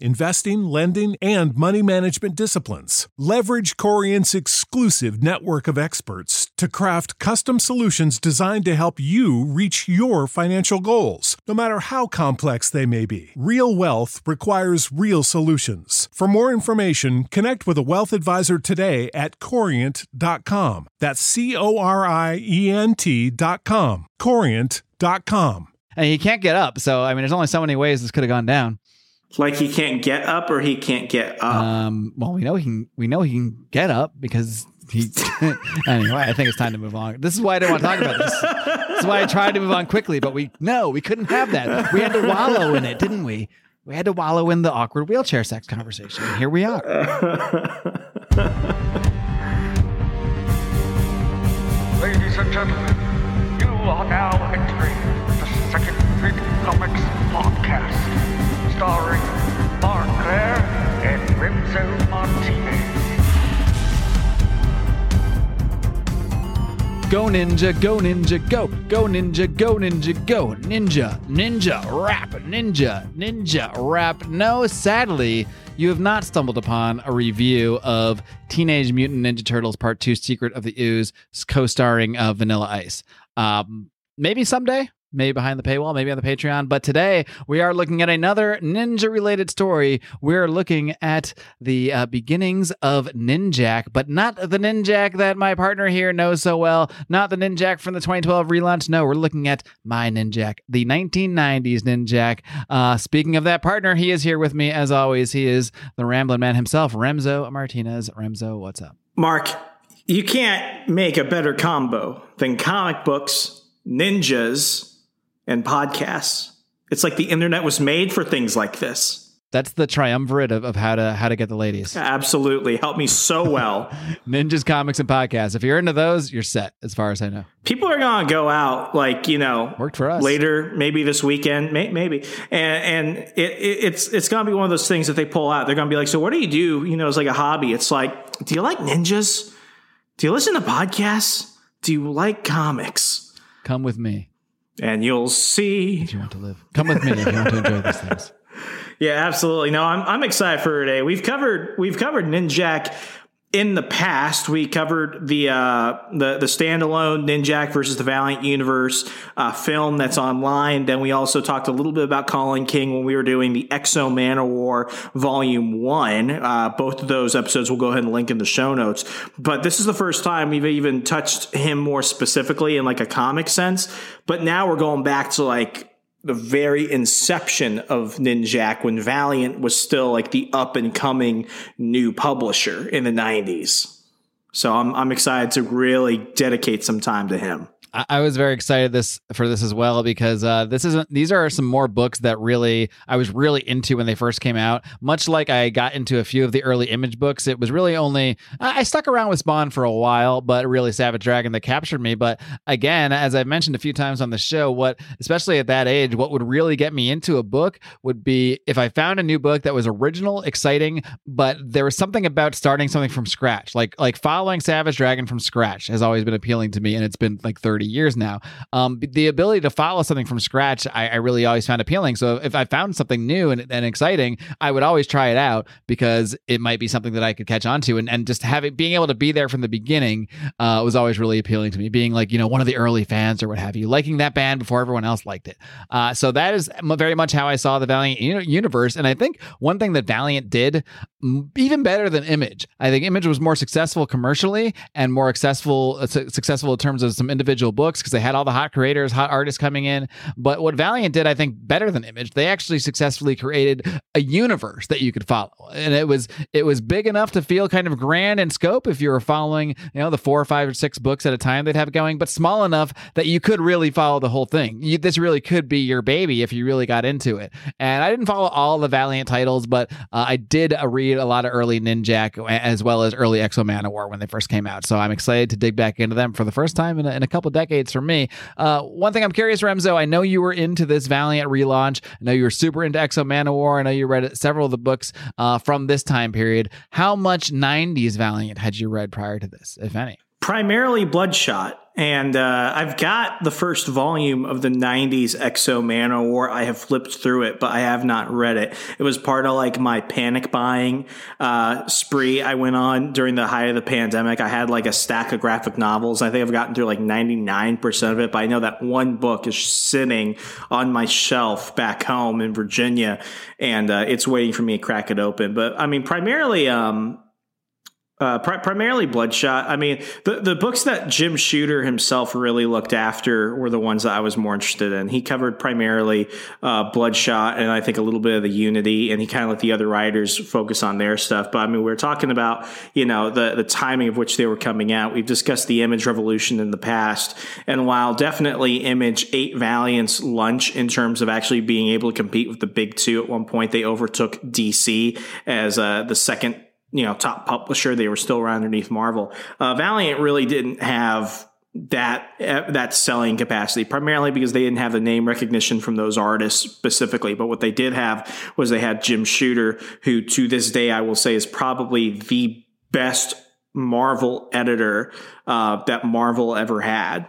investing, lending, and money management disciplines. Leverage Corient's exclusive network of experts to craft custom solutions designed to help you reach your financial goals, no matter how complex they may be. Real wealth requires real solutions. For more information, connect with a wealth advisor today at corient.com. That's C O R I E N T.com. Corient.com. And he can't get up. So, I mean, there's only so many ways this could have gone down. Like he can't get up or he can't get up. Um, well, we know he can. We know he can get up because he. anyway, I think it's time to move on. This is why I didn't want to talk about this. This is why I tried to move on quickly, but we no, we couldn't have that. We had to wallow in it, didn't we? We had to wallow in the awkward wheelchair sex conversation. And here we are. Ladies and gentlemen, you are now entering the Second Big Comics Podcast, starring Mark Claire and Remzo Martinez. Go ninja, go ninja, go, go ninja, go ninja, go ninja, ninja, rap, ninja, ninja, rap. No, sadly, you have not stumbled upon a review of Teenage Mutant Ninja Turtles Part 2 Secret of the Ooze, co starring uh, Vanilla Ice. Um, maybe someday, maybe behind the paywall, maybe on the Patreon. But today we are looking at another ninja related story. We're looking at the uh, beginnings of Ninjak, but not the Ninjak that my partner here knows so well, not the Ninjak from the 2012 relaunch. No, we're looking at my Ninjak, the 1990s Ninjak. Uh, speaking of that partner, he is here with me as always. He is the rambling Man himself, Remzo Martinez. Remzo, what's up? Mark, you can't make a better combo than comic books, ninjas, and podcasts. It's like the internet was made for things like this. That's the triumvirate of, of how to how to get the ladies. Absolutely. Helped me so well. Ninjas, comics, and podcasts. If you're into those, you're set, as far as I know. People are going to go out, like, you know, Worked for us. later, maybe this weekend, may, maybe. And, and it, it, it's it's going to be one of those things that they pull out. They're going to be like, so what do you do? You know, it's like a hobby. It's like, do you like ninjas? Do you listen to podcasts? Do you like comics? Come with me And you'll see. if you want to live. Come with me if you want to enjoy these things. Yeah, absolutely. No, I'm I'm excited for today. We've covered we've covered Ninjak in the past. We covered the uh, the the standalone Ninjak versus the Valiant Universe uh, film that's online. Then we also talked a little bit about Colin King when we were doing the X-O Manowar Volume One. Uh, both of those episodes we'll go ahead and link in the show notes. But this is the first time we've even touched him more specifically in like a comic sense. But now we're going back to like the very inception of Ninjak when Valiant was still like the up and coming new publisher in the 90s. So I'm I'm excited to really dedicate some time to him. I, was very excited this for this as well because uh, this isn't. These are some more books that really I was really into when they first came out. Much like I got into a few of the early Image books, it was really only I I stuck around with Spawn for a while, but really Savage Dragon that captured me. But again, as I've mentioned a few times on the show, what especially at that age, what would really get me into a book would be if I found a new book that was original, exciting, but there was something about starting something from scratch, like like following Savage Dragon from scratch has always been appealing to me, and it's been like 30 30 years now. Um, the ability to follow something from scratch, I, I really always found appealing. So if I found something new and, and exciting, I would always try it out because it might be something that I could catch on to. And, and just having being able to be there from the beginning uh, was always really appealing to me. Being like, you know, one of the early fans or what have you, liking that band before everyone else liked it. Uh, so that is very much how I saw the Valiant universe. And I think one thing that Valiant did even better than Image, I think Image was more successful commercially and more successful uh, su- successful in terms of some individual books because they had all the hot creators, hot artists coming in. But what Valiant did, I think, better than Image, they actually successfully created a universe that you could follow, and it was it was big enough to feel kind of grand in scope if you were following, you know, the four or five or six books at a time they'd have going, but small enough that you could really follow the whole thing. You, this really could be your baby if you really got into it. And I didn't follow all the Valiant titles, but uh, I did uh, read a lot of early Ninjak as well as early X-O Manowar when they first came out. So I'm excited to dig back into them for the first time in a, in a couple decades for me. Uh, one thing I'm curious, Remzo, I know you were into this Valiant relaunch. I know you were super into X-O Manowar. I know you read several of the books uh, from this time period. How much 90s Valiant had you read prior to this, if any? Primarily Bloodshot. And uh, I've got the first volume of the 90s X-O Manowar. I have flipped through it, but I have not read it. It was part of like my panic buying uh, spree I went on during the height of the pandemic. I had like a stack of graphic novels. I think I've gotten through like 99% of it, but I know that one book is sitting on my shelf back home in Virginia and uh, it's waiting for me to crack it open. But I mean, primarily, um, uh, pri- primarily Bloodshot. I mean, the the books that Jim Shooter himself really looked after were the ones that I was more interested in. He covered primarily uh, Bloodshot and I think a little bit of the Unity, and he kind of let the other writers focus on their stuff. But I mean, we are talking about you know the the timing of which they were coming out. We've discussed the Image Revolution in the past, and while definitely Image ate Valiant's lunch in terms of actually being able to compete with the big two at one point, they overtook DC as uh, the second you know top publisher. They were still around underneath Marvel. Uh, Valiant really didn't have that uh, that selling capacity primarily because they didn't have the name recognition from those artists specifically but what they did have was they had Jim Shooter who to this day I will say is probably the best Marvel editor uh, that Marvel ever had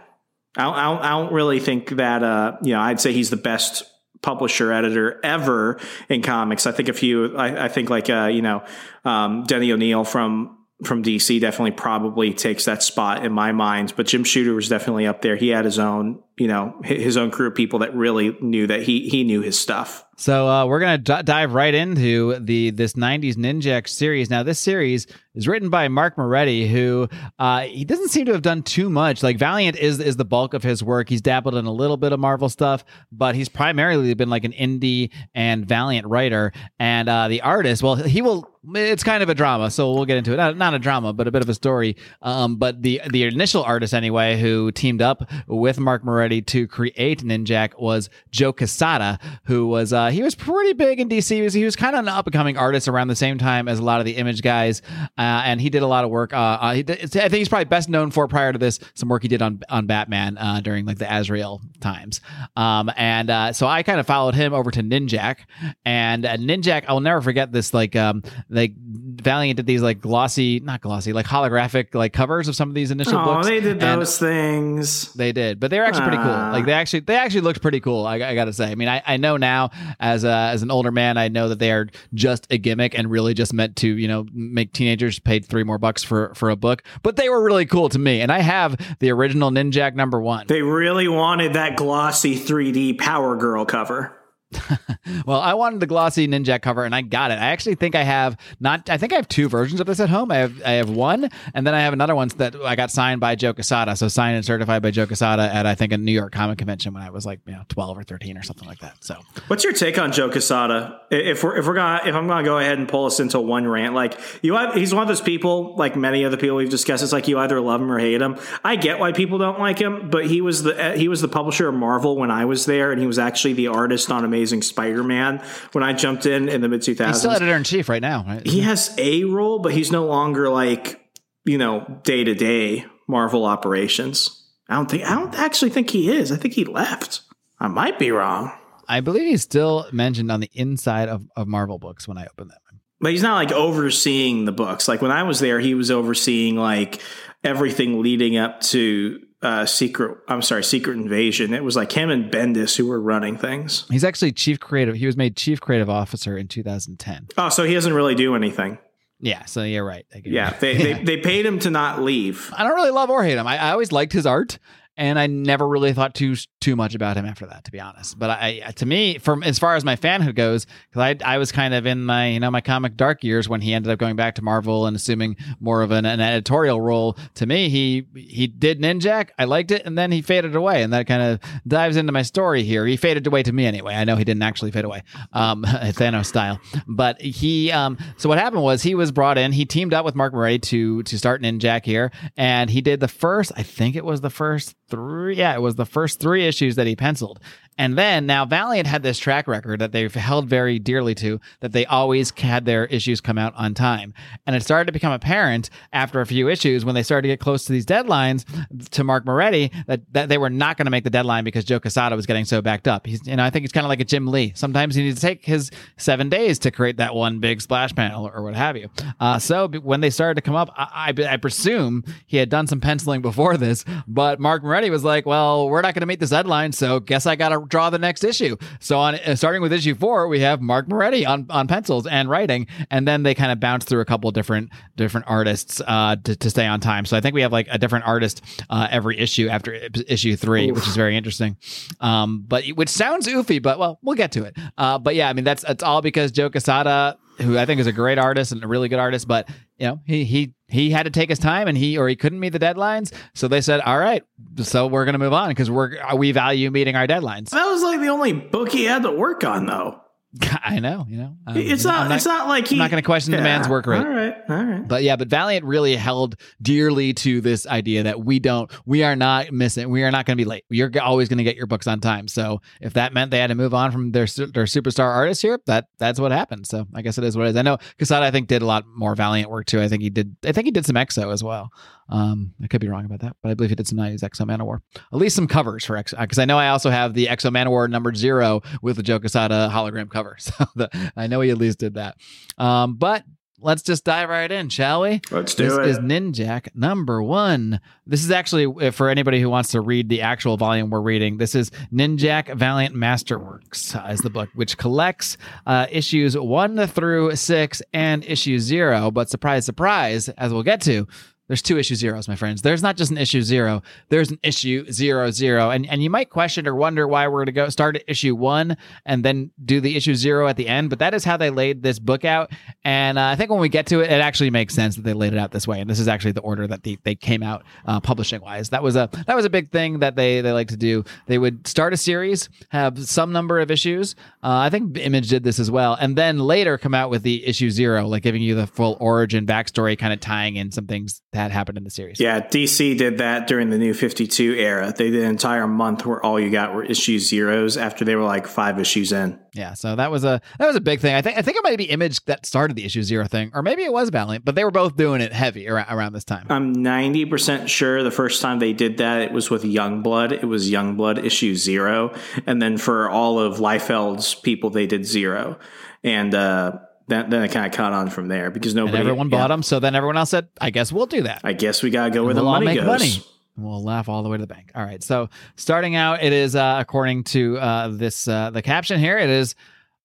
I don't, I don't really think that uh, you know I'd say he's the best publisher editor ever in comics. I think a few. I, I think like uh, you know um, Denny O'Neil from from DC definitely probably takes that spot in my mind. But Jim Shooter was definitely up there. He had his own you know his own crew of people that really knew that he he knew his stuff. So uh, we're gonna d- dive right into the this '90s Ninjak series. Now, this series is written by Mark Moretti, who uh, he doesn't seem to have done too much. Like Valiant is is the bulk of his work. He's dabbled in a little bit of Marvel stuff, but he's primarily been like an indie and Valiant writer. And uh, the artist, well, he will. It's kind of a drama, so we'll get into it. Not, not a drama, but a bit of a story. Um, but the the initial artist, anyway, who teamed up with Mark Moretti to create Ninjak was Joe Quesada, who was uh, he was pretty big in DC. He was, he was kind of an up and coming artist around the same time as a lot of the Image guys, uh, and he did a lot of work. Uh, uh did, I think he's probably best known for prior to this some work he did on on Batman uh, during like the Azrael times. Um, and uh, so I kind of followed him over to Ninjak, and Ninjak. I'll never forget this. Like um, like Valiant did these like glossy, not glossy, like holographic like covers of some of these initial oh, books. they did those things. They did, but they were actually pretty cool. Like they actually they actually looked pretty cool. I, I got to say. I mean, I, I know now as a, as an older man, I know that they are just a gimmick and really just meant to you know make teenagers pay three more bucks for for a book. But they were really cool to me, and I have the original Ninjak number one. They really wanted that glossy 3D Power Girl cover. well, I wanted the glossy Ninjak cover, and I got it. I actually think I have not. I think I have two versions of this at home. I have I have one, and then I have another one that I got signed by Joe Quesada. So signed and certified by Joe Quesada at I think a New York Comic Convention when I was like you know twelve or thirteen or something like that. So, what's your take on Joe Quesada? If we're if we're gonna if I'm gonna go ahead and pull us into one rant, like you, have, he's one of those people like many other people we've discussed. It's like you either love him or hate him. I get why people don't like him, but he was the he was the publisher of Marvel when I was there, and he was actually the artist on Amazing Spider-Man when I jumped in in the mid 2000s. He's still editor in chief right now. Right? He has a role, but he's no longer like you know day to day Marvel operations. I don't think I don't actually think he is. I think he left. I might be wrong. I believe he's still mentioned on the inside of, of Marvel books when I open them. But he's not like overseeing the books. Like when I was there, he was overseeing like everything leading up to uh, Secret. I'm sorry, Secret Invasion. It was like him and Bendis who were running things. He's actually chief creative. He was made chief creative officer in 2010. Oh, so he doesn't really do anything. Yeah, so you're right. I get it. Yeah, they, they they paid him to not leave. I don't really love or hate him. I, I always liked his art, and I never really thought too too much about him after that, to be honest. But I, to me, from as far as my fanhood goes, because I, I was kind of in my you know my comic dark years when he ended up going back to Marvel and assuming more of an, an editorial role. To me, he he did Ninjak. I liked it, and then he faded away, and that kind of dives into my story here. He faded away to me anyway. I know he didn't actually fade away, um, Thanos style, but he. Um, so what happened was he was brought in. He teamed up with Mark Moretti to to start Ninjak here, and he did the first. I think it was the first three. Yeah, it was the first three issues that he penciled. And then now Valiant had this track record that they've held very dearly to that they always had their issues come out on time. And it started to become apparent after a few issues when they started to get close to these deadlines to Mark Moretti that, that they were not going to make the deadline because Joe Quesada was getting so backed up. He's, you know, I think it's kind of like a Jim Lee. Sometimes he needs to take his seven days to create that one big splash panel or, or what have you. Uh, so when they started to come up, I, I, I presume he had done some penciling before this, but Mark Moretti was like, well, we're not going to meet this deadline. So guess I got to draw the next issue. So on uh, starting with issue four, we have Mark Moretti on, on pencils and writing, and then they kind of bounce through a couple different different artists uh, to, to stay on time. So I think we have like a different artist uh, every issue after issue three, Oof. which is very interesting. Um, but which sounds oofy, but well, we'll get to it. Uh, but yeah, I mean that's it's all because Joe Quesada who I think is a great artist and a really good artist, but you know, he he he had to take his time and he or he couldn't meet the deadlines. So they said, "All right, so we're going to move on because we're we value meeting our deadlines." That was like the only book he had to work on, though. I know, you know. Um, it's not, not, It's not like he, I'm not going to question yeah, the man's work rate. All right, all right. But yeah, but Valiant really held dearly to this idea that we don't, we are not missing, we are not going to be late. You're always going to get your books on time. So if that meant they had to move on from their their superstar artists here, that that's what happened. So I guess it is what it is. I know Quesada, I think, did a lot more Valiant work too. I think he did. I think he did some X-O as well. Um, I could be wrong about that, but I believe he did some 90s X-O Manowar. At least some covers for X, because I know I also have the X-O Manowar number zero with the Joe Quesada hologram cover. So the, I know he at least did that. Um, but let's just dive right in, shall we? Let's do this it. This is Ninjak number one. This is actually uh, for anybody who wants to read the actual volume we're reading. This is Ninjak Valiant Masterworks uh, is the book, which collects uh, issues one through six and issue zero. But surprise, surprise, as we'll get to, there's two issue zeros, my friends. There's not just an issue zero. There's an issue zero zero, and and you might question or wonder why we're going to go start at issue one and then do the issue zero at the end. But that is how they laid this book out, and uh, I think when we get to it, it actually makes sense that they laid it out this way. And this is actually the order that they, they came out uh, publishing wise. That was a that was a big thing that they they like to do. They would start a series, have some number of issues. Uh, I think Image did this as well, and then later come out with the issue zero, like giving you the full origin backstory, kind of tying in some things that happened in the series. Yeah, DC did that during the New 52 era. They did an entire month where all you got were issue zeros after they were like five issues in. Yeah, so that was a that was a big thing. I think I think it might be Image that started the issue zero thing, or maybe it was Valiant, but they were both doing it heavy around, around this time. I'm 90% sure the first time they did that, it was with Youngblood. It was Youngblood issue zero, and then for all of Liefeld's people, they did zero, and. uh that, then it kind of caught on from there because nobody and everyone bought them. So then everyone else said, "I guess we'll do that." I guess we gotta go and where we'll the money make goes. Money. We'll laugh all the way to the bank. All right. So starting out, it is uh, according to uh, this uh, the caption here. It is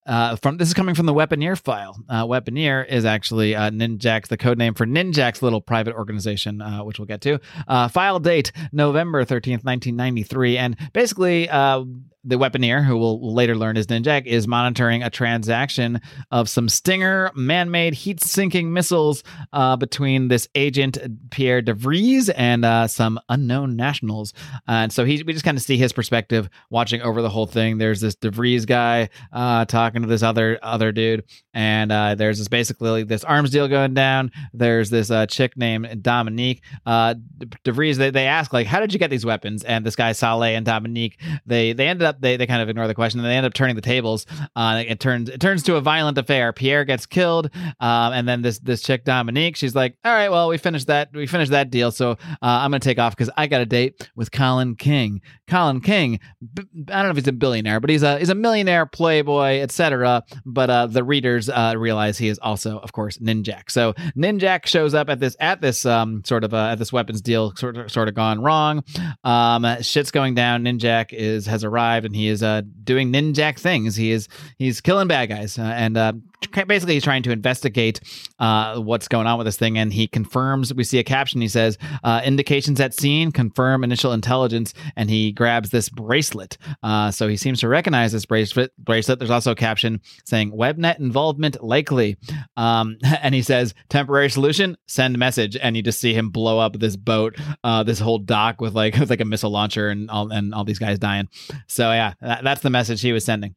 uh, from this is coming from the Weaponeer file. Uh, Weaponeer is actually uh, Ninjak's the code name for Ninjak's little private organization, uh, which we'll get to. Uh, file date November thirteenth, nineteen ninety three, and basically uh, the weaponeer, who we'll later learn is Ninjak, is monitoring a transaction of some Stinger man-made heat-seeking missiles uh, between this agent Pierre De Vries and uh, some unknown nationals. and so he, we just kind of see his perspective watching over the whole thing. There's this De Vries guy uh, talking to this other other dude, and uh, there's this basically this arms deal going down. There's this uh, chick named Dominique. Uh, De Vries, they, they ask like, how did you get these weapons? And this guy Saleh and Dominique, they they ended up up. They, they kind of ignore the question, and they end up turning the tables. Uh, it turns it turns to a violent affair. Pierre gets killed, um, and then this this chick Dominique, she's like, "All right, well, we finished that we finished that deal, so uh, I'm gonna take off because I got a date with Colin King. Colin King, I don't know if he's a billionaire, but he's a he's a millionaire, playboy, etc. But uh, the readers uh, realize he is also, of course, Ninjak. So Ninjak shows up at this at this um, sort of uh, at this weapons deal, sort of sort of gone wrong. Um, shit's going down. Ninjak is has arrived, and he is uh, doing Ninjak things. He is he's killing bad guys, uh, and uh, basically he's trying to investigate uh, what's going on with this thing and he confirms we see a caption he says uh, indications at scene confirm initial intelligence and he grabs this bracelet. Uh, so he seems to recognize this bracelet bracelet. There's also a caption saying webnet involvement likely. Um, and he says temporary solution send message. And you just see him blow up this boat uh, this whole dock with like with like a missile launcher and all and all these guys dying. So yeah that, that's the message he was sending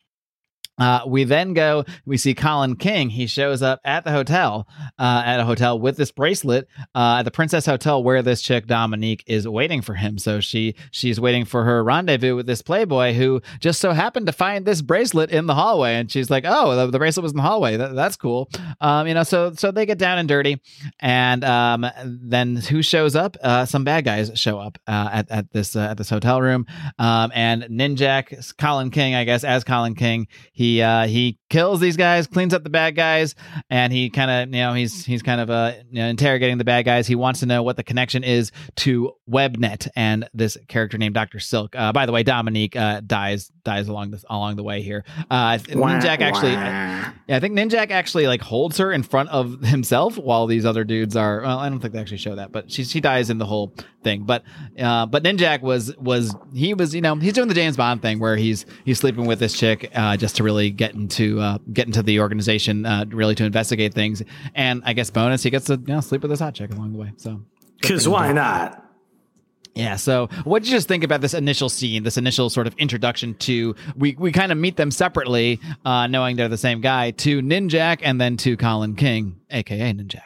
uh, we then go, we see Colin King. He shows up at the hotel, uh, at a hotel with this bracelet, uh, at the Princess Hotel where this chick Dominique is waiting for him. So she she's waiting for her rendezvous with this playboy who just so happened to find this bracelet in the hallway, and she's like, "Oh, the, the bracelet was in the hallway. That, that's cool." Um, you know, so so they get down and dirty, and um, then who shows up? Uh, some bad guys show up uh, at at this uh, at this hotel room, um, and Ninjak, Colin King, I guess, as Colin King, he he uh, he kills these guys, cleans up the bad guys, and he kind of you know he's he's kind of uh, you know, interrogating the bad guys. He wants to know what the connection is to Webnet and this character named Doctor Silk. Uh, by the way, Dominique uh, dies dies along this along the way here. Uh, Ninjak actually, yeah, I think Ninjak actually like holds her in front of himself while these other dudes are. Well, I don't think they actually show that, but she she dies in the whole thing. But uh, but Ninjak was was he was you know he's doing the James Bond thing where he's he's sleeping with this chick uh, just to really get into uh, get into the organization, uh, really to investigate things. And I guess bonus, he gets to you know, sleep with his hot chick along the way. So because why not? Yeah. So, what did you just think about this initial scene, this initial sort of introduction to? We we kind of meet them separately, uh, knowing they're the same guy. To Ninjak, and then to Colin King, aka Ninjak.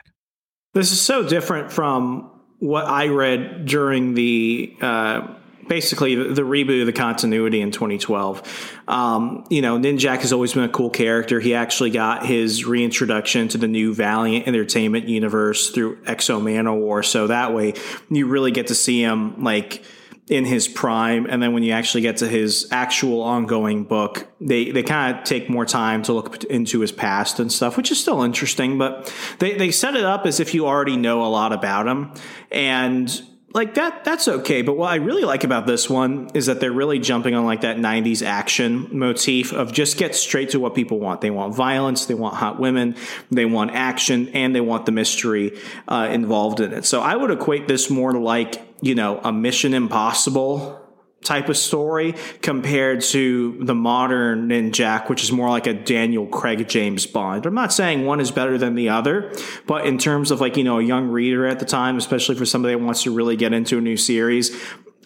This is so different from what I read during the uh, basically the, the, reboot of the continuity in 2012. Um, you know, Ninjak has always been a cool character. He actually got his reintroduction to the new Valiant Entertainment universe through X-O Manowar. So that way you really get to see him like in his prime. And then when you actually get to his actual ongoing book, they, they kind of take more time to look into his past and stuff, which is still interesting, but they, they set it up as if you already know a lot about him. And like that that's okay but what i really like about this one is that they're really jumping on like that 90s action motif of just get straight to what people want. They want violence they want hot women they want action and they want the mystery uh, involved in it. So i would equate this more to like you know a mission impossible type of story compared to the modern Ninjak, which is more like a Daniel Craig James Bond. I'm not saying one is better than the other, but in terms of like, you know, a young reader at the time, especially for somebody that wants to really get into a new series,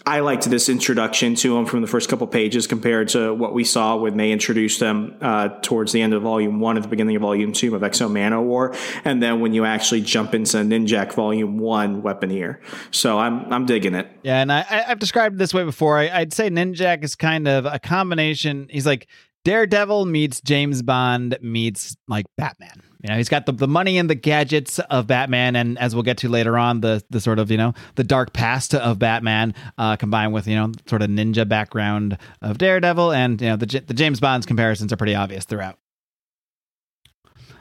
I liked this introduction to him from the first couple pages compared to what we saw when they introduced them uh, towards the end of Volume One at the beginning of Volume Two of X-O Manowar, and then when you actually jump into Ninjak Volume One, Weaponeer. So I'm I'm digging it. Yeah, and I, I've described it this way before. I, I'd say Ninjak is kind of a combination. He's like Daredevil meets James Bond meets like Batman. You know, he's got the, the money and the gadgets of Batman, and as we'll get to later on, the the sort of you know the dark past of Batman, uh, combined with you know sort of ninja background of Daredevil, and you know the the James Bond's comparisons are pretty obvious throughout.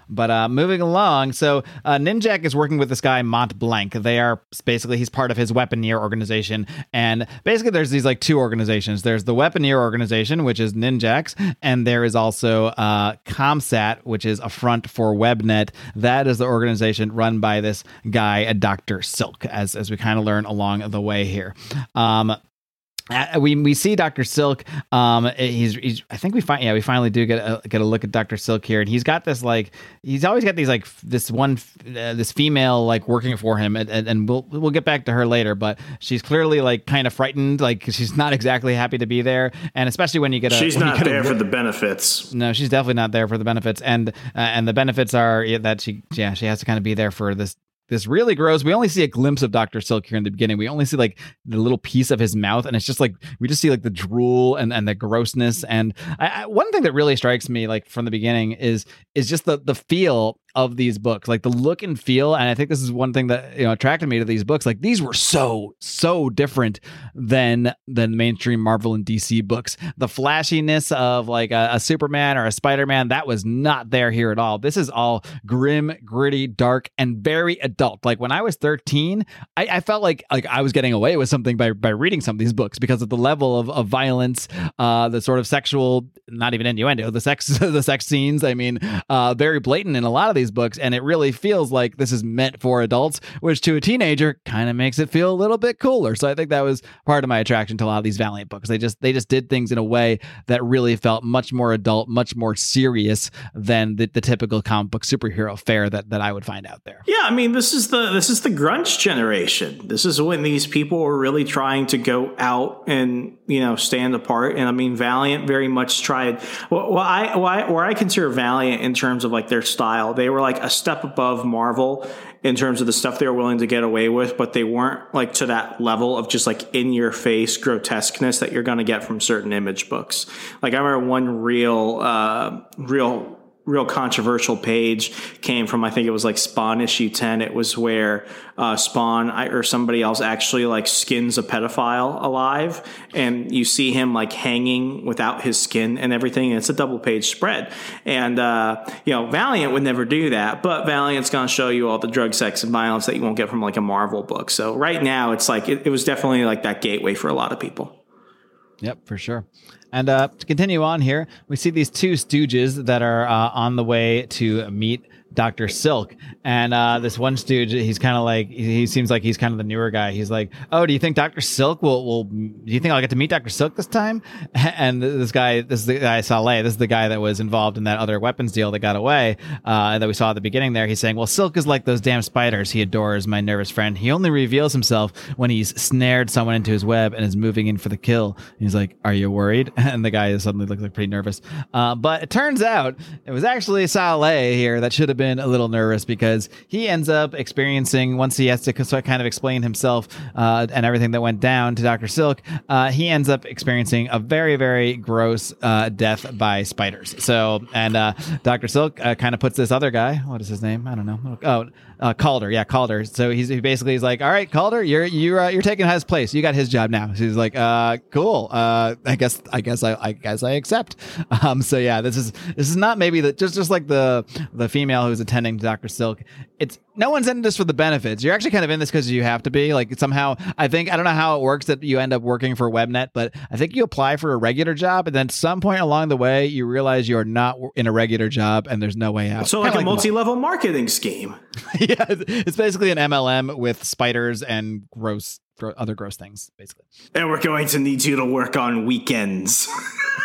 But uh, moving along, so uh, Ninjak is working with this guy Mont Blanc. They are basically he's part of his Weaponeer organization, and basically there's these like two organizations. There's the Weaponeer organization, which is Ninjak's, and there is also uh, ComSat, which is a front for WebNet. That is the organization run by this guy, Doctor Silk, as as we kind of learn along the way here. Um, uh, we we see Doctor Silk. Um, he's, he's I think we find yeah we finally do get a get a look at Doctor Silk here, and he's got this like he's always got these like this one uh, this female like working for him, and, and, and we'll we'll get back to her later, but she's clearly like kind of frightened, like she's not exactly happy to be there, and especially when you get a she's not there a, for the benefits. No, she's definitely not there for the benefits, and uh, and the benefits are that she yeah she has to kind of be there for this this really gross. We only see a glimpse of Doctor Silk here in the beginning. We only see like the little piece of his mouth, and it's just like we just see like the drool and, and the grossness. And I, I, one thing that really strikes me like from the beginning is is just the the feel of these books like the look and feel and i think this is one thing that you know attracted me to these books like these were so so different than than mainstream marvel and dc books. The flashiness of like a, a superman or a spider-man that was not there here at all. This is all grim gritty dark and very adult. Like when i was 13 i, I felt like like i was getting away with something by by reading some of these books because of the level of, of violence uh the sort of sexual not even innuendo the sex the sex scenes i mean uh very blatant in a lot of these these books, and it really feels like this is meant for adults, which to a teenager kind of makes it feel a little bit cooler. So I think that was part of my attraction to a lot of these Valiant books. They just they just did things in a way that really felt much more adult, much more serious than the, the typical comic book superhero fare that that I would find out there. Yeah, I mean this is the this is the grunge generation. This is when these people were really trying to go out and you know stand apart. And I mean Valiant very much tried. Well, I, I where I consider Valiant in terms of like their style, they were were like a step above Marvel in terms of the stuff they were willing to get away with, but they weren't like to that level of just like in your face grotesqueness that you're going to get from certain image books. Like I remember one real, uh, real real controversial page came from I think it was like Spawn issue 10 it was where uh, Spawn or somebody else actually like skins a pedophile alive and you see him like hanging without his skin and everything and it's a double page spread. And uh, you know Valiant would never do that but Valiant's gonna show you all the drug sex and violence that you won't get from like a Marvel book. So right now it's like it, it was definitely like that gateway for a lot of people. Yep, for sure. And uh, to continue on here, we see these two stooges that are uh, on the way to meet Dr. Silk. And uh, this one stooge, he's kind of like, he seems like he's kind of the newer guy. He's like, Oh, do you think Dr. Silk will, will, do you think I'll get to meet Dr. Silk this time? And this guy, this is the guy, Saleh, this is the guy that was involved in that other weapons deal that got away, uh, that we saw at the beginning there. He's saying, Well, Silk is like those damn spiders he adores, my nervous friend. He only reveals himself when he's snared someone into his web and is moving in for the kill. he's like, Are you worried? And the guy suddenly looks like pretty nervous. Uh, but it turns out it was actually Saleh here that should have been a little nervous because he ends up experiencing once he has to kind of explain himself uh, and everything that went down to Doctor Silk. Uh, he ends up experiencing a very very gross uh, death by spiders. So and uh, Doctor Silk uh, kind of puts this other guy. What is his name? I don't know. Oh, uh, Calder, yeah, Calder. So he's he basically he's like, all right, Calder, you're you're you're taking his place. You got his job now. So he's like, cool. I guess I guess I, I guess I accept. Um, so yeah, this is this is not maybe the just just like the the female who's attending Doctor Silk. It's no one's in this for the benefits. You're actually kind of in this because you have to be. Like somehow, I think I don't know how it works that you end up working for Webnet, but I think you apply for a regular job, and then some point along the way, you realize you're not in a regular job, and there's no way out. So like a multi-level marketing scheme. yeah, it's basically an MLM with spiders and gross other gross things, basically. And we're going to need you to work on weekends.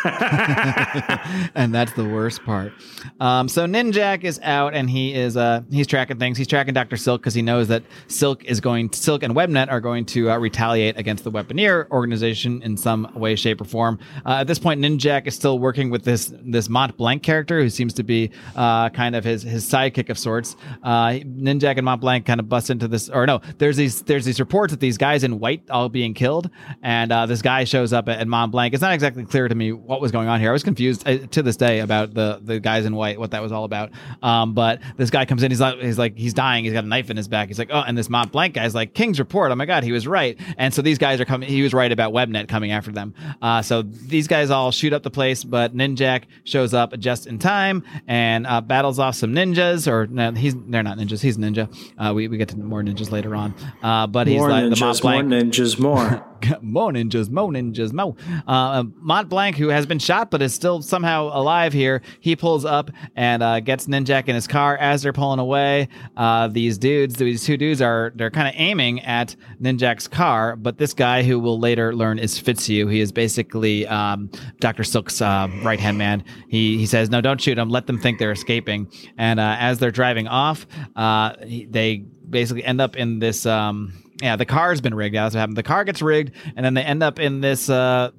and that's the worst part. Um, so Ninjak is out and he is uh, he's tracking things. He's tracking Doctor Silk because he knows that Silk is going Silk and Webnet are going to uh, retaliate against the Weaponeer organization in some way, shape, or form. Uh, at this point, Ninjak is still working with this this Mont Blanc character who seems to be uh, kind of his his sidekick of sorts. Uh, Ninjak and Mont Blanc kind of bust into this, or no, there's these there's these reports that these guys in white all being killed, and uh, this guy shows up at, at Mont Blanc. It's not exactly clear to me what was going on here. I was confused uh, to this day about the the guys in white, what that was all about. Um, but this guy comes in, he's like, he's like, he's dying. He's got a knife in his back. He's like, oh, and this Mont Blanc guy's like, King's report. Oh my god, he was right. And so these guys are coming. He was right about Webnet coming after them. Uh, so these guys all shoot up the place, but Ninjak shows up just in time and uh, battles off some ninjas. Or no, he's they're not ninjas. He's a ninja. Uh, we we get to more ninjas later on. Uh, but he's more like ninjas, the Mont Blanc. More ninjas, more. more ninjas, more ninjas, more. Uh, Mont Blanc, who has been shot but is still somehow alive here, he pulls up and uh, gets Ninjak in his car as they're pulling away. Uh, these dudes, these two dudes, are they're kind of aiming at Ninjak's car, but this guy, who will later learn is Fitzhugh, he is basically um, Doctor Silk's uh, right hand man. He he says, "No, don't shoot them. Let them think they're escaping." And uh, as they're driving off, uh, they basically end up in this. Um, yeah, the car's been rigged. That's what happened. The car gets rigged, and then they end up in this uh,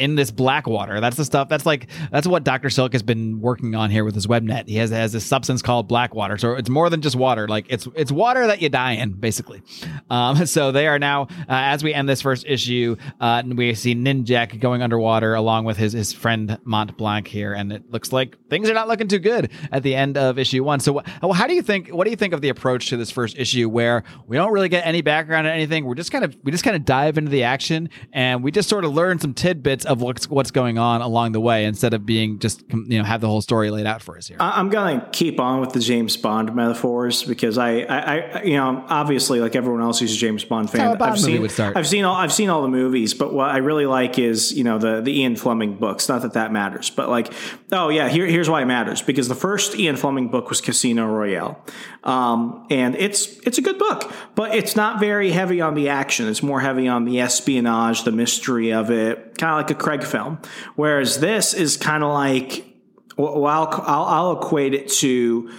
in this black water. That's the stuff. That's like that's what Doctor Silk has been working on here with his webnet. He has has this substance called black water. So it's more than just water. Like it's it's water that you die in, basically. Um, so they are now uh, as we end this first issue, uh, we see Ninjak going underwater along with his his friend Mont Blanc here, and it looks like things are not looking too good at the end of issue one. So wh- how do you think? What do you think of the approach to this first issue, where we don't really get any background on anything? We're just kind of we just kind of dive into the action, and we just sort of learn some tidbits of what's what's going on along the way, instead of being just you know have the whole story laid out for us here. I'm gonna keep on with the James Bond metaphors because I, I, I you know, obviously, like everyone else who's a James Bond fan, Bond I've seen. I've seen all, I've seen all the movies, but what I really like is you know the the Ian Fleming books. Not that that matters, but like, oh yeah, here here, here's why it matters because the first Ian Fleming book was Casino Royale, um, and it's it's a good book, but it's not very heavy on the action. It's more heavy on the espionage, the mystery of it, kind of like a Craig film. Whereas this is kind of like well, I'll, I'll, I'll equate it to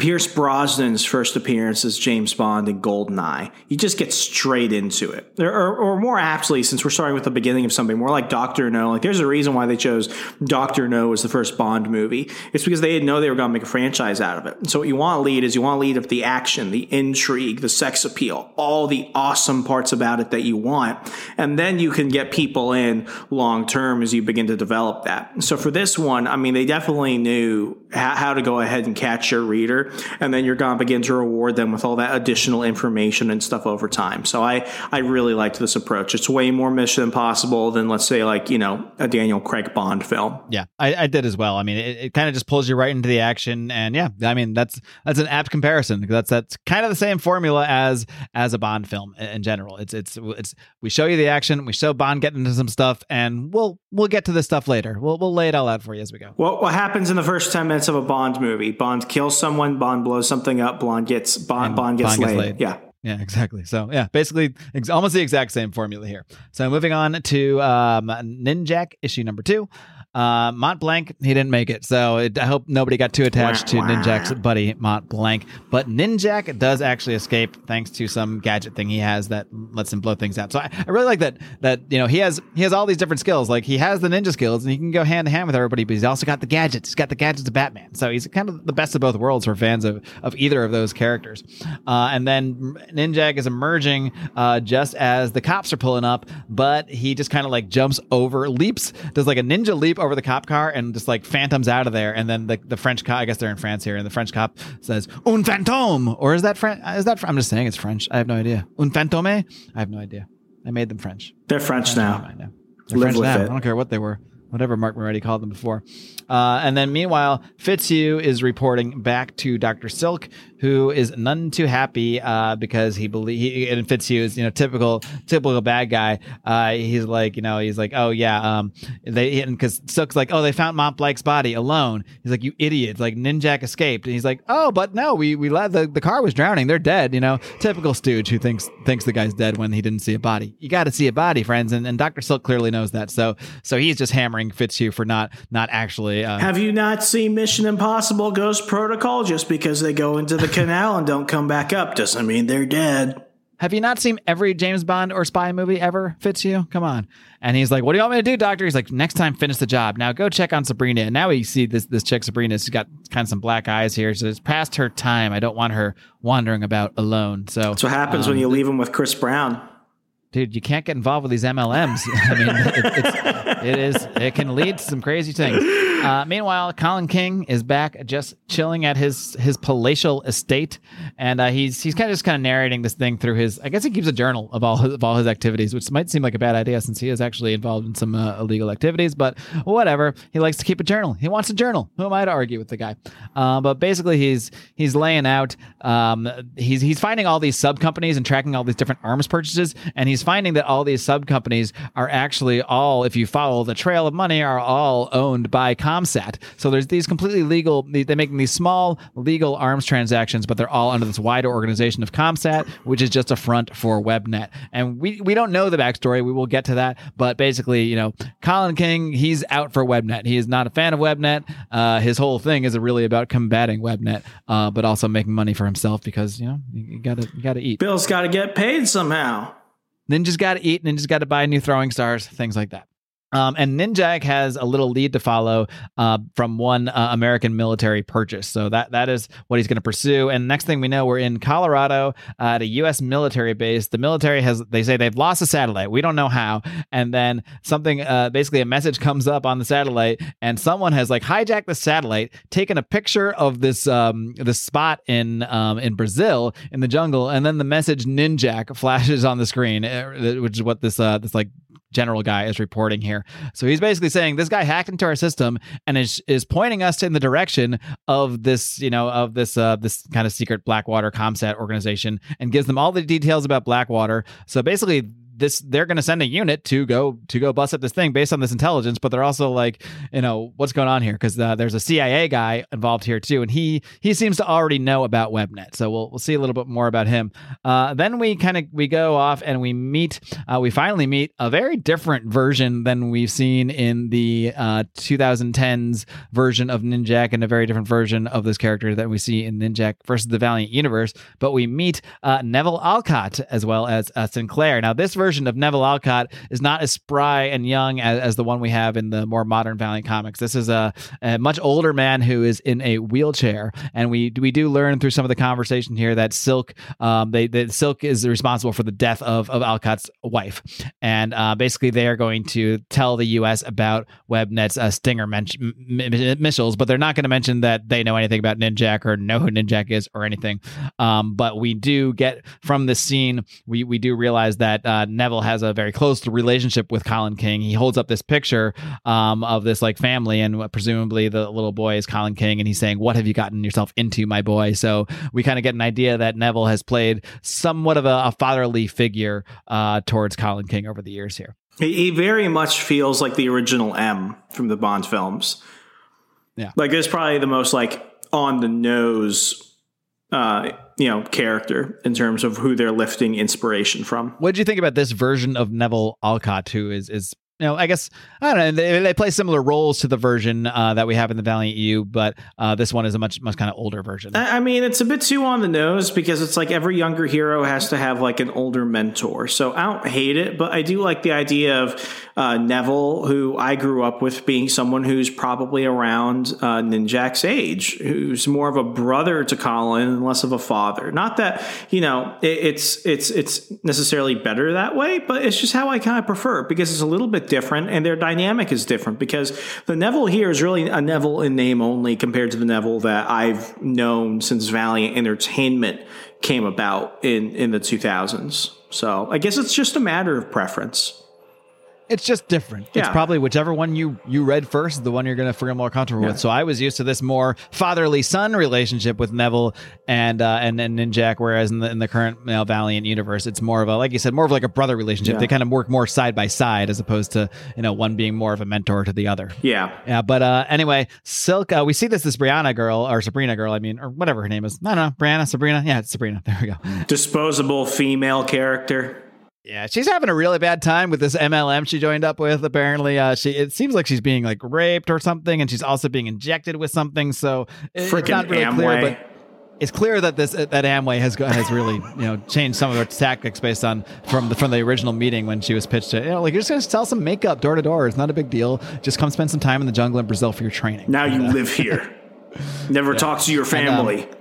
Pierce Brosnan's first appearance as James Bond in Goldeneye. You just get straight into it. Or, or, or, more aptly, since we're starting with the beginning of something, more like Doctor No. Like, there's a reason why they chose Doctor No as the first Bond movie. It's because they didn't know they were going to make a franchise out of it. So, what you want to lead is you want to lead with the action, the intrigue, the sex appeal, all the awesome parts about it that you want. And then you can get people in long term as you begin to develop that. So, for this one, I mean, they definitely knew how to go ahead and catch your reader and then you're going to begin to reward them with all that additional information and stuff over time. So I, I really liked this approach. It's way more Mission Impossible than let's say like, you know, a Daniel Craig Bond film. Yeah, I, I did as well. I mean, it, it kind of just pulls you right into the action, and yeah, I mean that's that's an apt comparison because that's that's kind of the same formula as as a Bond film in, in general. It's it's it's we show you the action, we show Bond getting into some stuff, and we'll we'll get to this stuff later. We'll we'll lay it all out for you as we go. What what happens in the first ten minutes of a Bond movie? Bond kills someone, Bond blows something up, Bond gets Bond, Bond gets, Bond gets laid. laid. Yeah. Yeah, exactly. So yeah, basically ex- almost the exact same formula here. So moving on to um, Ninjak issue number two. Uh, Mont Blanc, he didn't make it, so it, I hope nobody got too attached to Ninjak's buddy Mont Blanc. But Ninjak does actually escape thanks to some gadget thing he has that lets him blow things out. So I, I really like that. That you know he has he has all these different skills. Like he has the ninja skills and he can go hand to hand with everybody, but he's also got the gadgets. He's got the gadgets of Batman. So he's kind of the best of both worlds for fans of of either of those characters. Uh, and then Ninjak is emerging uh, just as the cops are pulling up, but he just kind of like jumps over, leaps, does like a ninja leap over the cop car and just like phantoms out of there. And then the, the French cop, I guess they're in France here, and the French cop says, Un fantôme! Or is that French? Is that, I'm just saying it's French. I have no idea. Un fantôme? I have no idea. I made them French. They're French now. I know. They're Live French with now. it. I don't care what they were. Whatever Mark Moretti called them before. Uh, and then meanwhile, Fitzhugh is reporting back to Dr. Silk, who is none too happy uh, because he believe he and Fitzhugh is you know typical typical bad guy. Uh, he's like you know he's like oh yeah um they because Silk's like oh they found Mont Blanc's body alone. He's like you idiot like Ninjak escaped and he's like oh but no we we let the the car was drowning they're dead you know typical stooge who thinks thinks the guy's dead when he didn't see a body. You got to see a body, friends, and, and Dr. Silk clearly knows that. So so he's just hammering Fitzhugh for not not actually. Uh, Have you not seen Mission Impossible Ghost Protocol? Just because they go into the canal and don't come back up doesn't mean they're dead. Have you not seen every James Bond or spy movie ever? Fitzhugh, come on. And he's like, "What do you want me to do, Doctor?" He's like, "Next time, finish the job. Now go check on Sabrina." And now we see this this chick Sabrina. She's got kind of some black eyes here. So it's past her time. I don't want her wandering about alone. So That's what happens when you um, leave him with Chris Brown. dude, you can't get involved with these MLMs. I mean, it, it's, it is it can lead to some crazy things. Uh, meanwhile, Colin King is back, just chilling at his his palatial estate, and uh, he's he's kind of just kind of narrating this thing through his. I guess he keeps a journal of all his, of all his activities, which might seem like a bad idea since he is actually involved in some uh, illegal activities. But whatever, he likes to keep a journal. He wants a journal. Who am I to argue with the guy? Uh, but basically, he's he's laying out. Um, he's he's finding all these sub companies and tracking all these different arms purchases, and he's finding that all these sub companies are actually all, if you follow the trail of money, are all owned by ComSat. So there's these completely legal. they- They're making these small legal arms transactions, but they're all under this wider organization of ComSat, which is just a front for WebNet. And we we don't know the backstory. We will get to that, but basically, you know, Colin King, he's out for WebNet. He is not a fan of WebNet. Uh, his whole thing is really about combating WebNet, uh, but also making money for himself because you know you, you gotta you gotta eat. Bill's got to get paid somehow. Ninjas got to eat. Ninjas got to buy new throwing stars. Things like that. Um, and Ninjak has a little lead to follow uh, from one uh, American military purchase. So that that is what he's going to pursue. And next thing we know, we're in Colorado uh, at a U.S. military base. The military has they say they've lost a satellite. We don't know how. And then something, uh, basically, a message comes up on the satellite, and someone has like hijacked the satellite, taken a picture of this um, this spot in um, in Brazil in the jungle, and then the message Ninjak flashes on the screen, uh, which is what this uh, this like general guy is reporting here. So he's basically saying this guy hacked into our system and is is pointing us in the direction of this, you know, of this uh this kind of secret Blackwater Comsat organization and gives them all the details about Blackwater. So basically this they're going to send a unit to go to go bust up this thing based on this intelligence but they're also like you know what's going on here? Because uh, there's a CIA guy involved here too and he he seems to already know about webnet. So we'll, we'll see a little bit more about him. Uh, then we kind of we go off and we meet uh, we finally meet a very different version than we've seen in the 2010s uh, version of Ninjak and a very different version of this character that we see in Ninjak versus the Valiant universe. But we meet uh, Neville Alcott as well as uh, Sinclair. Now this version version of Neville Alcott is not as spry and young as, as the one we have in the more modern Valiant comics. This is a, a, much older man who is in a wheelchair, and we we do learn through some of the conversation here that Silk, um, they that Silk is responsible for the death of of Alcott's wife, and uh, basically they are going to tell the U.S. about Webnet's uh, Stinger men- m- missiles, but they're not going to mention that they know anything about Ninjak or know who Ninjak is or anything. Um, but we do get from this scene, we we do realize that uh, Neville has a very close relationship with Colin King. He holds up this picture um, of this like family, and presumably the little boy is Colin King, and he's saying, "What have you gotten yourself into, my boy?" So we kind of get an idea that Neville has played somewhat of a, a fatherly figure uh, towards Colin King over the years here. He very much feels like the original M from the Bond films. Yeah, like is probably the most like on the nose uh, you know, character in terms of who they're lifting inspiration from. What did you think about this version of Neville Alcott, who is is you know, I guess I don't know. They, they play similar roles to the version uh, that we have in the Valiant EU, but uh, this one is a much much kind of older version. I mean, it's a bit too on the nose because it's like every younger hero has to have like an older mentor. So I don't hate it, but I do like the idea of uh, Neville, who I grew up with, being someone who's probably around uh, Ninjak's age, who's more of a brother to Colin and less of a father. Not that you know it, it's it's it's necessarily better that way, but it's just how I kind of prefer because it's a little bit different and their dynamic is different because the Neville here is really a Neville in name only compared to the Neville that I've known since Valiant Entertainment came about in in the 2000s. So I guess it's just a matter of preference. It's just different. Yeah. It's probably whichever one you you read first is the one you're going to feel more comfortable yeah. with. So I was used to this more fatherly son relationship with Neville and uh, and and Ninjak, whereas in the in the current you know, Valiant universe, it's more of a like you said, more of like a brother relationship. Yeah. They kind of work more side by side as opposed to you know one being more of a mentor to the other. Yeah, yeah. But uh, anyway, Silk, uh, we see this this Brianna girl or Sabrina girl, I mean, or whatever her name is. No, no, Brianna, Sabrina. Yeah, it's Sabrina. There we go. Disposable female character. Yeah, she's having a really bad time with this MLM she joined up with. Apparently, uh, she it seems like she's being like raped or something, and she's also being injected with something. So it, it's not really Amway. clear, but it's clear that this that Amway has has really you know changed some of their tactics based on from the from the original meeting when she was pitched to you know like you're just gonna sell some makeup door to door. It's not a big deal. Just come spend some time in the jungle in Brazil for your training. Now you live here. Never yeah. talk to your family. And, um,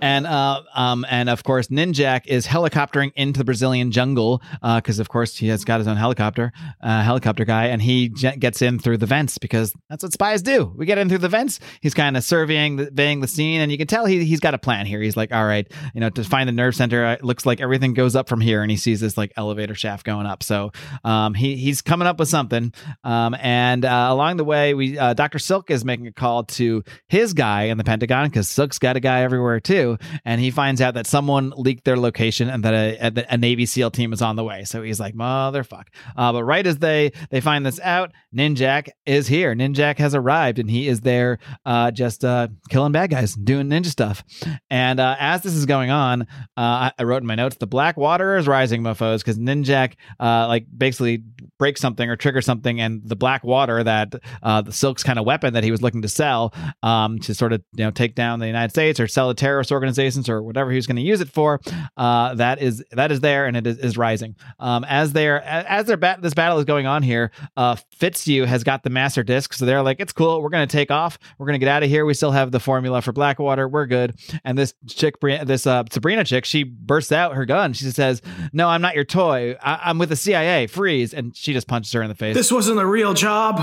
and uh, um, and of course, Ninjak is helicoptering into the Brazilian jungle because, uh, of course, he has got his own helicopter, uh, helicopter guy, and he j- gets in through the vents because that's what spies do. We get in through the vents. He's kind of surveying the, the scene, and you can tell he he's got a plan here. He's like, all right, you know, to find the nerve center, it looks like everything goes up from here, and he sees this like elevator shaft going up. So um, he he's coming up with something, um, and uh, along the way, we uh, Doctor Silk is making a call to his guy in the Pentagon because Silk's got a guy everywhere too and he finds out that someone leaked their location and that a, a, Navy SEAL team is on the way. So he's like, motherfuck. Uh, but right as they they find this out, Ninjak is here. Ninjak has arrived, and he is there, uh, just uh, killing bad guys, doing ninja stuff. And uh, as this is going on, uh, I, I, wrote in my notes, the black water is rising, mofo's, because Ninjak, uh, like basically break something or trigger something, and the black water that uh, the Silk's kind of weapon that he was looking to sell um, to sort of you know take down the United States or sell to terrorist organizations or whatever he was going to use it for, uh, that is that is there and it is, is rising. Um, as they're as their bat this battle is going on here, uh, Fitzhugh has got the master disc, so they're like, it's cool. We're going to take off. We're going to get out of here. We still have the formula for Blackwater. We're good. And this chick, this uh, Sabrina chick, she bursts out her gun. She says, "No, I'm not your toy. I- I'm with the CIA. Freeze!" And she just punches her in the face. This wasn't a real job.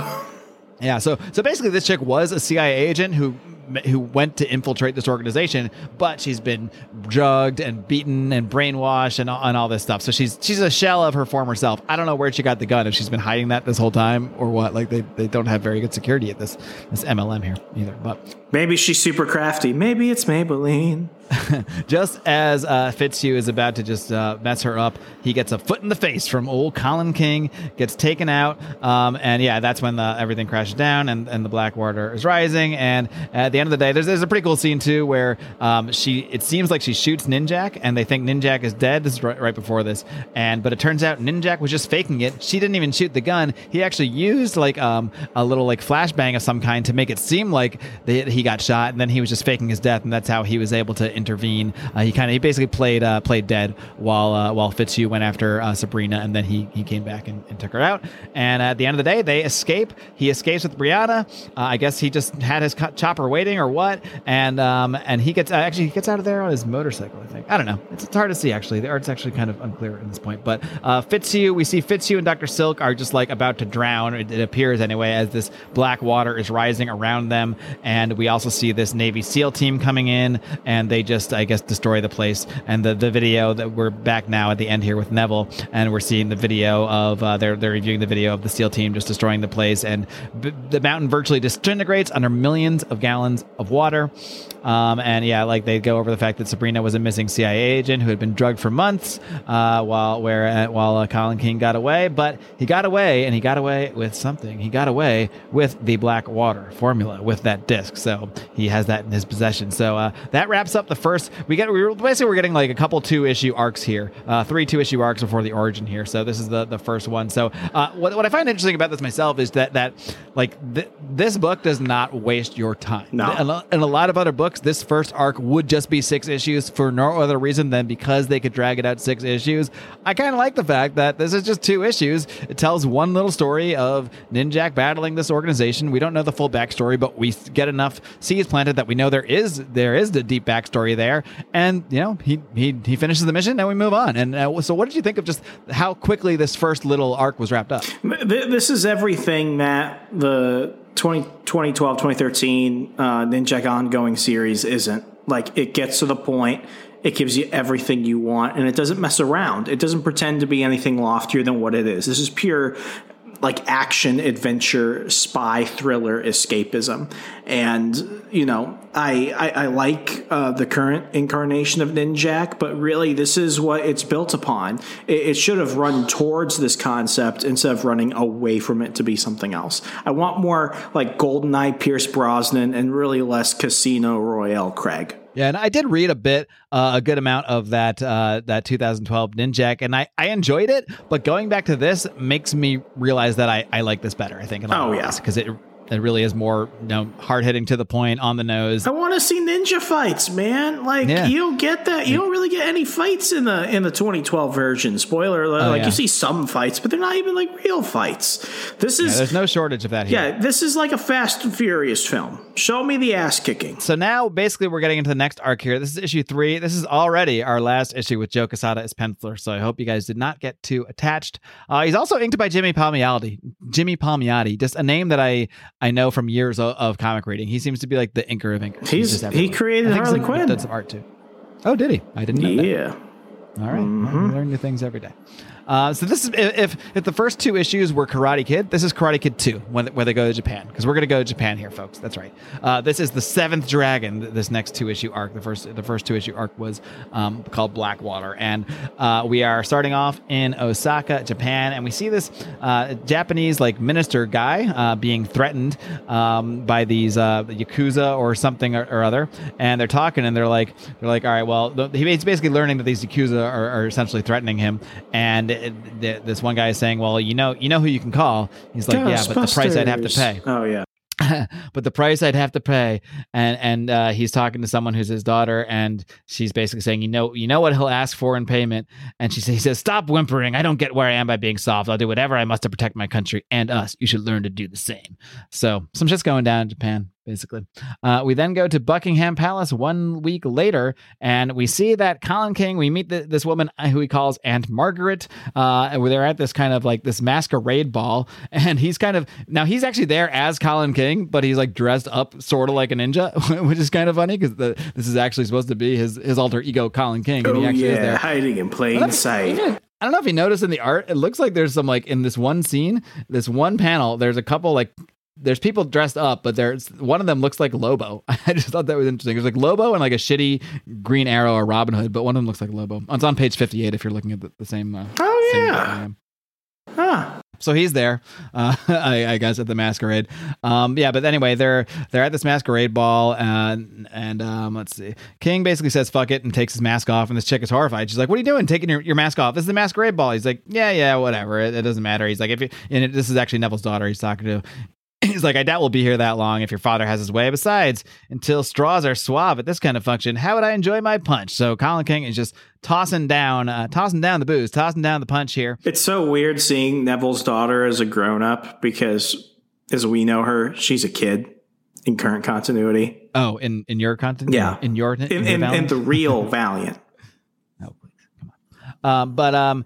Yeah, so so basically, this chick was a CIA agent who who went to infiltrate this organization, but she's been drugged and beaten and brainwashed and, and all this stuff. So she's she's a shell of her former self. I don't know where she got the gun if she's been hiding that this whole time or what. Like they, they don't have very good security at this this MLM here either. But Maybe she's super crafty. Maybe it's Maybelline. just as uh, Fitzhugh is about to just uh, mess her up, he gets a foot in the face from old Colin King, gets taken out, um, and yeah, that's when the, everything crashes down and, and the black water is rising. And at the end of the day, there's, there's a pretty cool scene too where um, she it seems like she shoots Ninjak, and they think Ninjak is dead. This is right, right before this, and but it turns out Ninjak was just faking it. She didn't even shoot the gun. He actually used like um, a little like flashbang of some kind to make it seem like they, he got shot, and then he was just faking his death, and that's how he was able to intervene. Uh, he kind of he basically played uh, played dead while uh, while Fitzhugh went after uh, Sabrina, and then he he came back and, and took her out. And at the end of the day, they escape. He escapes with Brianna. Uh, I guess he just had his chopper waiting or what, and um and he gets actually he gets out of there on his motorcycle. I think I don't know. It's, it's hard to see actually. The art's actually kind of unclear at this point. But uh, Fitzhugh, we see Fitzhugh and Doctor Silk are just like about to drown. It, it appears anyway as this black water is rising around them, and we also see this Navy SEAL team coming in, and they just I guess destroy the place. And the the video that we're back now at the end here with Neville, and we're seeing the video of uh, they're they're reviewing the video of the SEAL team just destroying the place, and b- the mountain virtually disintegrates under millions of gallons of water. Um, and yeah, like they go over the fact that Sabrina was a missing CIA agent who had been drugged for months, uh, while where uh, while uh, Colin King got away, but he got away, and he got away with something. He got away with the black water formula with that disc, so he has that in his possession. So uh, that wraps up the first. We get we basically we're getting like a couple two issue arcs here, uh, three two issue arcs before the origin here. So this is the the first one. So uh, what what I find interesting about this myself is that that like th- this book does not waste your time. No. In a- in a lot of other books, this first arc would just be six issues for no other reason than because they could drag it out six issues. I kind of like the fact that this is just two issues. It tells one little story of Ninjak battling this organization. We don't know the full backstory, but we get enough seeds planted that we know there is there is the deep backstory there. And you know, he he he finishes the mission, and we move on. And uh, so, what did you think of just how quickly this first little arc was wrapped up? This is everything that the 20, 2012, 2013 uh, Ninja ongoing series isn't. Like, it gets to the point, it gives you everything you want, and it doesn't mess around. It doesn't pretend to be anything loftier than what it is. This is pure, like, action, adventure, spy, thriller, escapism. And, you know, I, I, I like uh, the current incarnation of Ninjak, but really, this is what it's built upon. It, it should have run towards this concept instead of running away from it to be something else. I want more like GoldenEye Pierce Brosnan and really less Casino Royale Craig. Yeah, and I did read a bit, uh, a good amount of that uh, that 2012 Ninjak, and I, I enjoyed it. But going back to this makes me realize that I, I like this better. I think. In Oh, yeah. because it it really is more you know hard hitting to the point on the nose. I want to see ninja fights, man. Like Yeah. you don't get that. You don't really get any fights in the in the 2012 version. Spoiler: alert, like Oh, yeah. you see some fights, but they're not even like real fights. This Yeah, is there's no shortage of that here. yeah, this is like a Fast and Furious film. Show me the ass kicking. So now, basically, we're getting into the next arc here. This is issue three. This is already our last issue with Joe Quesada as penciler. So I hope you guys did not get too attached. Uh, he's also inked by Jimmy Palmiotti. Jimmy Palmiotti, just a name that I I know from years of, of comic reading. He seems to be like the inker of inkers. He's- just he created Harley like- Quinn. Did some art too. Oh, did he? I didn't know that. Yeah. All right. We mm-hmm. learn new things every day. Uh, so this is if if the first two issues were Karate Kid, this is Karate Kid two when where they go to Japan because we're gonna go to Japan here, folks. That's right. Uh, this is the seventh dragon. This next two issue arc. The first the first two issue arc was um, called Blackwater, and uh, we are starting off in Osaka, Japan, and we see this uh, Japanese like minister guy uh, being threatened um, by these uh, yakuza or something or, or other, and they're talking and they're like they're like, all right, well, he's basically learning that these yakuza are, are essentially threatening him, and th- th- this one guy is saying, "Well, you know, you know who you can call." He's like, "Yeah, but the price I'd have to pay." Oh yeah. but the price I'd have to pay, and and uh, he's talking to someone who's his daughter, and she's basically saying, you know, you know what he'll ask for in payment, and she says, he says, stop whimpering. I don't get where I am by being soft. I'll do whatever I must to protect my country and us. You should learn to do the same. So some shit's going down in Japan basically. Uh, we then go to Buckingham Palace one week later, and we see that Colin King. We meet the, this woman uh, who he calls Aunt Margaret. Uh, and they're at this kind of like this masquerade ball, and he's kind of now he's actually there as Colin King, but he's like dressed up sort of like a ninja, which is kind of funny because this is actually supposed to be his his alter ego Colin King. And oh yeah, hiding in plain sight. I don't know if you noticed in the art, it looks like there's some like in this one scene, this one panel, there's a couple like there's people dressed up, but there's one of them looks like Lobo. I just thought that was interesting. There's like Lobo and like a shitty Green Arrow or Robin Hood, but one of them looks like Lobo. It's on page 58 if you're looking at the, the same. Uh, oh yeah. Huh. So he's there, uh, I, I, guess, at the masquerade. Um, yeah, but anyway, they're they're at this masquerade ball, and and um, let's see. King basically says "fuck it" and takes his mask off, and this chick is horrified. She's like, "What are you doing, taking your, your mask off? This is the masquerade ball." He's like, "Yeah, yeah, whatever. It, it doesn't matter." He's like, "If you," and it, this is actually Neville's daughter he's talking to. He's like, I doubt we'll be here that long if your father has his way. Besides, until straws are suave at this kind of function, how would I enjoy my punch? So Colin King is just tossing down, uh, tossing down the booze, tossing down the punch here. It's so weird seeing Neville's daughter as a grown up because, as we know her, she's a kid in current continuity. Oh, in in your continuity, yeah, in your in, in, in, in the real Valiant. oh, please come on. Um, but um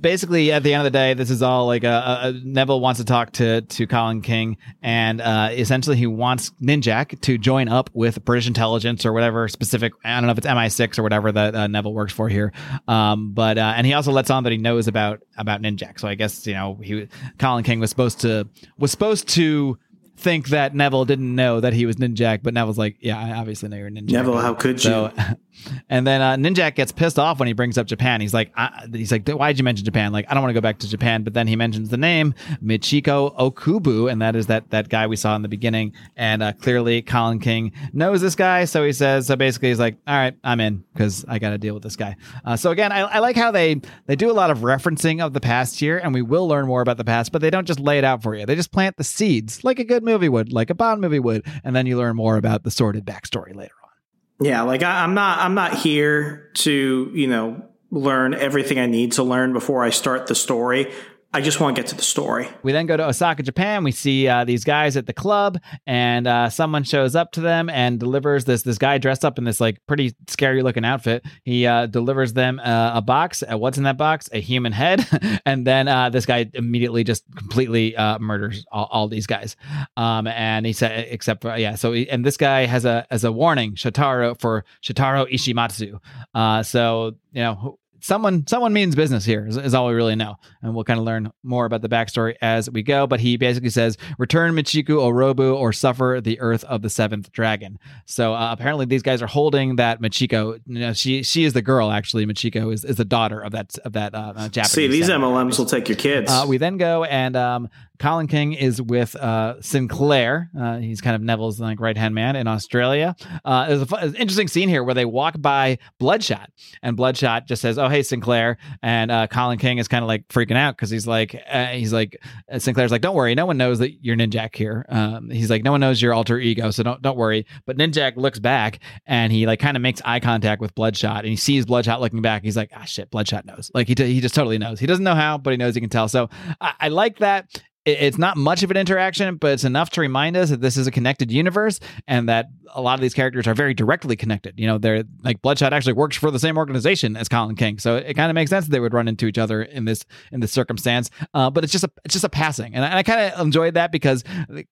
basically at the end of the day this is all like a, a neville wants to talk to to colin king and uh, essentially he wants ninjak to join up with british intelligence or whatever specific i don't know if it's mi6 or whatever that uh, neville works for here um, but uh, and he also lets on that he knows about about ninjak. So i guess you know he colin king was supposed to was supposed to think that Neville didn't know that he was Ninjak, but Neville's like, yeah, I obviously know you're Ninjak. Neville, how could you? and then uh, Ninjak gets pissed off when he brings up Japan. He's like, he's like, why did you mention Japan? Like, I don't want to go back to Japan. But then he mentions the name Michiko Okubo, and that is that that guy we saw in the beginning. And uh, clearly, Colin King knows this guy, so he says, so basically, he's like, all right, I'm in because I got to deal with this guy. Uh, so again, I, I like how they they do a lot of referencing of the past here, and we will learn more about the past, but they don't just lay it out for you. They just plant the seeds like a good movie would, like a Bond movie would, and then you learn more about the sordid backstory later on. Yeah, like I, I'm not I'm not here to you know learn everything I need to learn before I start the story. I just want to get to the story. We then go to Osaka, Japan. We see uh, these guys at the club, and uh, someone shows up to them and delivers this this guy dressed up in this like pretty scary looking outfit. He uh, delivers them uh, a box. Uh, what's in that box? A human head. and then uh, this guy immediately just completely murders all, all, these guys. Um, and he said, except for yeah. So he, and this guy has a as a warning, Shotaro for Shotaro Ishimatsu. so you know someone someone means business here is, is, all we really know. And we'll kind of learn more about the backstory as we go. But he basically says return michiku orobu or suffer the earth of the seventh dragon. So uh, apparently these guys are holding that michiko you know, she she is the girl actually. Michiko is, is the daughter of that of that uh, uh japanese see these mlms will take your kids. Uh, we then go and um, Colin King is with uh, Sinclair. Uh, he's kind of Neville's like right hand man in Australia. Uh, there's, a, there's, an interesting scene here where they walk by Bloodshot, and Bloodshot just says, "Oh, hey, Sinclair," and uh, Colin King is kind of like freaking out because he's like, uh, he's like, uh, Sinclair's like, "Don't worry, no one knows that you're Ninjak here." Um, he's like, "No one knows your alter ego, so don't don't worry." But Ninjak looks back and he like kind of makes eye contact with Bloodshot, and he sees Bloodshot looking back. He's like, "Ah, shit, Bloodshot knows." Like he t- he just totally knows. He doesn't know how, but he knows he can tell. So I, I like that it's not much of an interaction, but it's enough to remind us that this is a connected universe and that a lot of these characters are very directly connected. You know, they're like Bloodshot actually works for the same organization as Colin King, so it kind of makes sense that they would run into each other in this in this circumstance. Uh, but it's just a it's just a passing, and I, I kind of enjoyed that because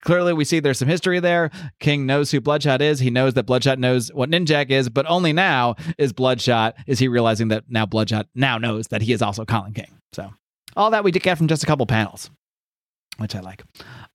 clearly we see there's some history there. King knows who Bloodshot is. He knows that Bloodshot knows what Ninjak is, but only now is Bloodshot is he realizing that now Bloodshot now knows that he is also Colin King. So all that we did get from just a couple panels. Which I like.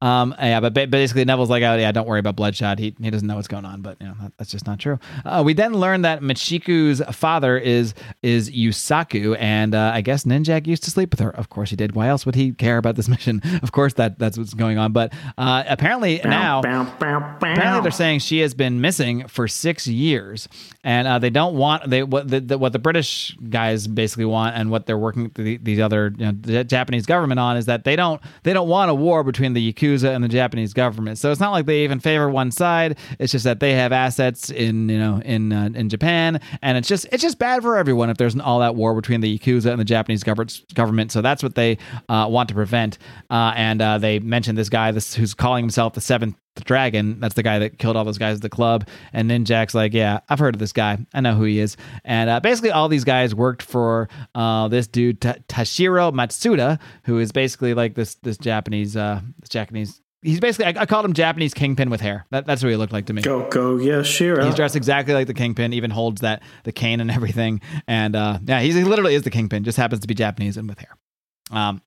Um, yeah, but ba- basically Neville's like, oh yeah, don't worry about Bloodshot. He he doesn't know what's going on, but you know that, that's just not true. Uh, we then learn that Michiku's father is is Yusaku, and uh, I guess Ninjak used to sleep with her. Of course he did. Why else would he care about this mission? Of course that that's what's going on. But uh, apparently now, Bow, bow, bow. apparently they're saying she has been missing for six years, and uh, they don't want they what the, the, what the British guys basically want, and what they're working the, these other you know, the Japanese government on is that they don't they don't want a war between the yakuza and the Japanese government. So it's not like they even favor one side. It's just that they have assets in you know in uh, in Japan, and it's just it's just bad for everyone if there's an all out war between the yakuza and the Japanese government. Government. So that's what they uh, want to prevent. Uh, and uh, they mentioned this guy, this who's calling himself the seventh dragon. That's the guy that killed all those guys at the club. And then Jack's like, yeah, I've heard of this guy. I know who he is. And uh, basically, all these guys worked for uh, this dude Ta- Tashiro Matsuda, who is basically like this this Japanese uh, this Japanese. He's basically I, I called him Japanese kingpin with hair. That, that's what he looked like to me. Go go Yashiro. He's dressed exactly like the kingpin, even holds that the cane and everything. And uh, yeah, he's, he literally is the kingpin, just happens to be Japanese and with hair. Um,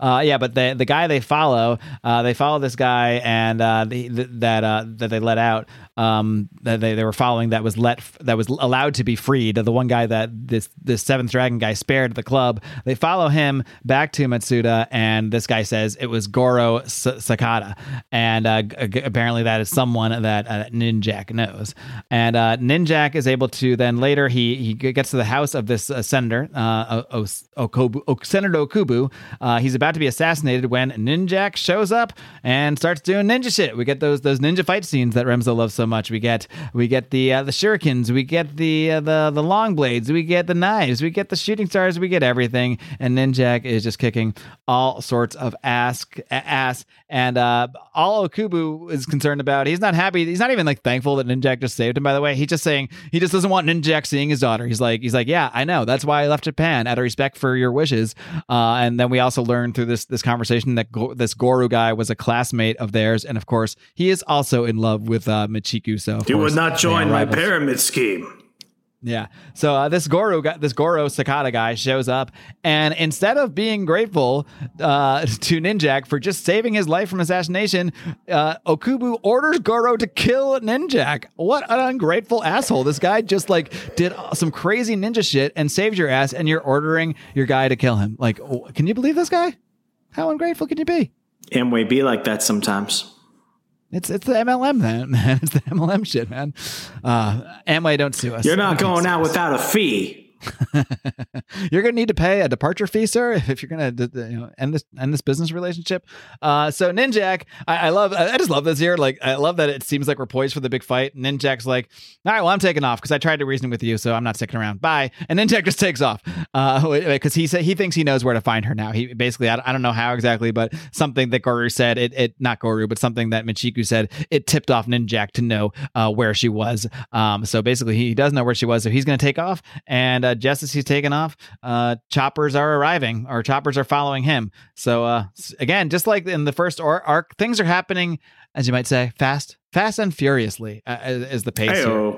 uh, yeah, but the the guy they follow, uh, they follow this guy, and uh, the, the, that uh, that they let out, um, that they, they were following that was let that was allowed to be freed. The one guy that this this seventh dragon guy spared at the club. They follow him back to Matsuda, and this guy says it was Goro S- Sakata, and uh, apparently that is someone that uh, Ninjak knows. And uh, Ninjak is able to then later he he gets to the house of this senator, o- o- o- Senator Okubu. He's about to be assassinated when Ninjak shows up and starts doing ninja shit. We get those those ninja fight scenes that Remzo loves so much. We get we get the uh, the shurikens, we get the uh, the the long blades, we get the knives, we get the shooting stars, we get everything. And Ninjak is just kicking all sorts of ass ass. And uh, all Okubu is concerned about, he's not happy. He's not even like thankful that Ninjak just saved him. By the way, he's just saying he just doesn't want Ninjak seeing his daughter. He's like he's like yeah, I know. That's why I left Japan out of respect for your wishes. Uh, and then we also learned through this this conversation that Go- this Goru guy was a classmate of theirs, and of course he is also in love with uh, Michiku. So you course, would not join my rivals. pyramid scheme. Yeah. So uh, this Goro guy, this Goro Sakata guy shows up, and instead of being grateful uh, to Ninjak for just saving his life from assassination, uh, Okubu orders Goro to kill Ninjak. What an ungrateful asshole! This guy just like did some crazy ninja shit and saved your ass, and you're ordering your guy to kill him. Like, can you believe this guy? How ungrateful can you be? Amway be like that sometimes. It's it's the MLM man, man. It's the MLM shit, man. Uh, Amway, don't sue us. You're not going out us. without a fee. you're gonna need to pay a departure fee, sir, if you're d- d- you know, end this end this business relationship. Uh, so Ninjak, I, I love, I just love this here. Like, I love that it seems like we're poised for the big fight. Ninjak's like, all right, well, I'm taking off because I tried to reason with you, so I'm not sticking around. Bye. And Ninjak just takes off because he said he thinks he knows where to find her now. He basically, I, I don't know how exactly, but something that Goru said, it, it not Goru, but something that Michiku said, it tipped off Ninjak to know uh, where she was. Um, so basically, he does know where she was, so he's gonna take off. And uh, just as he's taking off, uh, choppers are arriving, or choppers are following him. So uh, again, just like in the first arc, things are happening, as you might say, fast, fast and furiously, uh, is the pace here.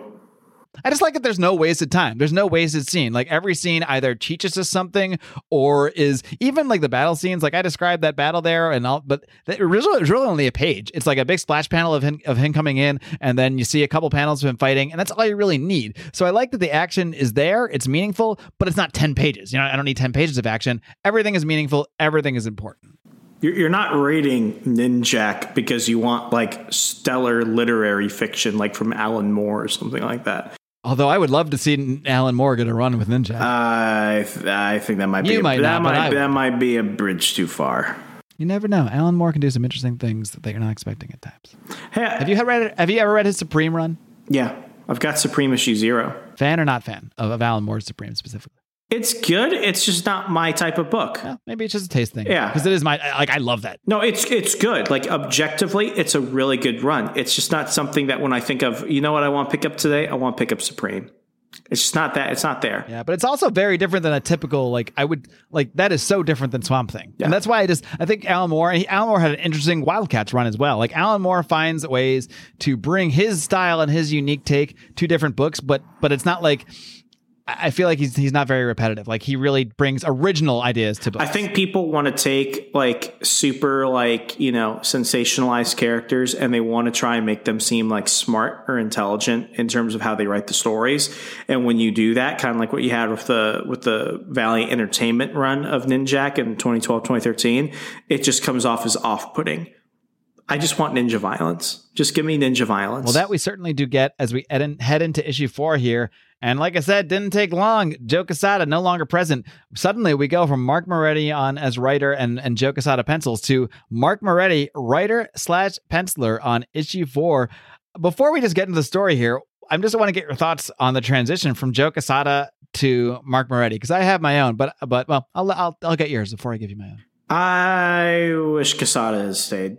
I just like that there's no wasted time. There's no wasted scene. Like every scene either teaches us something or is even like the battle scenes. Like I described that battle there and all, but that originally it was really only a page. It's like a big splash panel of him of him coming in, and then you see a couple panels of him fighting, and that's all you really need. So I like that the action is there. It's meaningful, but it's not ten pages. You know, I don't need ten pages of action. Everything is meaningful. Everything is important. You're, you're not rating Ninjak because you want like stellar literary fiction, like from Alan Moore or something like that. Although I would love to see Alan Moore get a run with Ninja. I th- I think that might be You a, might that not, but might that might be a bridge too far. you never know. Alan Moore can do some interesting things that you're not expecting at times. Hey, Have you read? Have you ever read his Supreme run? yeah, I've got Supreme Issue Zero. Fan or not fan of, of Alan Moore's Supreme specifically? It's good. It's just not my type of book. Well, maybe it's just a taste thing. Yeah. because it is my like I love that. No, it's it's good. Like objectively, it's a really good run. It's just not something that when I think of, you know what I want to pick up today, I want to pick up Supreme. It's just not that. It's not there. Yeah, but it's also very different than a typical like I would like that is so different than Swamp Thing, Yeah. and that's why I just I think Alan Moore he, Alan Moore had an interesting Wildcats run as well. Like Alan Moore finds ways to bring his style and his unique take to different books, but but it's not like I feel like he's he's not very repetitive. Like he really brings original ideas to. I think people want to take like super like, you know, sensationalized characters and they want to try and make them seem like smart or intelligent in terms of how they write the stories. And when you do that, kind of like what you had with the with the Valiant Entertainment run of Ninjak in 2012, 2013, it just comes off as off-putting. I just want ninja violence. Just give me ninja violence. Well, that we certainly do get as we head, head into issue four here. And like I said, didn't take long. Joe Quesada no longer present. Suddenly we go from Mark Moretti on as writer and, and Joe Quesada pencils to Mark Moretti, writer slash penciler on issue four. Before we just get into the story here, I just want to get your thoughts on the transition from Joe Quesada to Mark Moretti because I have my own, but but well, I'll, I'll I'll get yours before I give you my own. I wish Quesada has stayed.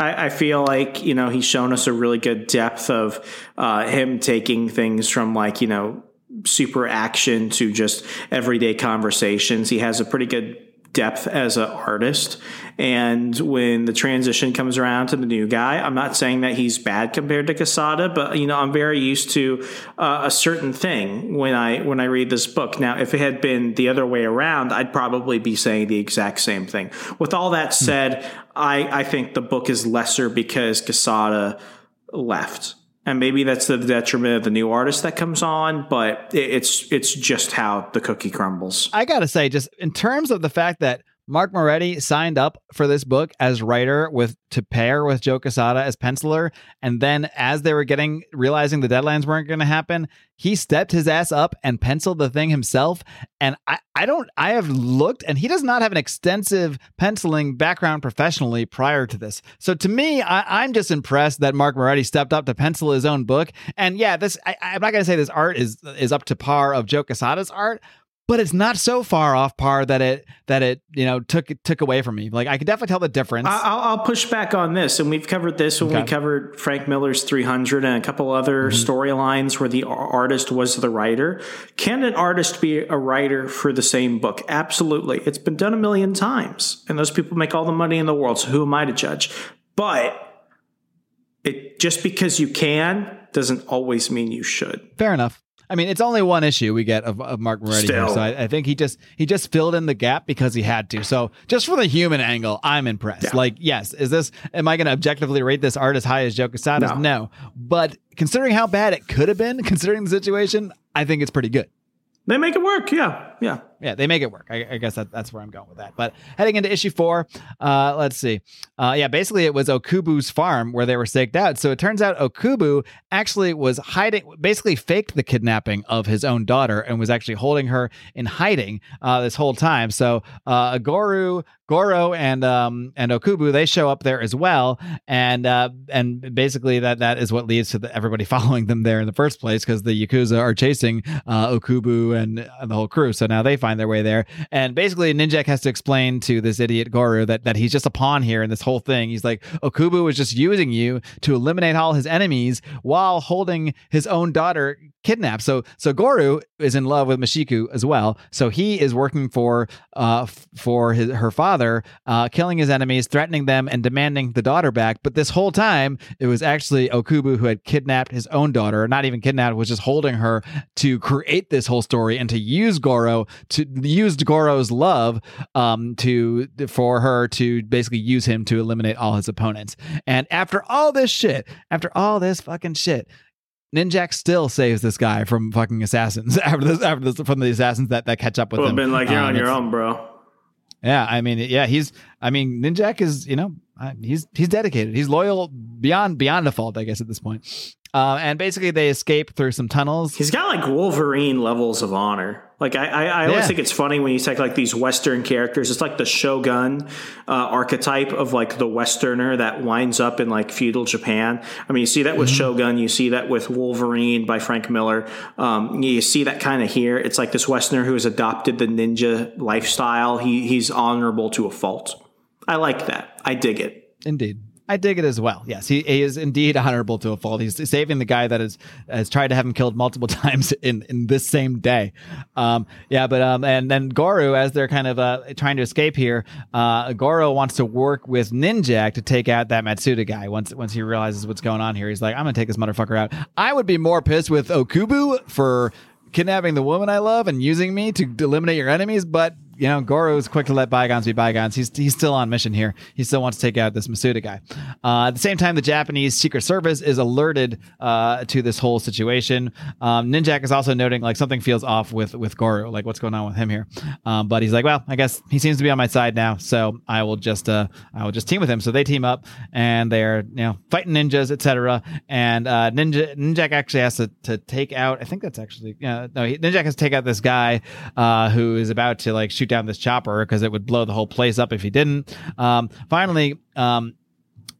I, I, feel like you know he's shown us a really good depth of uh, him taking things from like you know super action to just everyday conversations. He has a pretty good depth as an artist. And when the transition comes around to the new guy, I'm not saying that he's bad compared to Quesada, but you know, I'm very used to uh, a certain thing when I when I read this book. Now, if it had been the other way around, I'd probably be saying the exact same thing. With all that hmm. said, I I think the book is lesser because Quesada left and maybe that's the detriment of the new artist that comes on but it's it's just how the cookie crumbles. I gotta say just in terms of the fact that Mark Moretti signed up for this book as writer with to pair with Joe Quesada as penciler, and then as they were getting realizing the deadlines weren't going to happen, he stepped his ass up and penciled the thing himself. And I, I don't, I have looked, and he does not have an extensive penciling background professionally prior to this. So to me, I, am just impressed that Mark Moretti stepped up to pencil his own book. And yeah, this I, I'm not going to say this art is is up to par of Joe Quesada's art, but it's not so far off par that it that it you know took took away from me. Like I could definitely tell the difference. I'll, I'll push back on this, and we've covered this when okay. we covered Frank Miller's 300 and a couple other mm-hmm. storylines where the artist was the writer. Can an artist be a writer for the same book? Absolutely. It's been done a million times, and those people make all the money in the world. So who am I to judge? But it just because you can doesn't always mean you should. Fair enough. I mean, it's only one issue we get of, of Mark Moretti here, so I, I, think he just he just filled in the gap because he had to. So just from the human angle, I'm impressed. Yeah. Like, yes, is this? Am I going to objectively rate this art as high as Joe Quesada's? No. no, but considering how bad it could have been, considering the situation, I think it's pretty good. They make it work. Yeah. Yeah. Yeah. They make it work. I, I guess that, that's where I'm going with that. But heading into issue four, uh, let's see. Uh, yeah, basically it was Okubu's farm where they were staked out. So it turns out Okubu actually was hiding, basically faked the kidnapping of his own daughter and was actually holding her in hiding uh, this whole time. So uh, Goru, Goro and um, and Okubu they show up there as well, and uh, and basically that that is what leads to the, everybody following them there in the first place because the yakuza are chasing uh, Okubu and the whole crew. So now they find their way there, and basically Ninjak has to explain to this idiot Goro that that he's just a pawn here in this whole thing. He's like Okubu was just using you to eliminate all his enemies while holding his own daughter kidnapped. So so Goro is in love with Mashiko as well. So he is working for uh for his her father, uh killing his enemies, threatening them and demanding the daughter back. But this whole time it was actually Okubu who had kidnapped his own daughter, not even kidnapped, was just holding her to create this whole story and to use Goro to use Goro's love um to for her to basically use him to eliminate all his opponents. And after all this shit, after all this fucking shit, Ninjak still saves this guy from fucking assassins after this after this from the assassins that, that catch up with well, him. Been like you're um, on your own, bro. Yeah, I mean, yeah, he's. I mean, Ninjak is you know he's he's dedicated. He's loyal beyond beyond default, I guess, at this point. Uh, and basically, they escape through some tunnels. He's got like Wolverine levels of honor. Like I, I, I always yeah. think it's funny when you take like these Western characters. It's like the Shogun uh, archetype of like the Westerner that winds up in like feudal Japan. I mean, you see that with mm-hmm. Shogun. You see that with Wolverine by Frank Miller. Um, you see that kind of here. It's like this Westerner who has adopted the ninja lifestyle. He he's honorable to a fault. I like that. I dig it. Indeed. I dig it as well. Yes, he, he, is indeed honorable to a fault. He's saving the guy that has has tried to have him killed multiple times in in this same day. Um, yeah, but um, and then Goro, as they're kind of uh, trying to escape here, uh, Goro wants to work with Ninjak to take out that Matsuda guy. Once once he realizes what's going on here, he's like, I'm gonna take this motherfucker out. I would be more pissed with Okubu for kidnapping the woman I love and using me to eliminate your enemies, but you know, Goro is quick to let bygones be bygones. He's he's still on mission here. He still wants to take out this Matsuda guy. Uh, at the same time, the Japanese Secret Service is alerted uh, to this whole situation. Um, Ninjak is also noting like something feels off with with Goro, like what's going on with him here. Um, but he's like, well, I guess he seems to be on my side now, so I will just uh, I will just team with him. So they team up and they're you know fighting ninjas, etc. And uh, Ninja Ninjak actually has to, to take out. I think that's actually yeah no Ninjak has to take out this guy uh, who is about to like shoot down this chopper because it would blow the whole place up if he didn't. Um, finally, um,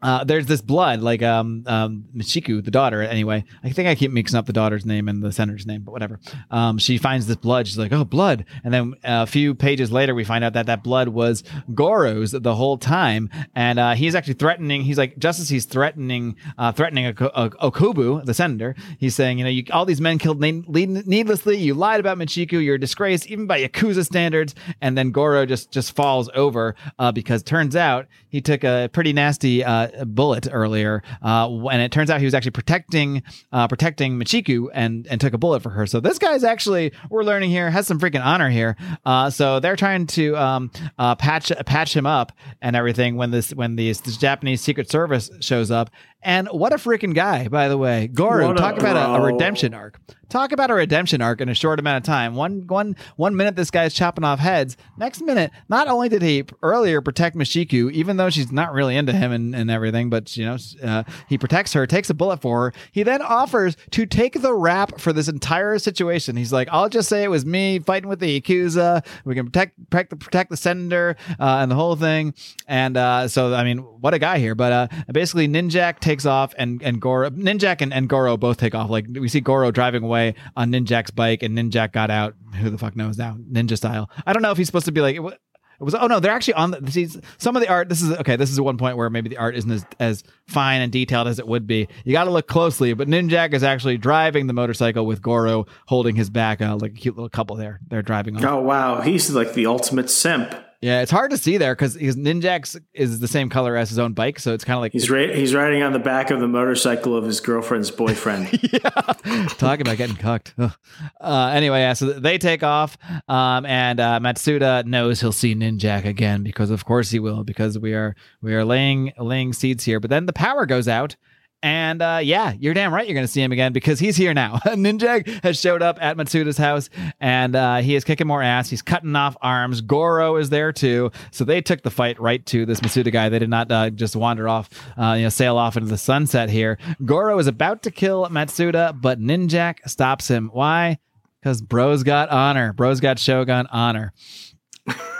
uh, there's this blood, like um, um, Michiku, the daughter. Anyway, I think I keep mixing up the daughter's name and the senator's name, but whatever. Um, she finds this blood. She's like, "Oh, blood!" And then a few pages later, we find out that that blood was Goro's the whole time, and uh, he's actually threatening. He's like, just as he's threatening, uh, threatening Ok- Ok- Okubu, the senator. He's saying, you know, you, all these men killed ne- needlessly. You lied about Michiku. You're a disgrace, even by Yakuza standards. And then Goro just just falls over uh, because turns out he took a pretty nasty uh, bullet earlier, uh, and it turns out he was actually protecting uh, protecting Michiku and and took a bullet for her. So this guy's actually we're learning here has some freaking honor here. Uh, so they're trying to um, uh, patch patch him up and everything when this when the this Japanese Secret Service shows up. And what a freaking guy, by the way, a Talk about a, a redemption arc. Talk about a redemption arc in a short amount of time. One one one minute this guy's chopping off heads. Next minute, not only did he earlier protect Mishiku, even though she's not really into him and, and everything, but you know uh, he protects her, takes a bullet for her. He then offers to take the rap for this entire situation. He's like, "I'll just say it was me fighting with the Yakuza. We can protect protect the, protect the sender uh, and the whole thing." And uh, so, I mean, what a guy here. But uh, basically, Ninjak takes off, and and Goro, Ninjak and, and Goro both take off. Like we see Goro driving away on Ninjak's bike, and Ninjak got out. Who the fuck knows now? Ninja style. I don't know if he's supposed to be like. It was oh no, they're actually on the see some of the art. This is okay. This is one point where maybe the art isn't as, as fine and detailed as it would be. You got to look closely. But Ninjak is actually driving the motorcycle with Goro holding his back. Uh, like a cute little couple there. They're driving on. Oh wow, he's like the ultimate simp. Yeah, it's hard to see there because his Ninjax is the same color as his own bike, so it's kind of like He's ri- he's riding on the back of the motorcycle of his girlfriend's boyfriend. Talking about getting cucked. Uh, anyway, yeah, so they take off, um, and uh, Matsuda knows he'll see Ninjak again because, of course, he will because we are we are laying laying seeds here. But then the power goes out. And uh, yeah, you're damn right. You're going to see him again because he's here now. Ninjak has showed up at Matsuda's house, and uh, he is kicking more ass. He's cutting off arms. Goro is there too. So they took the fight right to this Matsuda guy. They did not uh, just wander off, uh, you know, sail off into the sunset here. Goro is about to kill Matsuda, but Ninjak stops him. Why? Because Bro's got honor. Bro's got Shogun honor.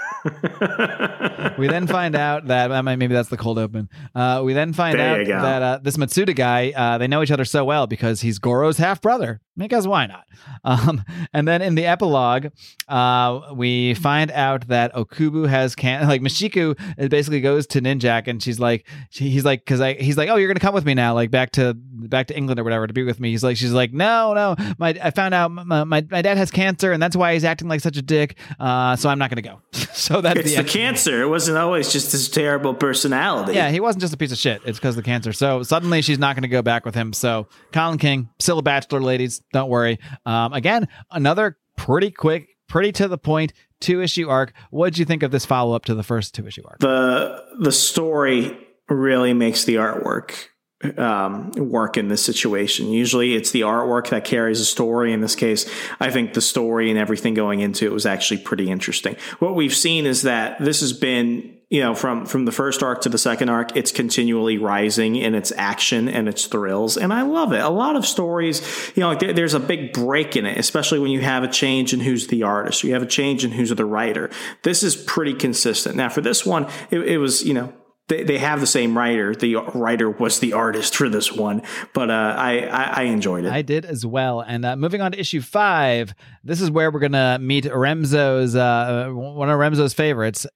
we then find out that uh, maybe that's the cold open. Uh, we then find There out that uh, this Matsuda guy, uh, they know each other so well because he's Goro's half brother. Because why not? Um, and then in the epilogue, uh, we find out that Okubu has can like Mishiku it basically goes to Ninjak and she's like, she, he's like, because I he's like, oh, you're gonna come with me now, like back to back to England or whatever to be with me. He's like, she's like, no, no, my I found out my my, my dad has cancer and that's why he's acting like such a dick. Uh, so I'm not gonna go. so that's it's the the cancer. It wasn't always just his terrible personality. Yeah, he wasn't just a piece of shit. It's because of the cancer. So suddenly she's not going to go back with him. So Colin King, still a bachelor, ladies. Don't worry. Um, again, another pretty quick, pretty to the point two issue arc. What did you think of this follow up to the first two issue arc? the the story really makes the artwork um, work in this situation. Usually, it's the artwork that carries a story. In this case, I think the story and everything going into it was actually pretty interesting. What we've seen is that this has been. You know, from from the first arc to the second arc, it's continually rising in its action and its thrills, and I love it. A lot of stories, you know, like there, there's a big break in it, especially when you have a change in who's the artist, you have a change in who's the writer. This is pretty consistent. Now, for this one, it, it was you know they, they have the same writer. The writer was the artist for this one, but uh, I, I I enjoyed it. I did as well. And uh, moving on to issue five, this is where we're gonna meet Remzo's uh, one of Remzo's favorites,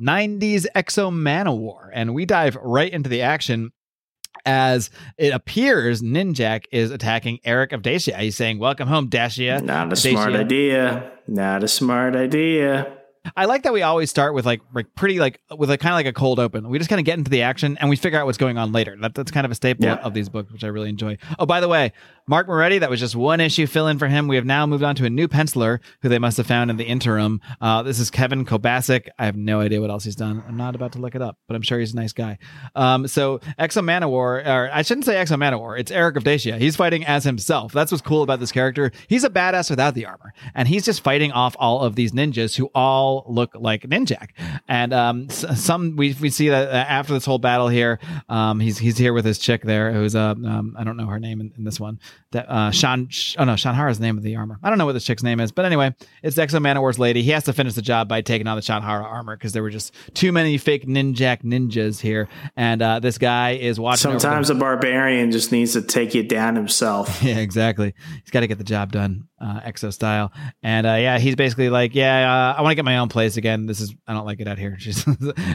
'90s X-O Manowar, and we dive right into the action. As it appears, Ninjak is attacking Eric of Dacia. He's saying, "Welcome home, Dacia." Not a smart Dacia. idea. Not a smart idea. I like that we always start with like like pretty like with a kind of like a cold open. We just kind of get into the action and we figure out what's going on later. That, that's kind of a staple Yeah. of these books, which I really enjoy. Oh, by the way, Mark Moretti, that was just one issue fill in for him. We have now moved on to a new penciler who they must have found in the interim. Uh, this is Kevin Kobasic. I have no idea what else he's done. I'm not about to look it up, but I'm sure he's a nice guy. Um, so X-O Manowar, or I shouldn't say X-O Manowar, it's Eric of Dacia. He's fighting as himself. That's what's cool about this character. He's a badass without the armor, and he's just fighting off all of these ninjas who all look like Ninjak. And um, some we, we see that uh, after this whole battle here, um, he's he's here with his chick there, who's uh, um, I don't know her name in, in this one. That uh, Sean, oh no, Shanhara is the name of the armor. I don't know what this chick's name is, but anyway, it's X-O Manowar's lady. He has to finish the job by taking on the Shanhara armor because there were just too many fake Ninjak ninjas here, and uh, this guy is watching. Sometimes a barbarian just needs to take you down himself. Yeah, exactly. He's got to get the job done, uh, X-O style. And uh, yeah, he's basically like, yeah, uh, I want to get my own place again. This is I don't like it out here.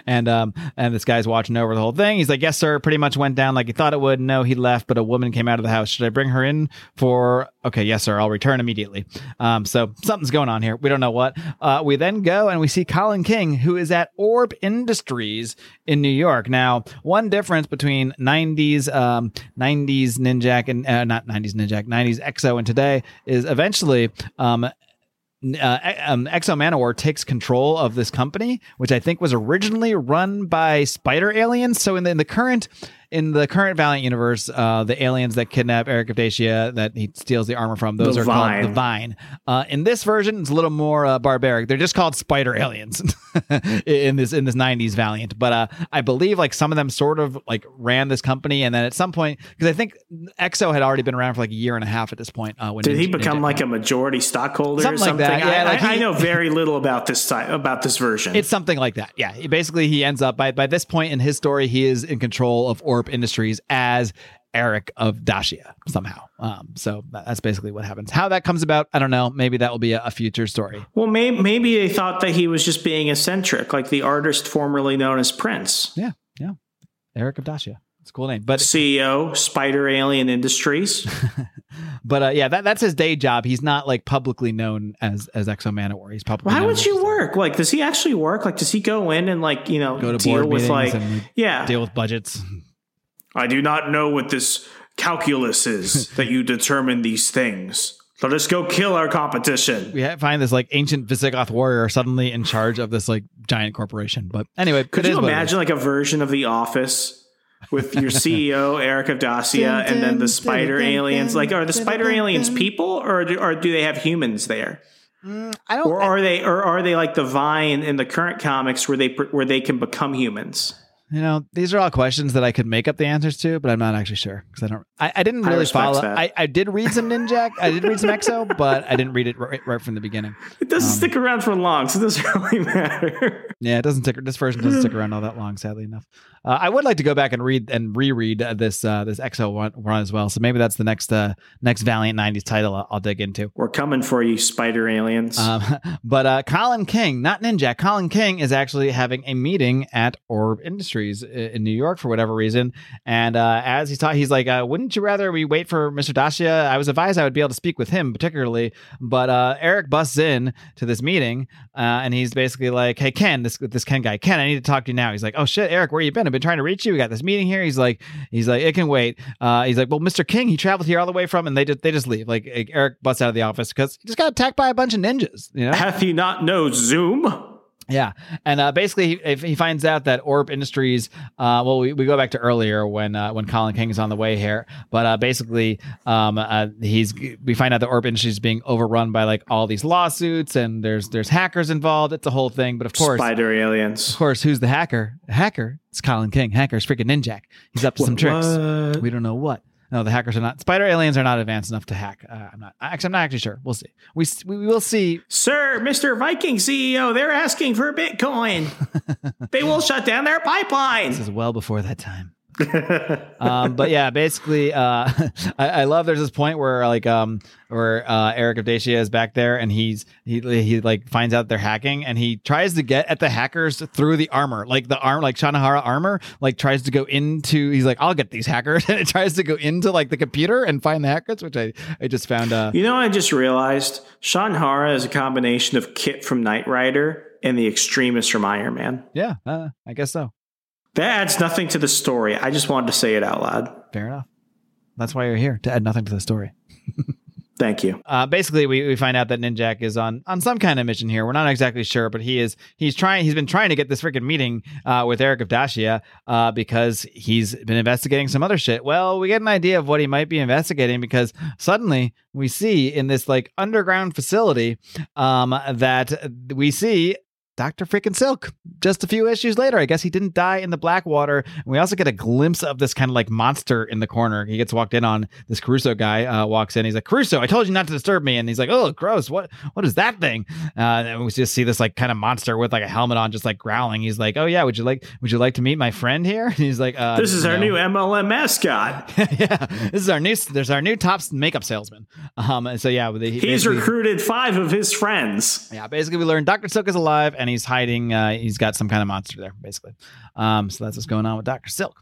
And um and this guy's watching over the whole thing. He's like, yes, sir. Pretty much went down like he thought it would. No, he left, but a woman came out of the house. Should I bring her in for? Okay, yes, sir. I'll return immediately. Um, so something's going on here. We don't know what. Uh, we then go and we see Colin King, who is at Orb Industries in New York. Now, one difference between 90s, um, 90s Ninjak and uh, not 90s Ninjak, 90s X-O and today is eventually, um, uh, um, X-O Manowar takes control of this company, which I think was originally run by Spider Aliens. So in the, in the current in the current Valiant universe, uh, the aliens that kidnap Eric of Dacia that he steals the armor from, those The are Vine. called the Vine. Uh, in this version, it's a little more uh, barbaric. They're just called Spider Aliens in this in this '90s Valiant. But uh, I believe like some of them sort of like ran this company, and then at some point, because I think X-O had already been around for like a year and a half at this point. Uh, when Did he Ninja- become Ninja- like a majority stockholder Something or like something? that. Yeah, I, like I, I know very little about this about this version. It's something like that. Yeah. Basically, he ends up by by this point in his story, he is in control of Industries as Eric of Dacia somehow. Um, so that's basically what happens. How that comes about, I don't know. Maybe that will be a, a future story. well, may, maybe they thought that he was just being eccentric, like the artist formerly known as Prince. Yeah. Yeah. Eric of Dacia. It's a cool name. But CEO, Spider Alien Industries. but uh, yeah, that, that's his day job. He's not like publicly known as as X-O Manowar. He's publicly How known would you work? Like, does he actually work? Like, does he go in and like you know Go to deal with like, yeah? deal with budgets. I do not know what this calculus is that you determine these things. Let us go kill our competition. We ha- find this like ancient Visigoth warrior suddenly in charge of this like giant corporation. But anyway, Could it you is what it is. imagine like a version of The Office with your CEO Eric of Dacia and then the spider aliens? Like, are the spider aliens people, or do, or do they have humans there, I don't. or are they, or are they like the Vine in the current comics where they where they can become humans? You know, these are all questions that I could make up the answers to, but I'm not actually sure because I don't. I, I didn't really respect follow. that. I, I did read some Ninjak. I did read some X-O, but I didn't read it right, right from the beginning. It doesn't Um, stick around for long, so it doesn't really matter. Yeah, it doesn't stick. This version doesn't stick around all that long, sadly enough. Uh, I would like to go back and read and reread uh, this uh, this X-O one, run as well. So maybe that's the next uh, next Valiant '90s title I'll, I'll dig into. We're coming for you, spider aliens. Um, but uh, Colin King, not Ninja, Colin King is actually having a meeting at Orb Industries i- in New York for whatever reason. And uh, as he's talking, he's like, uh, "Wouldn't you rather we wait for Mr. Dacia? I was advised I would be able to speak with him particularly." But uh, Eric busts in to this meeting, uh, and he's basically like, "Hey Ken, this this Ken guy, Ken, I need to talk to you now." He's like, "Oh shit, Eric, where you been? I've been trying to reach you. We got this meeting here." He's like, "He's like, it can wait." Uh, he's like, "Well, Mr. King, he traveled here all the way from," and they just they just leave. Like Eric busts out of the office because he just got attacked by a bunch of ninjas. You know. Hath he not know Zoom? Yeah, and uh, basically, he, if he finds out that Orb Industries, uh, well, we, we go back to earlier when uh, when Colin King is on the way here, but uh, basically, um, uh, he's we find out that Orb Industries is being overrun by like all these lawsuits, and there's there's hackers involved. It's a whole thing, but of course, Spider aliens. of course, who's the hacker? The hacker. It's Colin King. Hacker's freaking Ninjak. He's up to some tricks. What? We don't know what. No, the hackers are not. Spider aliens are not advanced enough to hack. Uh, I'm not. Actually, I'm not actually sure. We'll see. We s- we will see Sir, Mr. Viking CEO, they're asking for Bitcoin. they will shut down their pipeline. This is well before that time. um, but yeah, basically, uh, I, I love. There's this point where like um where uh, Eric of Dacia is back there and he's he he like finds out they're hacking and he tries to get at the hackers through the armor, like the arm like Shanhara armor, like tries to go into. He's like, I'll get these hackers, and it tries to go into like the computer and find the hackers, which I I just found. Uh, You know, I just realized Shanhara is a combination of KITT from Knight Rider and the Extremis from Iron Man. yeah, uh, I guess so. That adds nothing to the story. I just wanted to say it out loud. Fair enough. That's why you're here to add nothing to the story. Thank you. Uh, basically, we, we find out that Ninjak is on on some kind of mission here. We're not exactly sure, but he is he's trying. He's been trying to get this freaking meeting uh, with Eric of Dacia uh, because he's been investigating some other shit. Well, we get an idea of what he might be investigating because suddenly we see in this like underground facility um, that we see Dr. Freaking Silk. Just a few issues later, I guess he didn't die in the Blackwater. And we also get a glimpse of this kind of like monster in the corner. He gets walked in on. This Caruso guy uh, walks in. He's like, Caruso, I told you not to disturb me. And he's like, Oh, gross. What? What is that thing? Uh, and we just see this like kind of monster with like a helmet on, just like growling. He's like, Oh yeah, would you like Would you like to meet my friend here? And he's like, uh, This is our new MLM mascot. yeah, this is our new. There's our new top makeup salesman. Um, and so yeah, they, He's recruited five of his friends. yeah, basically we learned Doctor Silk is alive and he's hiding. Uh, he's got some kind of monster there, basically. Um, so that's what's going on with Doctor Silk.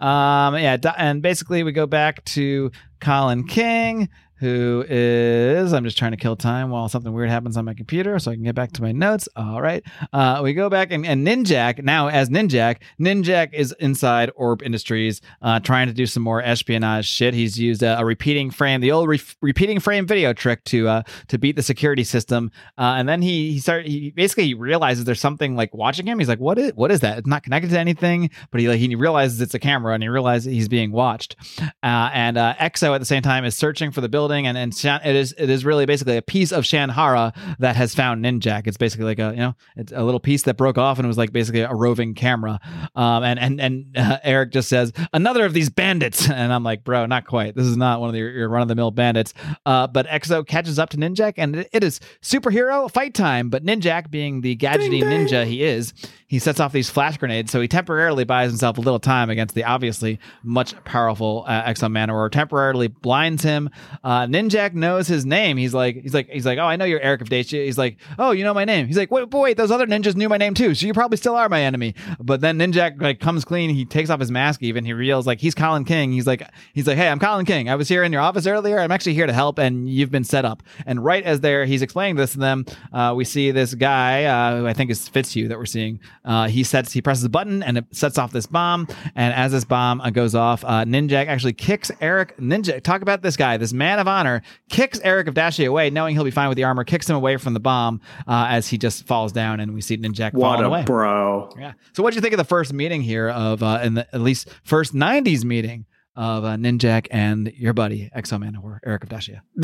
Um, yeah, and basically we go back to Colin King, who is. I'm just trying to kill time while something weird happens on my computer, so I can get back to my notes. All right, uh, we go back and, and Ninjak now as Ninjak. Ninjak is inside Orb Industries, uh, trying to do some more espionage shit. He's used a, a repeating frame, the old re- repeating frame video trick to uh, to beat the security system, uh, and then he he start he basically realizes there's something like watching him. He's like, what is what is that? It's not connected to anything, but he like he realizes it's a camera and he realizes he's being watched. Uh, and uh, X-O at the same time is searching for the building, and and Shan, it is it is really basically a piece of Shanhara that has found Ninjak. It's basically like a you know it's a little piece that broke off and it was like basically a roving camera. Um, and and and uh, Eric just says another of these bandits, and I'm like, bro, not quite. This is not one of the, your run of the mill bandits. Uh, but X-O catches up to Ninjak, and it, it is superhero fight time. But Ninjak, being the gadgety ninja he is, he sets off these flash grenades, so he temporarily buys himself a little time against the obviously much powerful uh, X-O Manowar. Temporarily blinds him. Uh, Ninjak knows his name. He's like, he's like, he's like, oh, I know you're Eric of Dacia. He's like, oh, you know my name. He's like, wait, but wait, those other ninjas knew my name too, so you probably still are my enemy. But then Ninjak like comes clean. He takes off his mask. Even he reveals like he's Colin King. He's like, he's like, hey, I'm Colin King. I was here in your office earlier. I'm actually here to help, and you've been set up. And right as there, he's explaining this to them. Uh, we see this guy uh, who I think is Fitzhugh that we're seeing. Uh, he sets, he presses a button, and it sets off this bomb. And as this bomb uh, goes off, uh, Ninjak actually kicks Eric. Ninja, talk about this guy, this man of honor, kicks Eric of Dacia away, knowing he'll be fine with the armor. Kicks him away from the bomb uh, as he just falls down, and we see Ninjak What a away. bro. Yeah. So, what do you think of the first meeting here of, uh, in the at least first '90s meeting of uh, Ninjak and your buddy X-O Manowar, Eric of Dacia?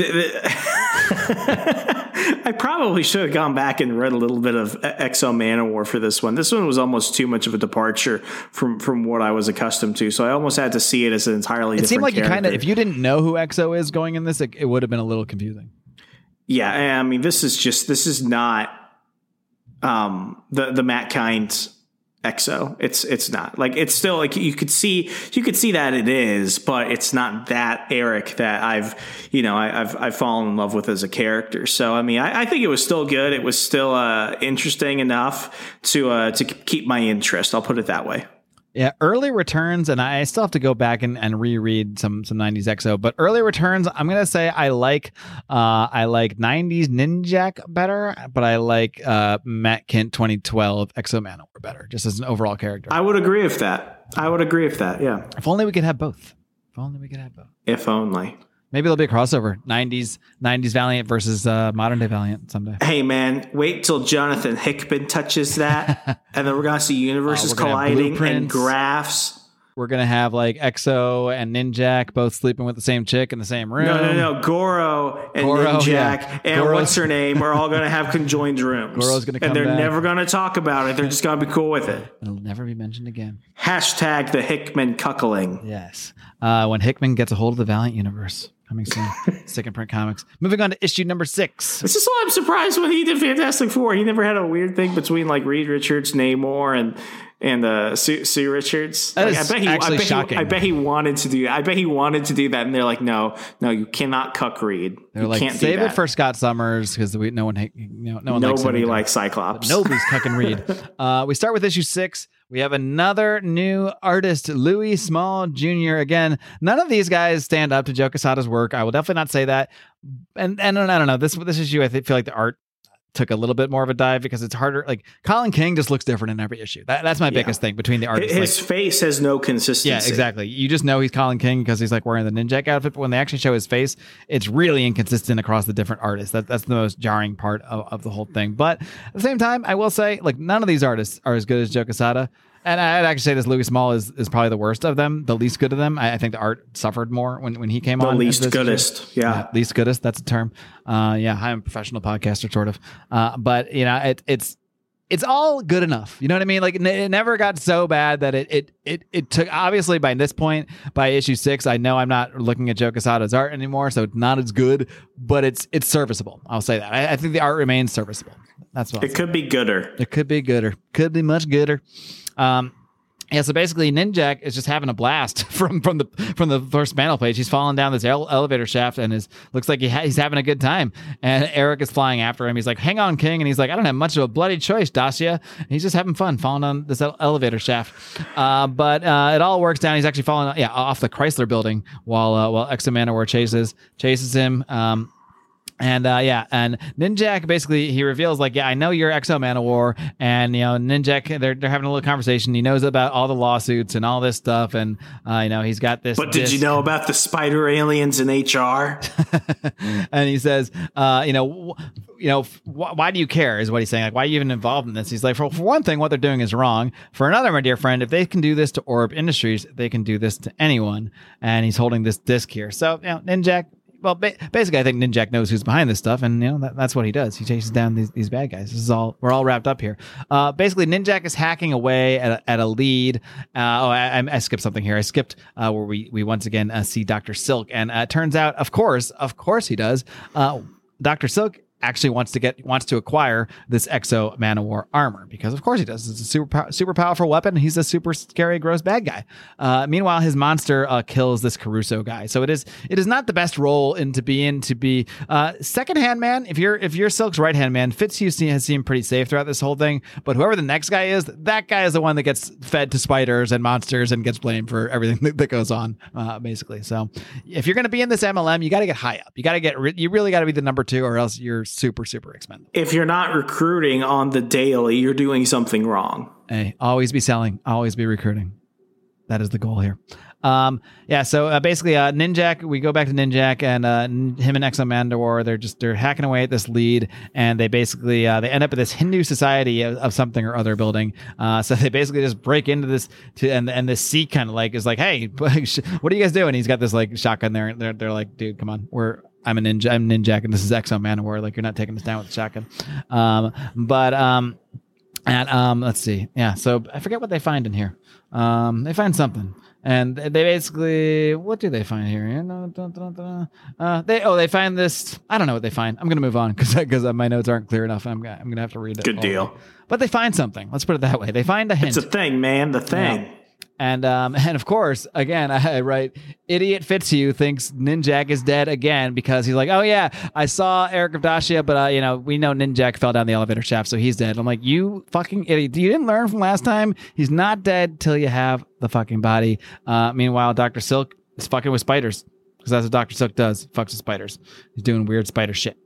I probably should have gone back and read a little bit of X-O Manowar for this one. This one was almost too much of a departure from from what I was accustomed to, so I almost had to see it as an entirely. Different. It seemed like different you kind of, if you didn't know who X-O is going in this, it, it would have been a little confusing. Yeah, I mean, this is just this is not um the the Matt Kindt X-O it's it's not. Like it's still like you could see you could see that it is but it's not that eric that i've you know I, i've i've fallen in love with as a character. So i mean i, I think it was still good. It was still uh interesting enough to uh to keep my interest. I'll put it that way Yeah, early returns, and I still have to go back and, and reread some some '90s X-O. But early returns, I'm gonna say I like uh, I like '90s Ninjak better, but I like uh, Matt Kindt 2012 X-O Manowar better, just as an overall character. i would agree with that i would agree with that yeah if only we could have both. If only we could have both. if only Maybe there'll be a crossover '90s '90s Valiant versus uh, modern day Valiant someday. Hey man, wait till Jonathan Hickman touches that, and then we're gonna see universes Oh, we're gonna have colliding and graphs. We're gonna have like X-O and Ninjak both sleeping with the same chick in the same room. No, no, no. Goro and Goro, Ninjak yeah. and Goro's- what's her name are all going to have conjoined rooms. Goro's gonna come and they're back. never going to talk about it. They're just going to be cool with it. It'll never be mentioned again. Hashtag the Hickman cuckling. Yes. Uh, when Hickman gets a hold of the Valiant universe. Coming soon. Second print comics. Moving on to issue number six. This is why I'm surprised when he did Fantastic Four. He never had a weird thing between like Reed Richards, Namor, and and uh, Sue, Sue Richards. That Like, I bet he, actually I bet shocking. He, I bet he wanted to do. I bet he wanted to do that, and they're like, no, no, you cannot cuck Reed. They're you like, can't save it for Scott Summers because we no one hate, you know, no one Nobody likes, likes Cyclops. Nobody's cucking Reed. Uh, we start with issue six. We have another new artist, Louis Small Jr. Again, none of these guys stand up to Joe Quesada's work. I will definitely not say that. And and I don't know this this issue. I feel like the art took a little bit more of a dive because it's harder. Like Colin King just looks different in every issue. That, that's my biggest thing between the artists. His Like, face has no consistency. yeah, exactly. You just know he's Colin King because he's like wearing the ninja outfit. But when they actually show his face, it's really inconsistent across the different artists. That, that's the most jarring part of, of the whole thing. But at the same time, I will say, like, none of these artists are as good as Joe Quesada. And I'd actually say this Louis Small is, is probably the worst of them, the least good of them. I, I think the art suffered more when, when he came The on. as least goodest. Yeah. least goodest. That's a term. Uh, yeah, I'm a professional podcaster, sort of. Uh, but you know, it, it's it's all good enough. You know what I mean? Like it, it never got so bad that it it it it took. Obviously, by this point, by issue six, I know I'm not looking at Joe Quesada's art anymore, so it's not as good, but it's it's serviceable. I'll say that. I, I think the art remains serviceable. That's what It could be gooder. it could be gooder. Could be much gooder. Um, yeah, so basically, Ninjak is just having a blast from from the from the first panel page. He's falling down this ele- elevator shaft and is looks like he ha- he's having a good time. And Eric is flying after him. He's like, "Hang on, King!" And he's like, "I don't have much of a bloody choice, Dacia." And he's just having fun falling down this ele- elevator shaft. Uh, but uh, it all works down. He's actually falling, yeah, off the Chrysler building while uh, while X-O Manowar chases chases him. Um, and uh, yeah, and Ninjak basically he reveals like, yeah, I know you're X-O Man of War, and you know Ninjak they're they're having a little conversation. He knows about all the lawsuits and all this stuff, and uh, you know he's got this. But did you know about the spider aliens in HR? and he says, uh, you know, you know, wh- why do you care? Is what he's saying. Like, why are you even involved in this? He's like, for, for one thing, what they're doing is wrong. For another, my dear friend, if they can do this to Orb Industries, they can do this to anyone. And he's holding this disc here. So, you know, Ninjak. Well, ba- basically, I think Ninjak knows who's behind this stuff, and you know that, that's what he does. He chases down these, these bad guys. This is all we're all wrapped up here. Uh, basically, Ninjak is hacking away at a, at a lead. Uh, oh, I, I- skipped something here. I skipped uh, where we we once again uh, see Doctor Silk, and uh, it turns out, of course, of course, he does. Uh, Doctor Silk actually wants to get wants to acquire this X-O Man of War armor because of course he does. It's a super super powerful weapon. He's a super scary, gross bad guy. Uh, meanwhile, his monster uh, kills this Caruso guy. So it is it is not the best role in to be in to be uh, second hand man. If you're if you're Silk's right hand man, Fitzhugh has seemed pretty safe throughout this whole thing. But whoever the next guy is, that guy is the one that gets fed to spiders and monsters and gets blamed for everything that, that goes on, uh, basically. So if you're going to be in this MLM, you got to get high up. You got to get re- you really got to be the number two, or else you're super super expensive. if you're not recruiting on the daily, you're doing something wrong. Hey, always be selling, always be recruiting. That is the goal here. Um, yeah. So uh, basically, uh, Ninjak. We go back to Ninjak and uh, him and X-O Manowar. They're just they're hacking away at this lead, and they basically uh, they end up at this Hindu society of, of something or other building. Uh, so they basically just break into this to and and this Sikh kind of like is like, hey, what are you guys doing? He's got this like shotgun there. and They're they're like, dude, come on, we're I'm a ninja. I'm Ninjak, and this is X-O Manowar. Like you're not taking us down with a shotgun. Um, but um, and um, let's see. Yeah, so I forget what they find in here. Um, they find something, and they basically what do they find here? You know. Uh, they oh they find this. I don't know what they find. I'm gonna move on because because my notes aren't clear enough. I'm gonna, I'm gonna have to read it. Good deal. But they find something. Let's put it that way. They find a hint. It's a thing, man. The thing. And um, and of course, again, I write idiot Fitzhugh thinks Ninjak is dead again because he's like, oh yeah, I saw Eric of Dacia, but uh, you know we know Ninjak fell down the elevator shaft, so he's dead. I'm like, you fucking idiot! You didn't learn from last time. He's not dead till you have the fucking body. Uh, meanwhile, Doctor Silk is fucking with spiders because that's what Doctor Silk does. Fucks with spiders. He's doing weird spider shit.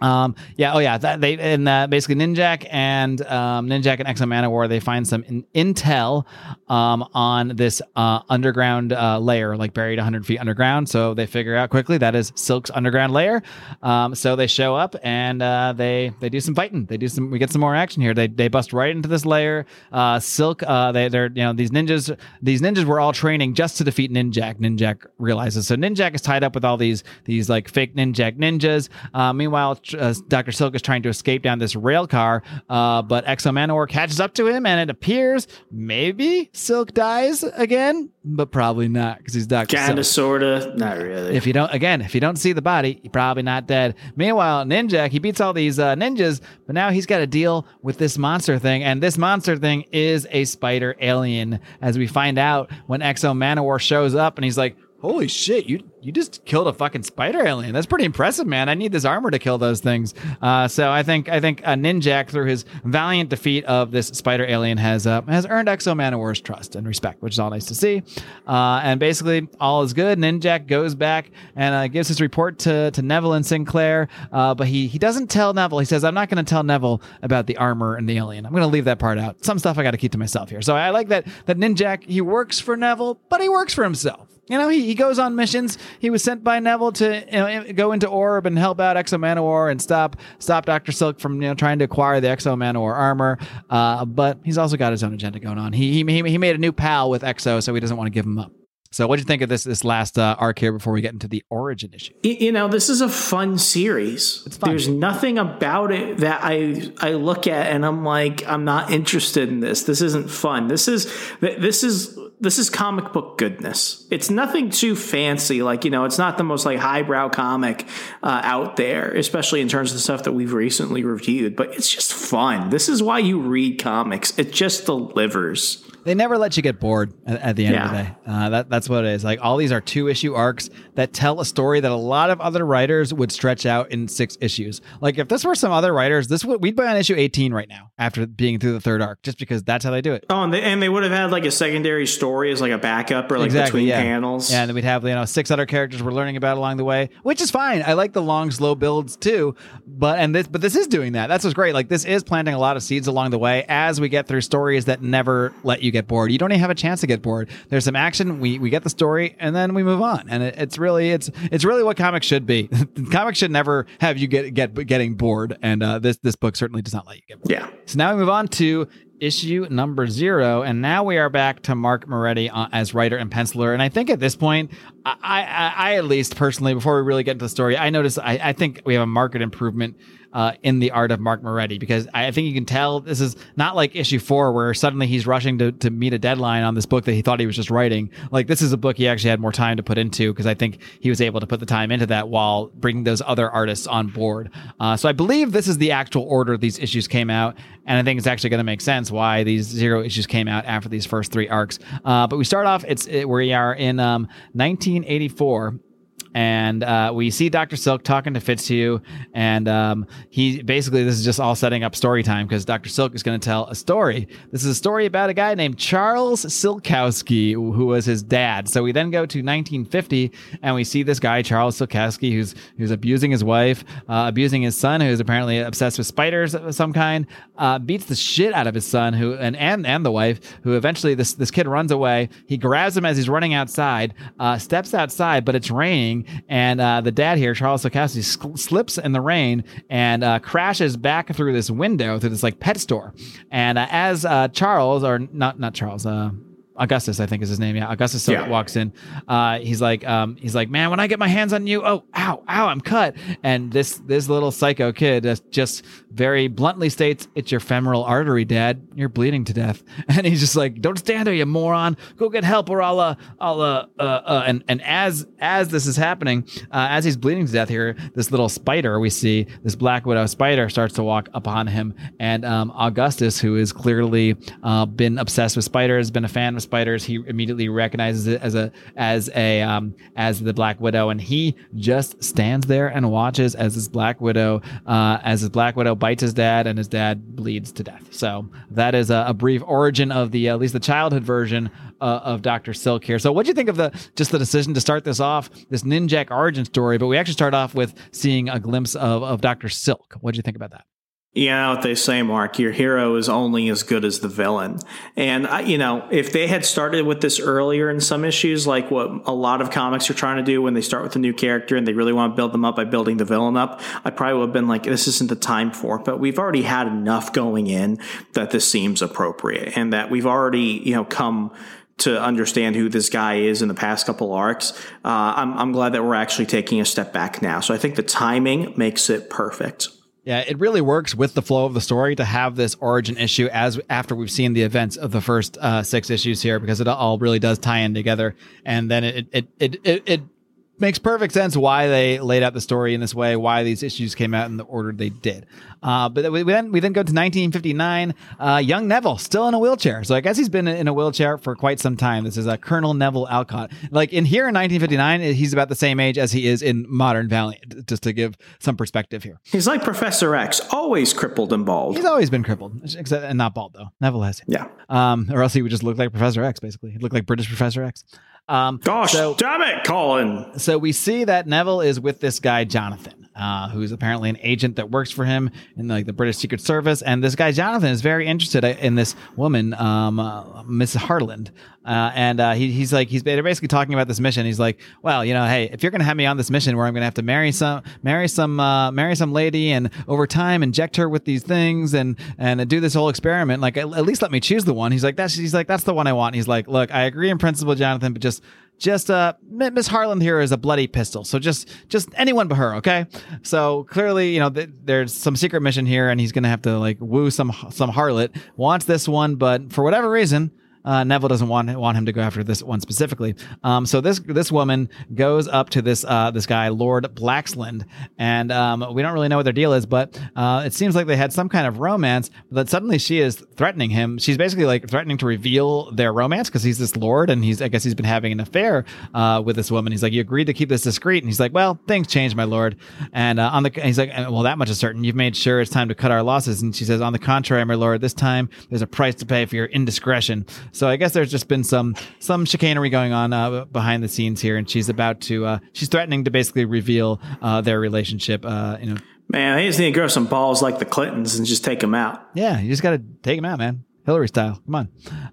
Um, yeah, oh yeah, that they and uh, basically Ninjak and um, Ninjak and X-O Manowar they find some in, intel um, on this uh, underground uh, layer, like buried 100 feet underground. So they figure out quickly that is Silk's underground layer. Um, so they show up and uh, they they do some fighting. They do some. We get some more action here. They they bust right into this layer. Uh, Silk, uh, they they're you know these ninjas. These ninjas were all training just to defeat Ninjak. Ninjak realizes so Ninjak is tied up with all these these like fake Ninjak ninjas. Uh, meanwhile, uh, Doctor Silk is trying to escape down this rail car, uh, but X-O Manowar catches up to him, and it appears maybe Silk dies again, but probably not because he's Silk. Kinda, sorta, not really. If you don't, again, if you don't see the body, you're probably not dead. Meanwhile, Ninjak, he beats all these uh, ninjas, but now he's got to deal with this monster thing. And this monster thing is a spider alien, as we find out when X-O Manowar shows up and he's like, Holy shit, you you just killed a fucking spider alien. That's pretty impressive, man. I need this armor to kill those things. Uh, so I think I think uh, Ninjak, through his valiant defeat of this spider alien, has uh, has earned X-O Manowar's trust and respect, which is all nice to see. Uh, and basically, all is good. Ninjak goes back and uh, gives his report to, to Neville and Sinclair, uh, but he he doesn't tell Neville. He says, "I'm not going to tell Neville about the armor and the alien. I'm going to leave that part out. Some stuff I got to keep to myself here." So I like that that Ninjak he works for Neville, but he works for himself. You know, he, he goes on missions. He was sent by Neville to you know, go into Orb and help out X-O Manowar and stop stop Doctor Silk from you know trying to acquire the X-O Manowar armor. Uh, but he's also got his own agenda going on. He, he he made a new pal with X-O, so he doesn't want to give him up. So, what do you think of this this last uh, arc here before we get into the origin issue? You know, this is a fun series. It's fun. There's nothing about it that I I look at and I'm like, I'm not interested in this. This isn't fun. This is this is this is comic book goodness. It's nothing too fancy. Like you know, it's not the most like highbrow comic uh, out there, especially in terms of the stuff that we've recently reviewed. But it's just fun. This is why you read comics. It just delivers. They never let you get bored at, at the end of the day. Uh, that, that's what it is. Like all these are two issue arcs that tell a story that a lot of other writers would stretch out in six issues. Like if this were some other writers, this would we'd be on issue eighteen right now after being through the third arc, just because that's how they do it. Oh, and they, and they would have had like a secondary story as like a backup or like between yeah. panels. Yeah, and then we'd have you know six other characters we're learning about along the way, which is fine. I like the long, slow builds too, but and this but this is doing that. That's what's great. Like this is planting a lot of seeds along the way as we get through stories that never let you get bored. You don't even have a chance to get bored. There's some action. We we get the story and then we move on, and it, it's really it's it's really what comics should be. comics should never have you get get getting bored, and uh, this this book certainly does not let you get bored. yeah. So now we move on to issue number zero, and now we are back to Mark Moretti uh, as writer and penciler. And I think at this point, I, I, I at least personally, before we really get into the story, I notice I, I think we have a market improvement uh, in the art of Mark Moretti because I think you can tell this is not like issue four where suddenly he's rushing to, to meet a deadline on this book that he thought he was just writing. Like this is a book he actually had more time to put into because I think he was able to put the time into that while bringing those other artists on board. Uh, so I believe this is the actual order these issues came out, and I think it's actually going to make sense why these zero issues came out after these first three arcs. Uh, but we start off it's it, we are in um, 1984 and uh, we see Dr. Silk talking to Fitzhugh, and um, he basically this is just all setting up story time because Dr. Silk is going to tell a story. This is a story about a guy named Charles Silkowski, who was his dad. So we then go to 1950, and we see this guy Charles Silkowski, who's who's abusing his wife, uh, abusing his son, who's apparently obsessed with spiders of some kind, uh, beats the shit out of his son, who and and and the wife, who eventually this this kid runs away. He grabs him as he's running outside, uh, steps outside, but it's raining, and uh, the dad here, Charles Silkowski, sl- slips in the rain and uh, crashes back through this window through this like pet store. And uh, as uh, Charles, or not not Charles, uh, Augustus, I think is his name. Yeah, Augustus Yeah. walks in. Uh, he's like, um, he's like, man, when I get my hands on you, oh, ow, ow, I'm cut. And this this little psycho kid just, very bluntly states, "It's your femoral artery, Dad. You're bleeding to death." And he's just like, "Don't stand there, you moron. Go get help, or I'll, uh, I'll, uh, uh, uh." And and as as this is happening, uh, as he's bleeding to death here, this little spider we see, this black widow spider, starts to walk upon him, and um, Augustus, who is clearly uh, been obsessed with spiders, been a fan of spiders, he immediately recognizes it as a as a um, as the Black Widow, and he just stands there and watches as this Black Widow uh, as his Black Widow bites his dad, and his dad bleeds to death. So that is a, a brief origin of the at least the childhood version uh, of Doctor Silk here. So what do you think of the just the decision to start this off this Ninjak origin story? But we actually start off with seeing a glimpse of of Doctor Silk. What do you think about that? You know what they say, Mark. Your hero is only as good as the villain. And, uh, you know, if they had started with this earlier in some issues, like what a lot of comics are trying to do when they start with a new character and they really want to build them up by building the villain up, I probably would have been like, this isn't the time for it. But we've already had enough going in that this seems appropriate and that we've already, you know, come to understand who this guy is in the past couple arcs. Uh, I'm, I'm glad that we're actually taking a step back now. So I think the timing makes it perfect. Yeah, it really works with the flow of the story to have this origin issue as after we've seen the events of the first uh, six issues here because it all really does tie in together, and then it it it it, it makes perfect sense why they laid out the story in this way, why these issues came out in the order they did. Uh, but we, we then we then go to 1959. Uh, young Neville still in a wheelchair, so I guess he's been in a wheelchair for quite some time. This is a uh, Colonel Neville Alcott. Like in here in 1959, he's about the same age as he is in modern Valiant. Just to give some perspective here, he's like Professor X, always crippled and bald. He's always been crippled, except and not bald though. Neville has. Yeah. Um, or else he would just look like Professor X. Basically, he'd look like British Professor X. Um, Gosh, so, damn it, Colin. So we see that Neville is with this guy Jonathan uh, who's apparently an agent that works for him in like the British Secret Service. And this guy Jonathan is very interested in this woman, um, uh, Miss Harland. Uh, and uh, he, he's like he's basically talking about this mission. He's like, well, you know, hey, if you're gonna have me on this mission where I'm gonna have to marry some marry some uh, marry some lady and over time inject her with these things and and do this whole experiment, like at, at least let me choose the one. He's like that's he's like that's the one I want. he's like, look, I agree in principle, Jonathan, but just just uh miss harland here is a bloody pistol so just just anyone but her okay? So clearly you know th- there's some secret mission here and he's gonna have to like woo some some harlot. Wants this one but for whatever reason uh, Neville doesn't want want him to go after this one specifically. Um, so this this woman goes up to this uh, this guy Lord Blaxland, and um, we don't really know what their deal is, but uh, it seems like they had some kind of romance. But suddenly she is threatening him. She's basically like threatening to reveal their romance because he's this lord, and he's I guess he's been having an affair uh, with this woman. He's like, you agreed to keep this discreet, and he's like, well, things changed, my lord. And uh, on the he's like, well, that much is certain. You've made sure it's time to cut our losses. And she says, on the contrary, my lord, this time there's a price to pay for your indiscretion. So I guess there's just been some some chicanery going on uh, behind the scenes here, and she's about to uh, she's threatening to basically reveal uh, their relationship. Uh, you know, man, they just need to grow some balls like the Clintons and just take them out. Yeah, you just got to take them out, man. Hillary style. Come on.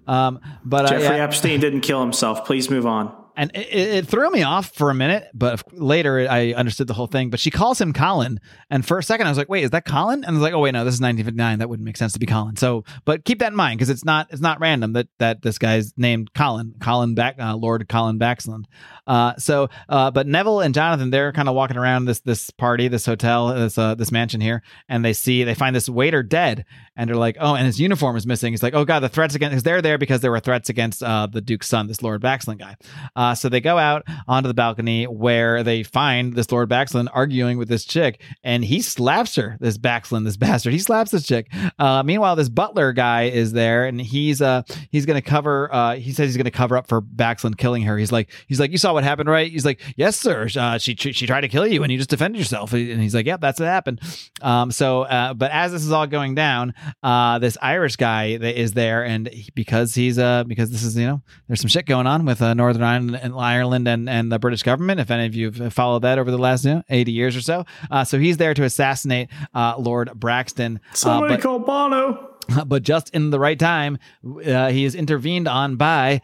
Um, but uh, Jeffrey yeah. Epstein didn't kill himself. Please move on and it, it, threw me off for a minute, but later I understood the whole thing. But she calls him Colin, and for a second I was like, "Wait, is that Colin?" And I was like, "Oh wait, no, this is 1959. That wouldn't make sense to be Colin." So, but keep that in mind because it's not it's not random that that this guy's named Colin, Colin back uh, Lord Colin Baxland. Uh, so, uh, but Neville and Jonathan they're kind of walking around this this party, this hotel, this uh, this mansion here, and they see they find this waiter dead, and they're like, "Oh, and his uniform is missing." He's like, "Oh God, the threats against because they're there because there were threats against uh, the Duke's son, this Lord Baxland guy." Uh, so they go out onto the balcony where they find this Lord Baxland arguing with this chick, and he slaps her. This Baxland, this bastard, he slaps this chick. Uh, meanwhile, this butler guy is there, and he's uh he's gonna cover. Uh, he says he's gonna cover up for Baxland killing her. He's like he's like you saw what happened, right? He's like yes, sir. Uh, she she tried to kill you, and you just defended yourself. And he's like, yep, that's what happened. Um, so uh, but as this is all going down, uh, this Irish guy that is there, and he, because he's uh because this is you know there's some shit going on with uh, Northern Ireland and Ireland and and, the British government, if any of you have followed that over the last you know, 80 years or so. Uh, so he's there to assassinate uh, Lord Braxton. Uh, Somebody but, call Bono. But just in the right time, uh, he is intervened on by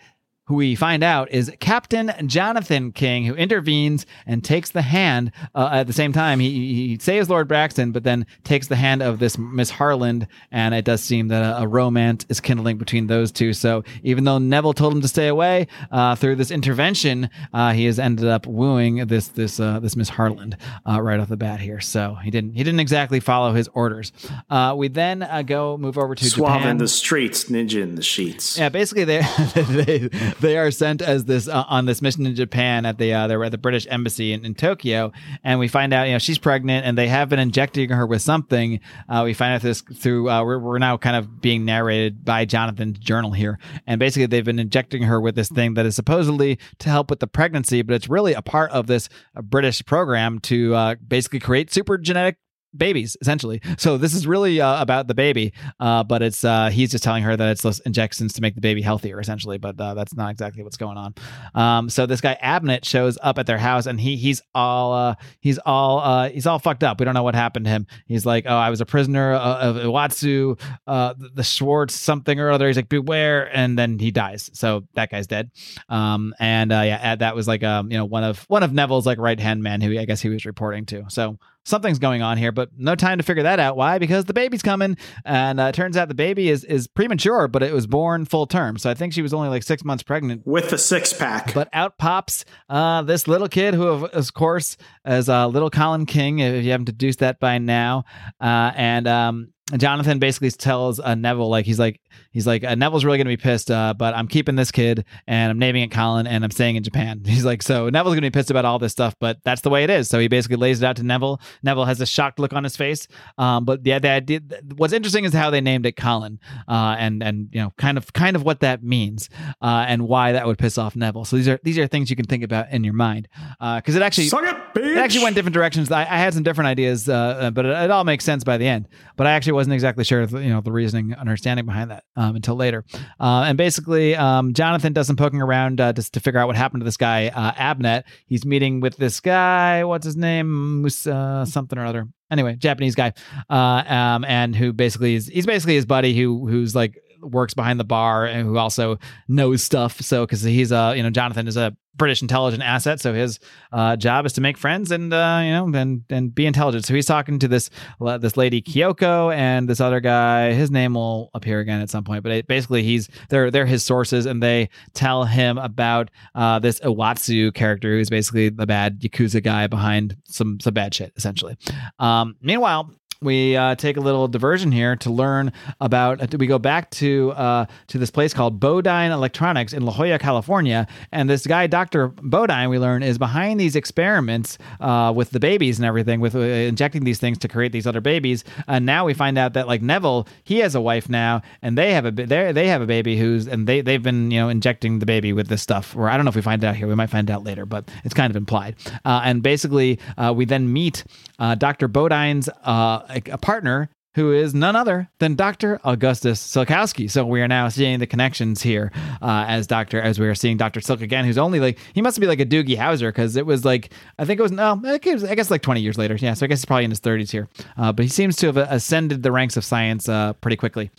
who we find out is Captain Jonathan King, who intervenes and takes the hand uh, at the same time. He, he saves Lord Braxton, but then takes the hand of this Miss Harland, and it does seem that a, a, romance is kindling between those two. So even though Neville told him to stay away, uh, through this intervention, uh, he has ended up wooing this this uh, this Miss Harland uh, right off the bat here. So he didn't he didn't exactly follow his orders. Uh, we then go move over to Suave Japan. in the streets, ninja in the sheets. Yeah, basically they they they are sent as this uh, on this mission in Japan at the uh, they're at the British embassy in, in, Tokyo, and we find out you know she's pregnant and they have been injecting her with something. Uh, we find out this through uh, we're, we're now kind of being narrated by Jonathan's journal here, and basically they've been injecting her with this thing that is supposedly to help with the pregnancy, but it's really a part of this uh, British program to uh, basically create super genetic babies essentially. So this is really uh, about the baby uh, but it's uh, he's just telling her that it's less injections to make the baby healthier essentially but uh, that's not exactly what's going on. Um, so this guy abnett shows up at their house and he he's all uh, he's all uh, he's all fucked up. We don't know what happened to him. He's like oh i was a prisoner of iwatsu the schwartz something or other. He's like beware and then he dies. So that guy's dead. Um, and yeah that was like um, you know one of one of neville's like right hand men who i guess he was reporting to. So something's going on here, but no time to figure that out. Why? Because the baby's coming, and uh, turns out the baby is is premature, but it was born full term. So I think she was only like six months pregnant with the six pack. But out pops uh, this little kid, who of course is uh, little Colin King. If you haven't deduced that by now, uh, and um, Jonathan basically tells uh, Neville like he's like he's like uh, Neville's really gonna be pissed, uh, but I'm keeping this kid and I'm naming it Colin and I'm staying in Japan. He's like, so Neville's gonna be pissed about all this stuff, but that's the way it is. So he basically lays it out to Neville. Neville has a shocked look on his face. Um, but yeah, the idea, what's interesting is how they named it Colin, uh, and and you know kind of kind of what that means, uh, and why that would piss off Neville. So these are these are things you can think about in your mind, because it actually it, it actually went different directions. I, I had some different ideas, uh, uh, but it, it all makes sense by the end. But I actually wasn't exactly sure, you know, the reasoning, understanding behind that um, until later. Uh, and basically, um, Jonathan does some poking around uh, just to figure out what happened to this guy, uh, Abnet. He's meeting with this guy. What's his name? Mus- uh, something or other. Anyway, Japanese guy, uh, um, and who basically is he's basically his buddy who who's like works behind the bar and who also knows stuff. So because he's a you know Jonathan is a British intelligent asset, so his uh, job is to make friends and uh, you know and and be intelligent. So he's talking to this this lady Kyoko and this other guy. His name will appear again at some point, but it, basically he's they're they're his sources, and they tell him about uh, this Iwatsu character who's basically the bad yakuza guy behind some some bad shit, essentially. Um, meanwhile, we uh, take a little diversion here to learn about. We go back to uh, to this place called Bodine Electronics in La Jolla, California, and this guy, Doctor Bodine, we learn is behind these experiments uh, with the babies and everything, with uh, injecting these things to create these other babies. And now we find out that like Neville, he has a wife now, and they have a they have a baby who's and they they've been you know injecting the baby with this stuff. Or I don't know if we find out here. We might find out later, but it's kind of implied. Uh, and basically, uh, we then meet Doctor Bodine's a, a partner who is none other than Dr. Augustus Silkowski. So we are now seeing the connections here uh, as Dr. as we are seeing Dr. Silk again, who's only like he must be like a Doogie Howser because it was like I think it was no, I guess, like 20 years later. Yeah, so I guess he's probably in his 30s here. Uh, but he seems to have ascended the ranks of science uh, pretty quickly.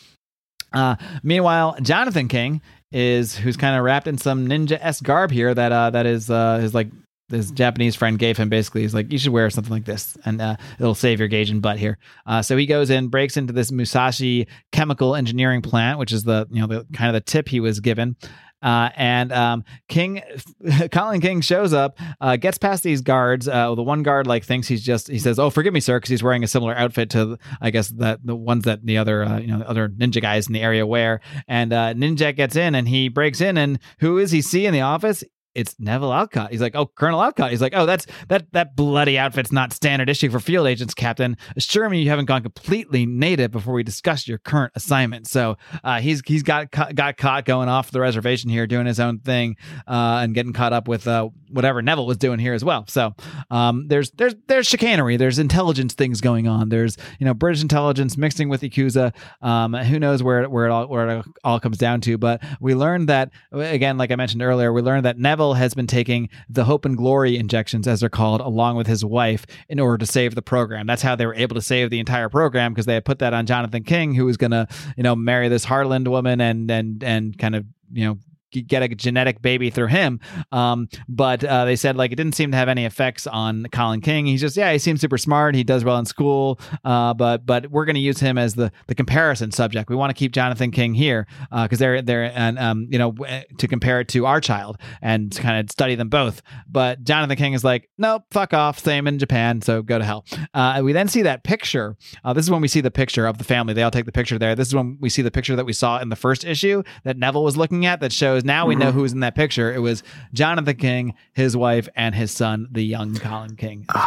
Uh, meanwhile, Jonathan King is who's kind of wrapped in some ninja s garb here that uh, that is uh, his like his Japanese friend gave him basically he's like you should wear something like this and uh, it'll save your gauge and butt here. Uh, so he goes in, breaks into this Musashi chemical engineering plant, which is the you know the kind of the tip he was given. Uh, and um, King, Colin King shows up, uh, gets past these guards. Uh, the one guard like thinks he's just he says, "Oh, forgive me, sir," because he's wearing a similar outfit to I guess that the ones that the other uh, you know other ninja guys in the area wear. And uh, Ninja gets in and he breaks in, and who is he see in the office? It's Neville Alcott. He's like, oh, Colonel Alcott. He's like, oh, that's that that bloody outfit's not standard issue for field agents, Captain. Assure me you haven't gone completely native before we discuss your current assignment. So uh, he's he's got got caught going off the reservation here, doing his own thing, uh, and getting caught up with uh, whatever Neville was doing here as well. So um, there's there's there's chicanery, there's intelligence things going on. There's you know British intelligence mixing with Yakuza. Um, who knows where where it all where it all comes down to? But we learned that again, like I mentioned earlier, we learned that Neville has been taking the hope and glory injections, as they're called, along with his wife in order to save the program. That's how they were able to save the entire program because they had put that on Jonathan King, who was going to, you know, marry this Harland woman and and and kind of you know get a genetic baby through him. Um, but uh, they said like it didn't seem to have any effects on Colin King. He's just yeah, he seems super smart. He does well in school. Uh, but but we're going to use him as the the comparison subject. We want to keep Jonathan King here because uh, they're they're and um you know to compare it to our child and kind of study them both. But Jonathan King is like nope, fuck off. Same in Japan, so go to hell. Uh, we then see that picture. Uh, this is when we see the picture of the family. They all take the picture there. This is when we see the picture that we saw in the first issue that Neville was looking at that shows now we know Mm-hmm. who was in that picture. It was Jonathan King, his wife, and his son, the young Colin King. point.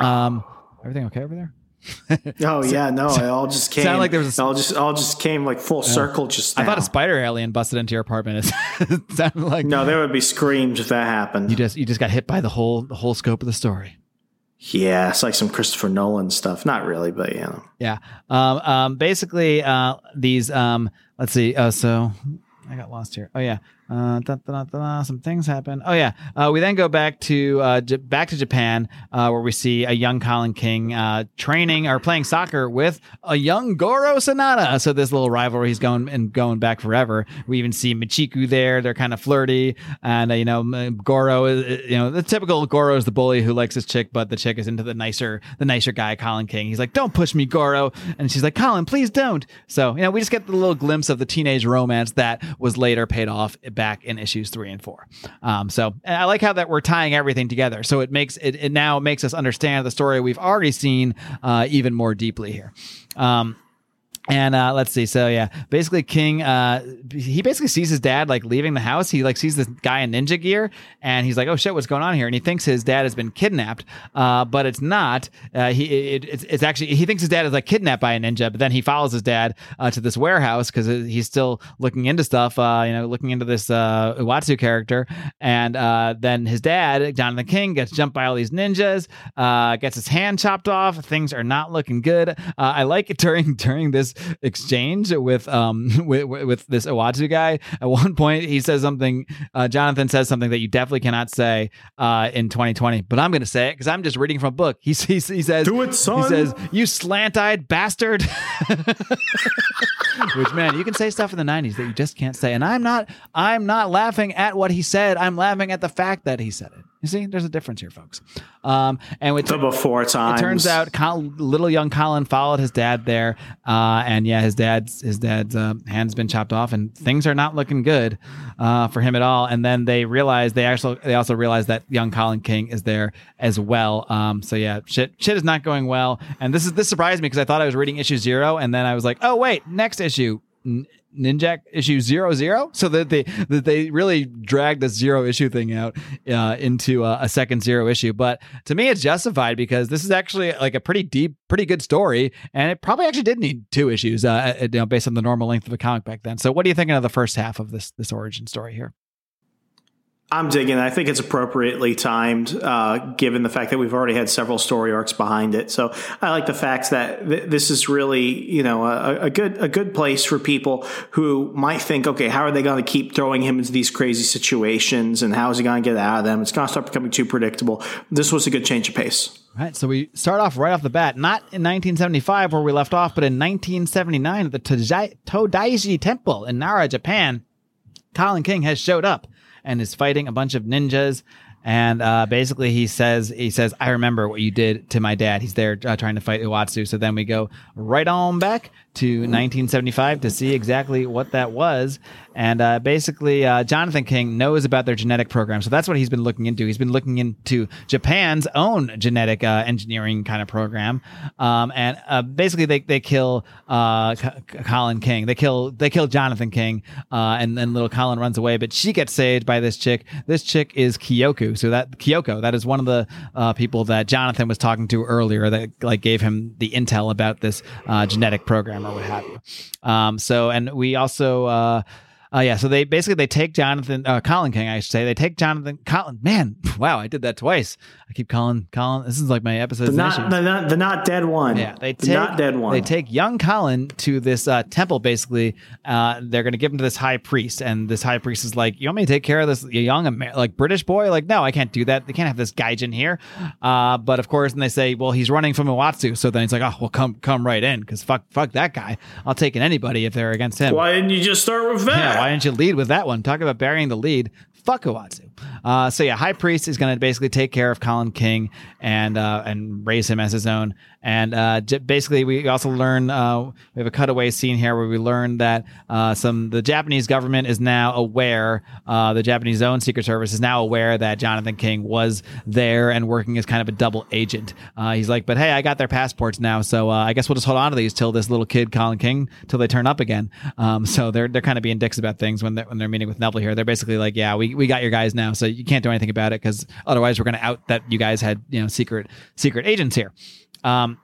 um, everything okay over there? Oh yeah, no, it all just came. Sounded like there was a- all just all just came like full circle. Just I thought a spider alien busted into your apartment. It sounded like no, there would be screams if that happened. you just you just got hit by the whole the whole scope of the story. yeah, it's like some Christopher Nolan stuff. Not really, but you know. Yeah. Um, um, basically, uh, these, um, let's see. Uh, so I got lost here. Oh yeah. Uh, some things happen. Oh yeah. Uh, we then go back to uh, J- back to Japan, uh, where we see a young Colin King uh, training or playing soccer with a young Goro Sonata. So this little rivalry is going and going back forever. We even see Michiku there. They're kind of flirty, and uh, you know Goro is you know the typical Goro is the bully who likes his chick, but the chick is into the nicer the nicer guy, Colin King. He's like, "Don't push me, Goro," and she's like, "Colin, please don't." So you know we just get the little glimpse of the teenage romance that was later paid off back in issues three and four. Um, so and I like how that we're tying everything together. So it makes it, it now makes us understand the story we've already seen uh, even more deeply here. Um, and uh, let's see. So yeah, basically King, uh, he basically sees his dad like leaving the house. He like sees this guy in ninja gear, and he's like, "Oh shit, what's going on here?" And he thinks his dad has been kidnapped, uh, but it's not. Uh, he it, it's, it's actually he thinks his dad is like kidnapped by a ninja, but then he follows his dad uh, to this warehouse because he's still looking into stuff. Uh, you know, looking into this uh, Iwatsu character, and then his dad, Jonathan King, gets jumped by all these ninjas, gets his hand chopped off. Things are not looking good. I like it during during this exchange with um with, with this Iwatsu guy. At one point, he says something. Uh, Jonathan says something that you definitely cannot say uh, in 2020, but I'm going to say it because I'm just reading from a book. He, he, he says, Do it, son. He says, "You slant-eyed bastard." Which man, you can say stuff in the 90s that you just can't say. And I'm not I'm not laughing at what he said. I'm laughing at the fact that he said it. You see, there's a difference here, folks. Um, and with The before times. it turns out Col- little young Colin followed his dad there, uh, and yeah, his dad's his dad's uh, hand's been chopped off, and things are not looking good uh, for him at all. And then they realize they actually they also realize that young Colin King is there as well. Um, so yeah, shit shit is not going well. And this is this surprised me because I thought I was reading issue zero, and then I was like, oh wait, next issue. Ninjak issue zero zero, so that they that they really dragged the zero issue thing out uh, into a, a second zero issue. But to me, it's justified because this is actually like a pretty deep, pretty good story, and it probably actually did need two issues, uh, you know, based on the normal length of a comic back then. So, what are you thinking of the first half of this this origin story here? I'm digging. I think it's appropriately timed, uh, given the fact that we've already had several story arcs behind it. So I like the fact that th- this is really, you know, a, a good a good place for people who might think, okay, how are they going to keep throwing him into these crazy situations, and how is he going to get out of them? It's going to start becoming too predictable. This was a good change of pace. Right, so we start off right off the bat, not in 1975 where we left off, but in 1979 at the Todai- Todaiji Temple in Nara, Japan. Colin King has showed up and is fighting a bunch of ninjas. And uh, basically, he says, "He says, I remember what you did to my dad. He's there uh, trying to fight Iwatsu." So then we go right on back to 1975 to see exactly what that was. And uh, basically, uh, Jonathan King knows about their genetic program. So that's what he's been looking into. He's been looking into Japan's own genetic uh, engineering kind of program. Um, and uh, basically, they, they kill uh, Colin King. They kill they kill Jonathan King, uh, and then little Colin runs away. But she gets saved by this chick. This chick is Kyoko. So that Kyoko, that is one of the uh, people that Jonathan was talking to earlier that like gave him the intel about this uh, genetic program or what have you. Um, so and we also. Uh, yeah, so they basically they take Jonathan, uh, Colin King, I should say. They take Jonathan, Colin. Man, wow, I did that twice. I keep calling Colin. This is like my episode. The not the not, the not dead one. Yeah, they The take not dead one. They take young Colin to this uh, temple. Basically, uh, they're going to give him to this high priest, and this high priest is like, "You want me to take care of this young Amer- like British boy?" Like, no, I can't do that. They can't have this gaijin here. Uh, but of course, and they say, "Well, he's running from Iwatsu," so then he's like, "Oh, well, come come right in, because fuck fuck that guy. I'll take in anybody if they're against him." Why didn't you just start with that? Yeah, why didn't you lead with that one? Talk about burying the lead. Fuck Iwatsu. Uh, so yeah, High Priest is going to basically take care of Colin King and uh, and raise him as his own. And uh, j- basically, we also learn uh, we have a cutaway scene here where we learn that uh, some the Japanese government is now aware, uh, the Japanese own Secret Service is now aware that Jonathan King was there and working as kind of a double agent. Uh, he's like, but hey, I got their passports now, so uh, I guess we'll just hold on to these till this little kid Colin King till they turn up again. Um, so they're they're kind of being dicks about things when they're when they're meeting with Neville here. They're basically like, yeah, we, we got your guys now, so you can't do anything about it because otherwise we're going to out that you guys had you know secret secret agents here. Um,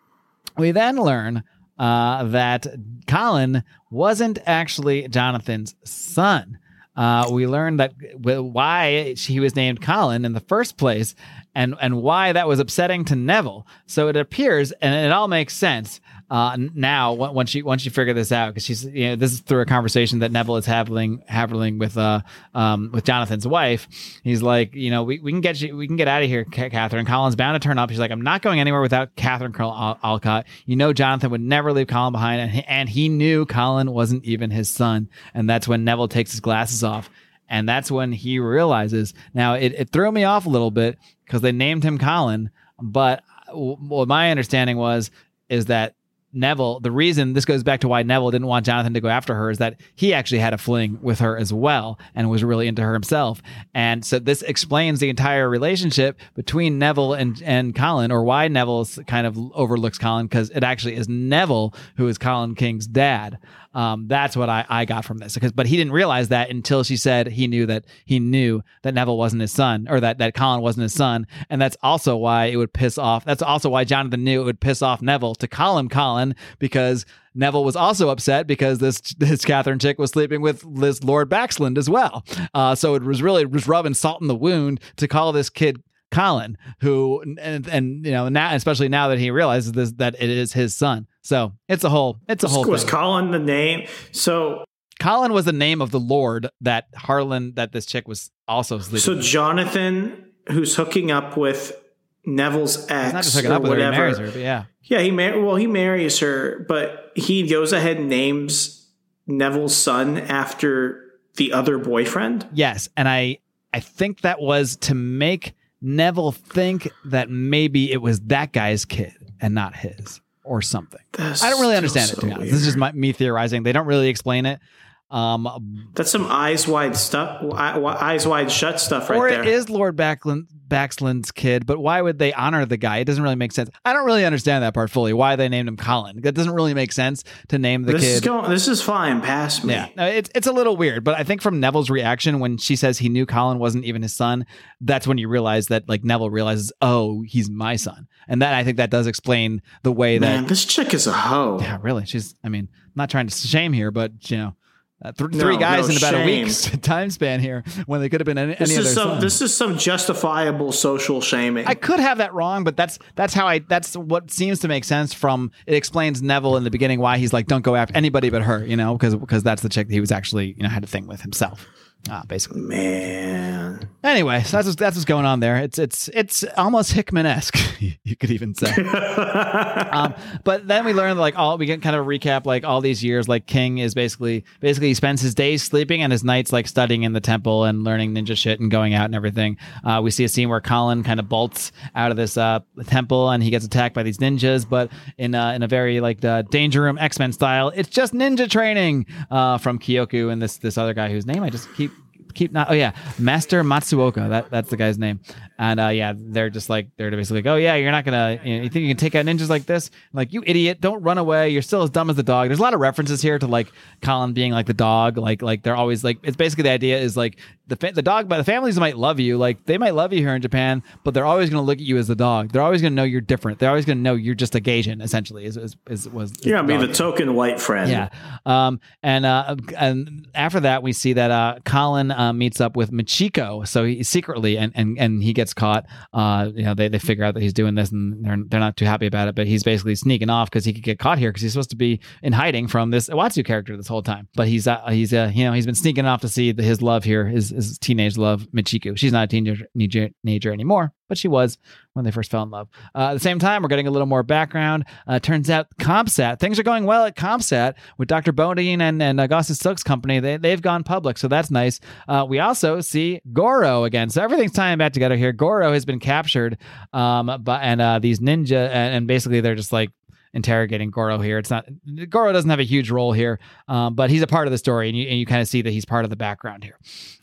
we then learn uh, that Colin wasn't actually Jonathan's son. Uh, we learned that why he was named Colin in the first place, and and why that was upsetting to Neville. So it appears, and it all makes sense uh, now once you once you figure this out, because she's you know this is through a conversation that Neville is having having with uh um with Jonathan's wife. He's like, you know, we, we can get you, we can get out of here, Catherine. Colin's bound to turn up. She's like, I'm not going anywhere without Catherine Al- Alcott. You know, Jonathan would never leave Colin behind, and he, and he knew Colin wasn't even his son. And that's when Neville takes his glasses off. And that's when he realizes. Now, it, it threw me off a little bit because they named him Colin, but what my understanding was is that Neville, the reason this goes back to why Neville didn't want Jonathan to go after her is that he actually had a fling with her as well and was really into her himself. And so this explains the entire relationship between Neville and, and Colin, or why Neville kind of overlooks Colin, because it actually is Neville who is Colin King's dad. Um, that's what I, I got from this. Because, but he didn't realize that until she said he knew that he knew that Neville wasn't his son, or that that Colin wasn't his son, and that's also why it would piss off. That's also why Jonathan knew it would piss off Neville to call him Colin because Neville was also upset because this this Catherine chick was sleeping with this Lord Baxland as well. Uh, so it was really was rubbing salt in the wound to call this kid Colin, who and, and you know now, especially now that he realizes this, that it is his son. So it's a whole it's a whole. Was thing. Colin the name? So Colin was the name of the Lord that Harlan that this chick was also sleeping. so with. Jonathan, who's hooking up with Neville's ex, He's not just hooking or up with her, he whatever. marries her. Yeah, Yeah, he mar- well he marries her, but he goes ahead and names Neville's son after the other boyfriend. yes, and I I think that was to make Neville think that maybe it was that guy's kid and not his or something. That's I don't really understand it. To be honest, this is just my, me theorizing. They don't really explain it. Um, That's some eyes wide stuff, eyes wide shut stuff right or there. it is Lord Backland, Baxland's kid, but why would they honor the guy? It doesn't really make sense. I don't really understand that part fully. Why they named him Colin? That doesn't really make sense to name the this kid. is going. This is flying past me. Yeah, no, it's it's a little weird, but I think from Neville's reaction when she says he knew Colin wasn't even his son, that's when you realize that like Neville realizes, oh, he's my son, and that I think that does explain the way that. Man, this chick is a hoe. Yeah, really, she's. I mean, I'm not trying to shame here, but you know. Uh, th- No, three guys no in about a shame. week's time span here when they could have been any, This any is some. This is some justifiable social shaming. I could have that wrong, but that's that's how I that's what seems to make sense from it explains Neville in the beginning why he's like don't go after anybody but her, you know, because because that's the chick that he was actually you know had a thing with himself, uh, basically. Man, Anyway, so that's what's, that's what's going on there. It's it's it's almost Hickman esque, you could even say. um, but then we learn like all we get kind of recap like all these years. Like King is basically basically he spends his days sleeping and his nights like studying in the temple and learning ninja shit and going out and everything. Uh, we see a scene where Colin kind of bolts out of this uh, temple and he gets attacked by these ninjas, but in uh, in a very like the Danger Room X Men style. It's just ninja training uh, from Kyoku and this this other guy whose name I just keep keep not oh yeah. Master matsuoka that that's the guy's name. And uh yeah they're just like they're basically like oh yeah you're not gonna you, know, you think you can take out ninjas like this? Like you idiot don't run away. You're still as dumb as the dog. There's a lot of references here to like colin being like the dog. Like like they're always like it's basically the idea is like the fa- the dog but the families might love you. Like they might love you here in japan but they're always gonna look at you as the dog. They're always gonna know you're different. They're always gonna know you're just a gaijin essentially is, is, is was you're gonna be the token white friend. Yeah. Um, and uh, and after that, we see that uh, Colin uh, meets up with Machiko. So he secretly, and, and, and he gets caught. Uh, you know, they, they figure out that he's doing this, and they're they're not too happy about it. But he's basically sneaking off because he could get caught here because he's supposed to be in hiding from this Iwatsu character this whole time. But he's uh, he's uh, you know he's been sneaking off to see the, his love here, his his teenage love, Michiko. She's not a teenager teenager anymore, but she was when they first fell in love. Uh, at the same time, we're getting a little more background. Uh, turns out CompSat, things are going well at CompSat with Dr. Bodine and, and Augustus Silk's company. They, they've gone public, so that's nice. Uh, we also see Goro again. So everything's tying back together here. Goro has been captured, um, but, and uh, these ninja, and, and basically they're just like, interrogating Goro here. It's not Goro doesn't have a huge role here, um, but he's a part of the story, and you, and you kind of see that he's part of the background here.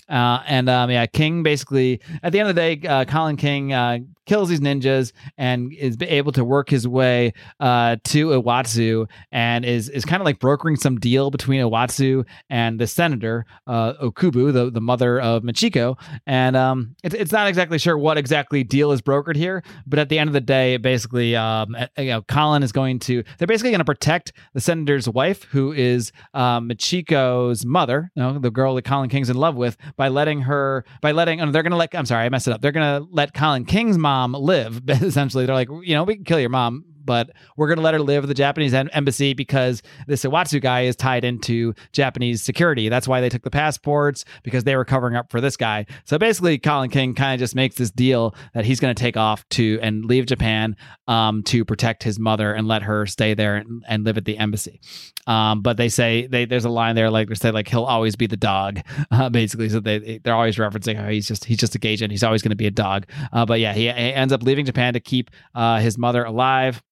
Uh, and um, yeah, King basically at the end of the day, uh, Colin King uh, kills these ninjas and is able to work his way uh, to Iwatsu and is is kind of like brokering some deal between Iwatsu and the senator uh, Okubu, the the mother of Machiko. And um, it's it's not exactly sure what exactly deal is brokered here, but at the end of the day, basically, um, you know, Colin is going to they're basically going to protect the senator's wife, who is um, Machiko's mother, you know, the girl that Colin King's in love with, by letting her by letting oh, they're going to let I'm sorry, I messed it up. They're going to let Colin King's mom live. Essentially, they're like, you know, we can kill your mom, but we're going to let her live at the Japanese em- embassy because this Iwatsu guy is tied into Japanese security. That's why they took the passports because they were covering up for this guy. So basically, Colin King kind of just makes this deal that he's going to take off to and leave Japan um, to protect his mother and let her stay there and, and live at the embassy. Um, but they say they there's a line there like they say like he'll always be the dog, uh, basically. So they they're always referencing how he's just he's just a Gaijin. He's always going to be a dog. Uh, but yeah, he, he ends up leaving Japan to keep uh, his mother alive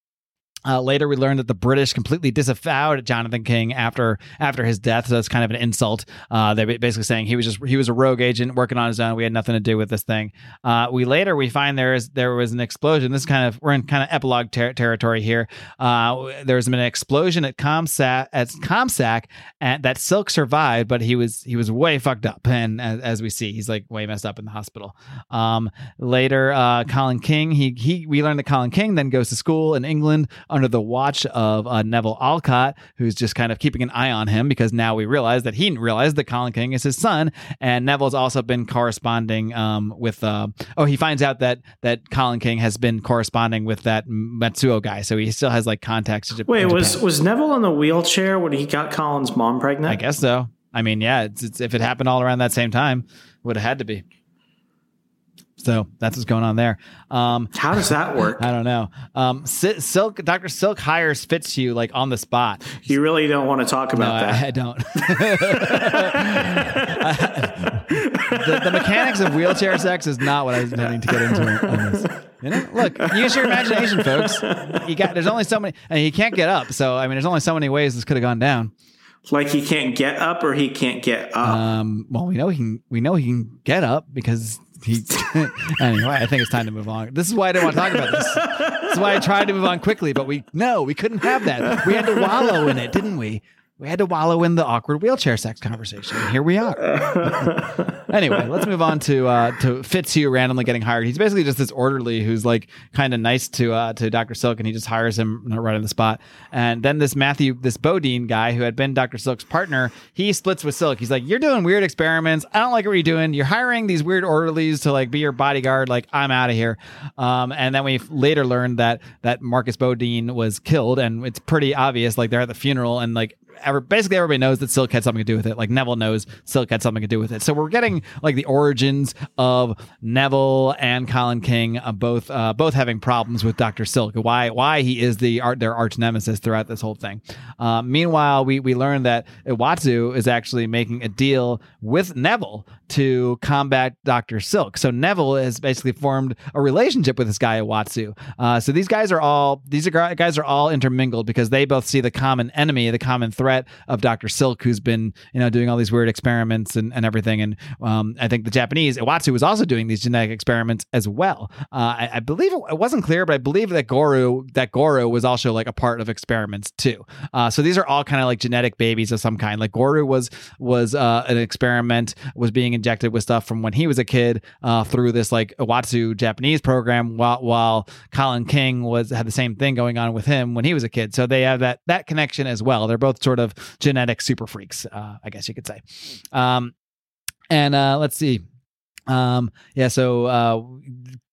Uh, later, we learned that the British completely disavowed Jonathan King after after his death. So it's kind of an insult. Uh, they're basically saying he was just he was a rogue agent working on his own. We had nothing to do with this thing. Uh, we later we find there is there was an explosion. This is kind of we're in kind of epilogue ter- territory here. Uh, there's been an explosion at Comsac at Comsac, and that Silk survived, but he was he was way fucked up, and as, as we see, he's like way messed up in the hospital. Um, later, uh, Colin King he he we learned that Colin King then goes to school in England under the watch of uh, Neville Alcott, who's just kind of keeping an eye on him because now we realize that he realized that Colin King is his son, and Neville's also been corresponding um, with. Uh, oh, he finds out that that Colin King has been corresponding with that Matsuo guy, so he still has like contacts. To Wait, in was was Neville in the wheelchair when he got Colin's mom pregnant? I guess so. I mean, yeah, it's, it's, if it happened all around that same time, would have had to be. So that's what's going on there. Um, How does that work? I don't know. Um, Silk, Doctor Silk hires Fitzhugh like on the spot. You really don't want to talk No, about I, that. I don't. the, the mechanics of wheelchair sex is not what I was intending to get into on this. You know, look, use your imagination, folks. You got there's only so many, and he can't get up. So I mean, there's only so many ways this could have gone down. Like he can't get up or he can't get up. Um, well, we know he can. We know he can get up because he. anyway, I think it's time to move on. This is why I didn't want to talk about this. This is why I tried to move on quickly, but we no, we couldn't have that. We had to wallow in it, didn't we? We had to wallow in the awkward wheelchair sex conversation. Here we are. anyway, let's move on to uh, to Fitzhugh randomly getting hired. He's basically just this orderly who's like kind of nice to uh, to Doctor Silk, and he just hires him right on the spot. And then this Matthew, this Bodine guy who had been Doctor Silk's partner, he splits with Silk. He's like, "You're doing weird experiments. I don't like what you're doing. You're hiring these weird orderlies to like be your bodyguard. Like, I'm out of here." Um, and then we later learned that that Marcus Bodine was killed, and it's pretty obvious. Like they're at the funeral, and like ever basically everybody knows that Silk had something to do with it. Like Neville knows Silk had something to do with it. So we're getting like the origins of Neville and Colin King uh, both uh, both having problems with Doctor Silk. Why why he is the art their arch nemesis throughout this whole thing. Uh, meanwhile, we we learn that Iwatsu is actually making a deal with Neville to combat Doctor Silk. So Neville has basically formed a relationship with this guy Iwatsu. Uh, so these guys are all these are guys are all intermingled because they both see the common enemy, the common threat of Doctor Silk, who's been you know doing all these weird experiments and, and everything. And um, I think the Japanese Iwatsu was also doing these genetic experiments as well. Uh, I, I believe it, wasn't clear, but I believe that Goru that Goru was also like a part of experiments too. Uh, so these are all kind of like genetic babies of some kind. Like Goru was was uh, an experiment, was being injected with stuff from when he was a kid uh, through this like Iwatsu Japanese program, while while Colin King was had the same thing going on with him when he was a kid. So they have that that connection as well. They're both sort of genetic super freaks, uh, I guess you could say. Um, and uh, let's see. Um, yeah, so uh,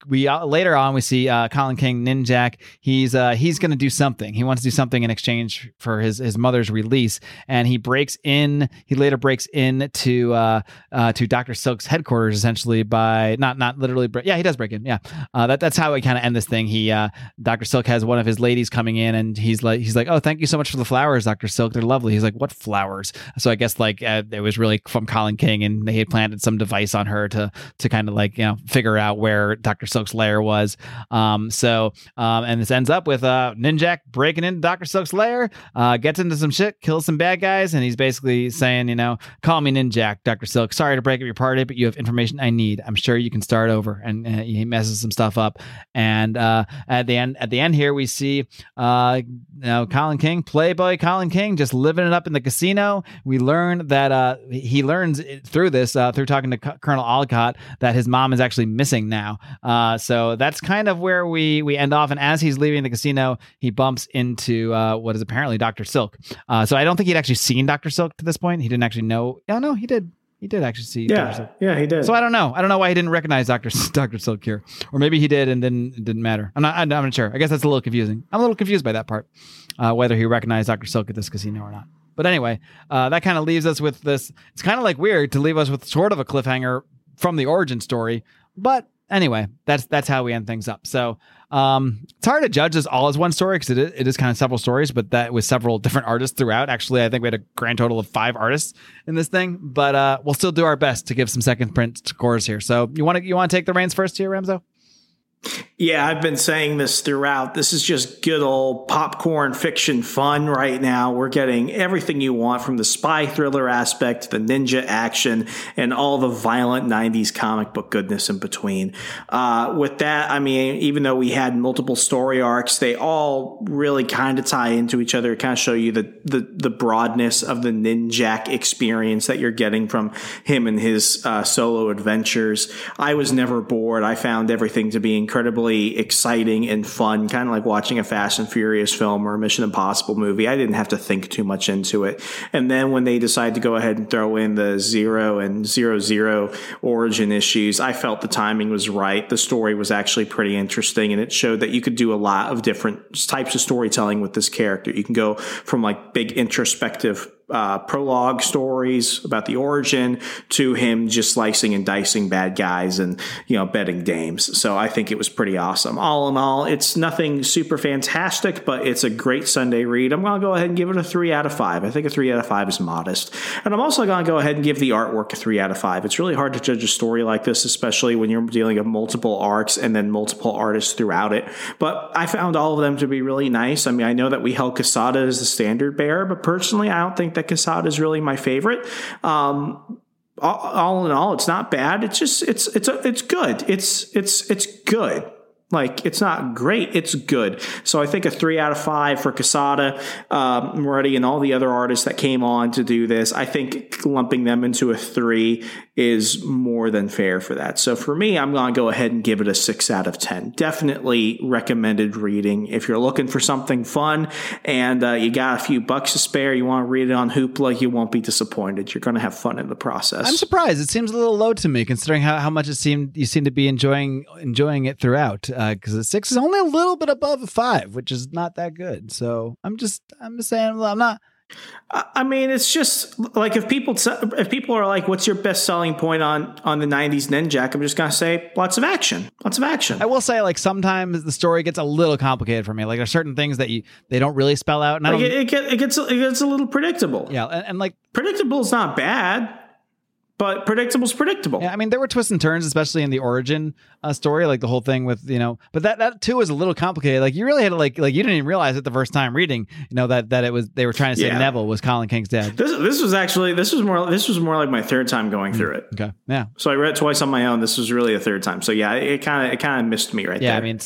we uh, later on we see uh, Colin King Ninjak. He's uh, he's going to do something. He wants to do something in exchange for his his mother's release, and he breaks in. He later breaks in to uh, uh, to Doctor Silk's headquarters essentially by not not literally. Break, yeah, he does break in. Yeah, uh, that that's how we kind of end this thing. He uh, Doctor Silk has one of his ladies coming in, and he's like he's like, oh, thank you so much for the flowers, Doctor Silk. They're lovely. He's like, what flowers? So I guess like uh, it was really from Colin King, and they had planted some device on her to to kind of like you know figure out where Doctor Silk's lair was. Um, so um, and this ends up with uh Ninjak breaking into Doctor Silk's lair, uh, gets into some shit, kills some bad guys, and he's basically saying, you know, call me Ninjak, Doctor Silk. Sorry to break up your party, but you have information I need. I'm sure you can start over. And, uh, he messes some stuff up. And uh, at the end, at the end here, we see uh, you know Colin King, Playboy Colin King, just living it up in the casino. We learn that uh, he learns through this uh, through talking to C- Colonel Alcott that his mom is actually missing now. Uh, so that's kind of where we we end off. And as he's leaving the casino, he bumps into uh, what is apparently Doctor Silk. Uh, so I don't think he'd actually seen Doctor Silk to this point. He didn't actually know. Oh no, he did. He did actually see. Dr. Silk. Yeah, yeah, he did. So I don't know. I don't know why he didn't recognize Doctor Doctor Silk here, or maybe he did and then it didn't matter. I'm not. I'm not sure. I guess that's a little confusing. I'm a little confused by that part, uh, whether he recognized Doctor Silk at this casino or not. But anyway, uh, that kind of leaves us with this. It's kind of like weird to leave us with sort of a cliffhanger from the origin story, but anyway, that's that's how we end things up. So um, it's hard to judge this all as one story because it is, it is kind of several stories, but that with several different artists throughout. Actually, I think we had a grand total of five artists in this thing, but uh, we'll still do our best to give some second print scores here. So you want to you want to take the reins first here, Remzo? Yeah, I've been saying this throughout. This is just good old popcorn fiction fun right now. We're getting everything you want from the spy thriller aspect, the ninja action, and all the violent 90s comic book goodness in between. Uh, with that, I mean, even though we had multiple story arcs, they all really kind of tie into each other, kind of show you the, the, the broadness of the Ninjak experience that you're getting from him and his uh, solo adventures. I was never bored. I found everything to be incredibly exciting and fun, kind of like watching a Fast and Furious film or a Mission Impossible movie. I didn't have to think too much into it. And then when they decided to go ahead and throw in the zero and zero zero origin issues, I felt the timing was right. The story was actually pretty interesting and it showed that you could do a lot of different types of storytelling with this character. You can go from like big introspective uh, prologue stories about the origin to him just slicing and dicing bad guys and you know betting dames. So I think it was pretty awesome. All in all, it's nothing super fantastic, but it's a great Sunday read. I'm going to go ahead and give it a three out of five. I think a three out of five is modest, and I'm also going to go ahead and give the artwork a three out of five. It's really hard to judge a story like this, especially when you're dealing with multiple arcs and then multiple artists throughout it. But I found all of them to be really nice. I mean, I know that we held Quesada as the standard bearer, but personally, I don't think that Quesada is really my favorite. Um, all, all, in all, it's not bad. It's just it's it's a, it's good. It's it's it's good. Like it's not great, it's good. So I think a three out of five for Quesada, um, Moretti, and all the other artists that came on to do this. I think lumping them into a three is more than fair for that. So for me, I'm going to go ahead and give it a six out of 10. Definitely recommended reading. If you're looking for something fun and uh, you got a few bucks to spare, you want to read it on Hoopla, you won't be disappointed. You're going to have fun in the process. I'm surprised. It seems a little low to me considering how, how much it seemed you seem to be enjoying enjoying it throughout. Because uh, a six is only a little bit above a five, which is not that good. So I'm just I'm just saying I'm not I mean, it's just like if people if people are like, "What's your best selling point on on the '90s Ninjak?" I'm just gonna say, lots of action, lots of action. I will say, like sometimes the story gets a little complicated for me. Like there's certain things that you they don't really spell out, and like I don't, it, it gets it gets a little predictable. Yeah, and, and like predictable is not bad but predictable's predictable. Yeah, I mean there were twists and turns, especially in the origin uh, story, like the whole thing with you know. But that that too was a little complicated. Like you really had to like like you didn't even realize it the first time reading, you know that that it was they were trying to say yeah. Neville was Colin King's dad. This this was actually this was more this was more like my third time going through it. Okay, yeah. So I read it twice on my own. This was really a third time. So yeah, it kind of it kind of missed me right yeah, there. Yeah, I mean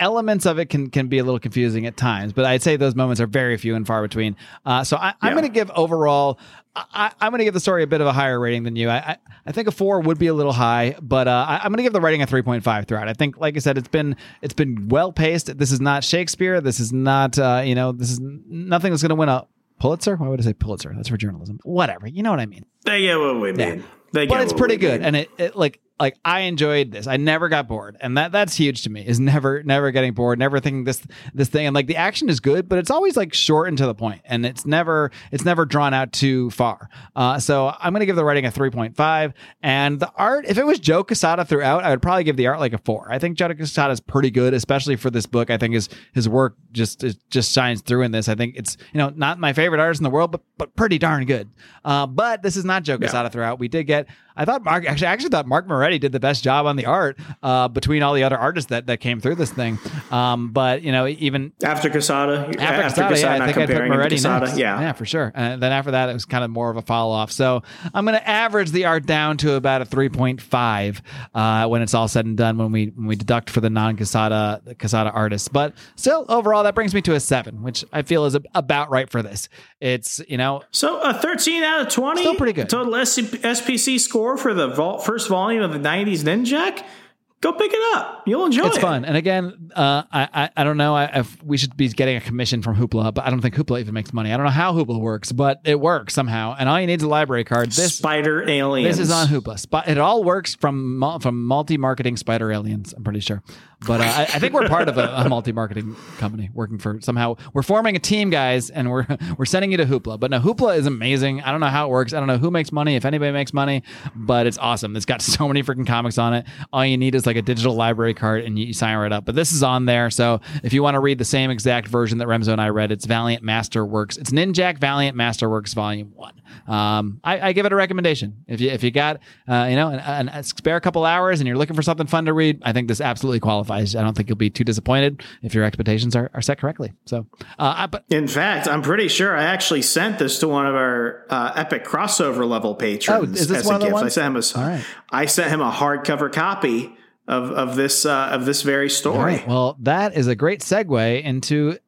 elements of it can can be a little confusing at times, but I'd say those moments are very few and far between. Uh, so I, am going to give overall, I, am going to give the story a bit of a higher rating than you. I, I, I think a four would be a little high, but uh, I, am going to give the writing a 3.5 throughout. I think, like I said, it's been it's been well paced. This is not Shakespeare. This is not uh, you know this is nothing that's going to win a Pulitzer. Why would I say Pulitzer? That's for journalism. Whatever. You know what I mean. They get what we mean. Yeah. They but it's pretty good, mean. and it, it like like I enjoyed this. I never got bored, and that that's huge to me. Is never never getting bored, never thinking this this thing. And like the action is good, but it's always like short and to the point, and it's never it's never drawn out too far. Uh, so I'm gonna give the writing a 3.5, and the art. If it was Joe Quesada throughout, I would probably give the art like a four. I think Joe Quesada is pretty good, especially for this book. I think his his work just just shines through in this. I think it's you know not my favorite artist in the world, but but pretty darn good. Uh, but this is not Joe Quesada yeah. throughout. We did get. I thought Mark actually I actually thought Mark Moretti did the best job on the art uh, between all the other artists that, that came through this thing. Um, but you know, even after Quesada, after, after Quesada, yeah, I think I put Moretti next. Yeah, yeah, for sure. And then after that, it was kind of more of a fall off. So I'm going to average the art down to about a 3.5 uh, when it's all said and done. When we when we deduct for the non Quesada Quesada artists, but still overall that brings me to a seven, which I feel is a, about right for this. It's you know so a 13 out of 20, still pretty good total SPC score for the first volume of the 90s Ninja go pick it up. You'll enjoy it's it. It's fun. And again, uh, I, I, I don't know if we should be getting a commission from Hoopla, but I don't think Hoopla even makes money. I don't know how Hoopla works, but it works somehow. And all you need is a library card. This Spider Aliens. This is on Hoopla. It all works from from multi marketing Spider Aliens. I'm pretty sure. But uh, I, I, think we're part of a, a multi marketing company working for somehow. We're forming a team, guys, and we're we're sending you to Hoopla. But now Hoopla is amazing. I don't know how it works. I don't know who makes money, if anybody makes money, but it's awesome. It's got so many freaking comics on it. All you need is like a digital library card and you, sign right up. But this is on there. So if you want to read the same exact version that Remzo and I read, it's Valiant Masterworks. It's Ninjak Valiant Masterworks Volume One. Um, I, I, give it a recommendation. If you if you got uh, you know an, an, a spare couple hours and you're looking for something fun to read, I think this absolutely qualifies I, I don't think you'll be too disappointed if your expectations are, are set correctly. So, uh, I- but In fact, I'm pretty sure I actually sent this to one of our uh, epic crossover level patrons. Oh, is this as one a gift. I sent him a, right. I sent him a hardcover copy of of this uh, of this very story. Right. Well, that is a great segue into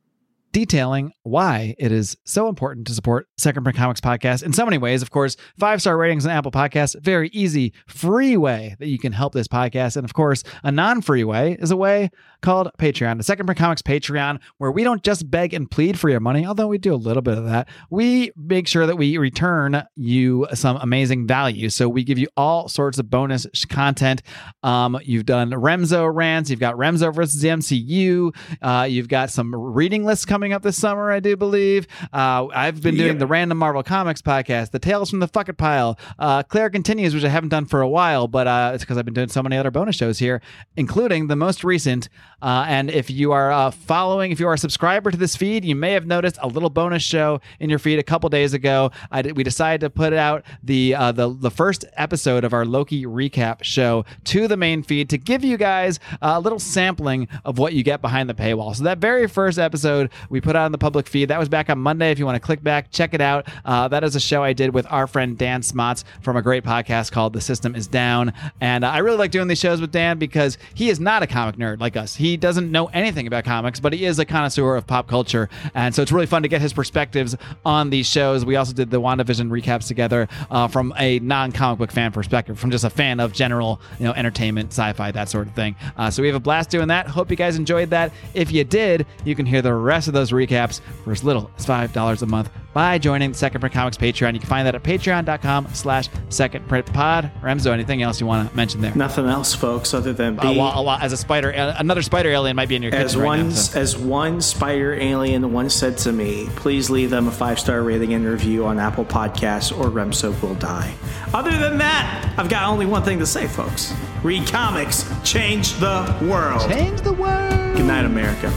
detailing why it is so important to support Second Print Comics podcast in so many ways. Of course, five star ratings on Apple Podcasts, very easy, free way that you can help this podcast. And of course, a non free way is a way called Patreon, the Second Print Comics Patreon, where we don't just beg and plead for your money, although we do a little bit of that. We make sure that we return you some amazing value. So we give you all sorts of bonus content. Um, you've done Remzo rants, you've got Remzo versus the MCU, uh, you've got some reading lists coming up this summer, I do believe. Uh, I've been doing Yep. the Random Marvel Comics podcast, the Tales from the Fucking Pile, uh, Claire Continues, which I haven't done for a while, but uh, it's because I've been doing so many other bonus shows here, including the most recent. Uh, and if you are uh, following, if you are a subscriber to this feed, you may have noticed a little bonus show in your feed a couple days ago. Did, we decided to put out the uh, the the first episode of our Loki recap show to the main feed to give you guys a little sampling of what you get behind the paywall. So that very first episode we put out on the public feed that was back on Monday. If you want to click back, check it out. Uh, that is a show I did with our friend Dan Smots from a great podcast called The System Is Down, and I really like doing these shows with Dan because he is not a comic nerd like us. He doesn't know anything about comics, but he is a connoisseur of pop culture, and so it's really fun to get his perspectives on these shows. We also did the WandaVision recaps together uh, from a non-comic book fan perspective, from just a fan of general, you know, entertainment, sci-fi, that sort of thing. Uh, so we have a blast doing that. Hope you guys enjoyed that. If you did, you can hear the rest of those recaps for as little as five dollars a month by joining the Second Print Comics Patreon. You can find that at patreon.com/slash Second Print Pod. Remzo, anything else you want to mention there? Nothing else, folks, other than be Uh, well, well, as a spider, uh, another spider alien might be in your as right one now, so- as one spider alien once said to me, please leave them a five star rating and review on Apple Podcasts, or Remzo will die. Other than that, I've got only one thing to say, folks. Read comics, change the world. Change the world. Good night, America.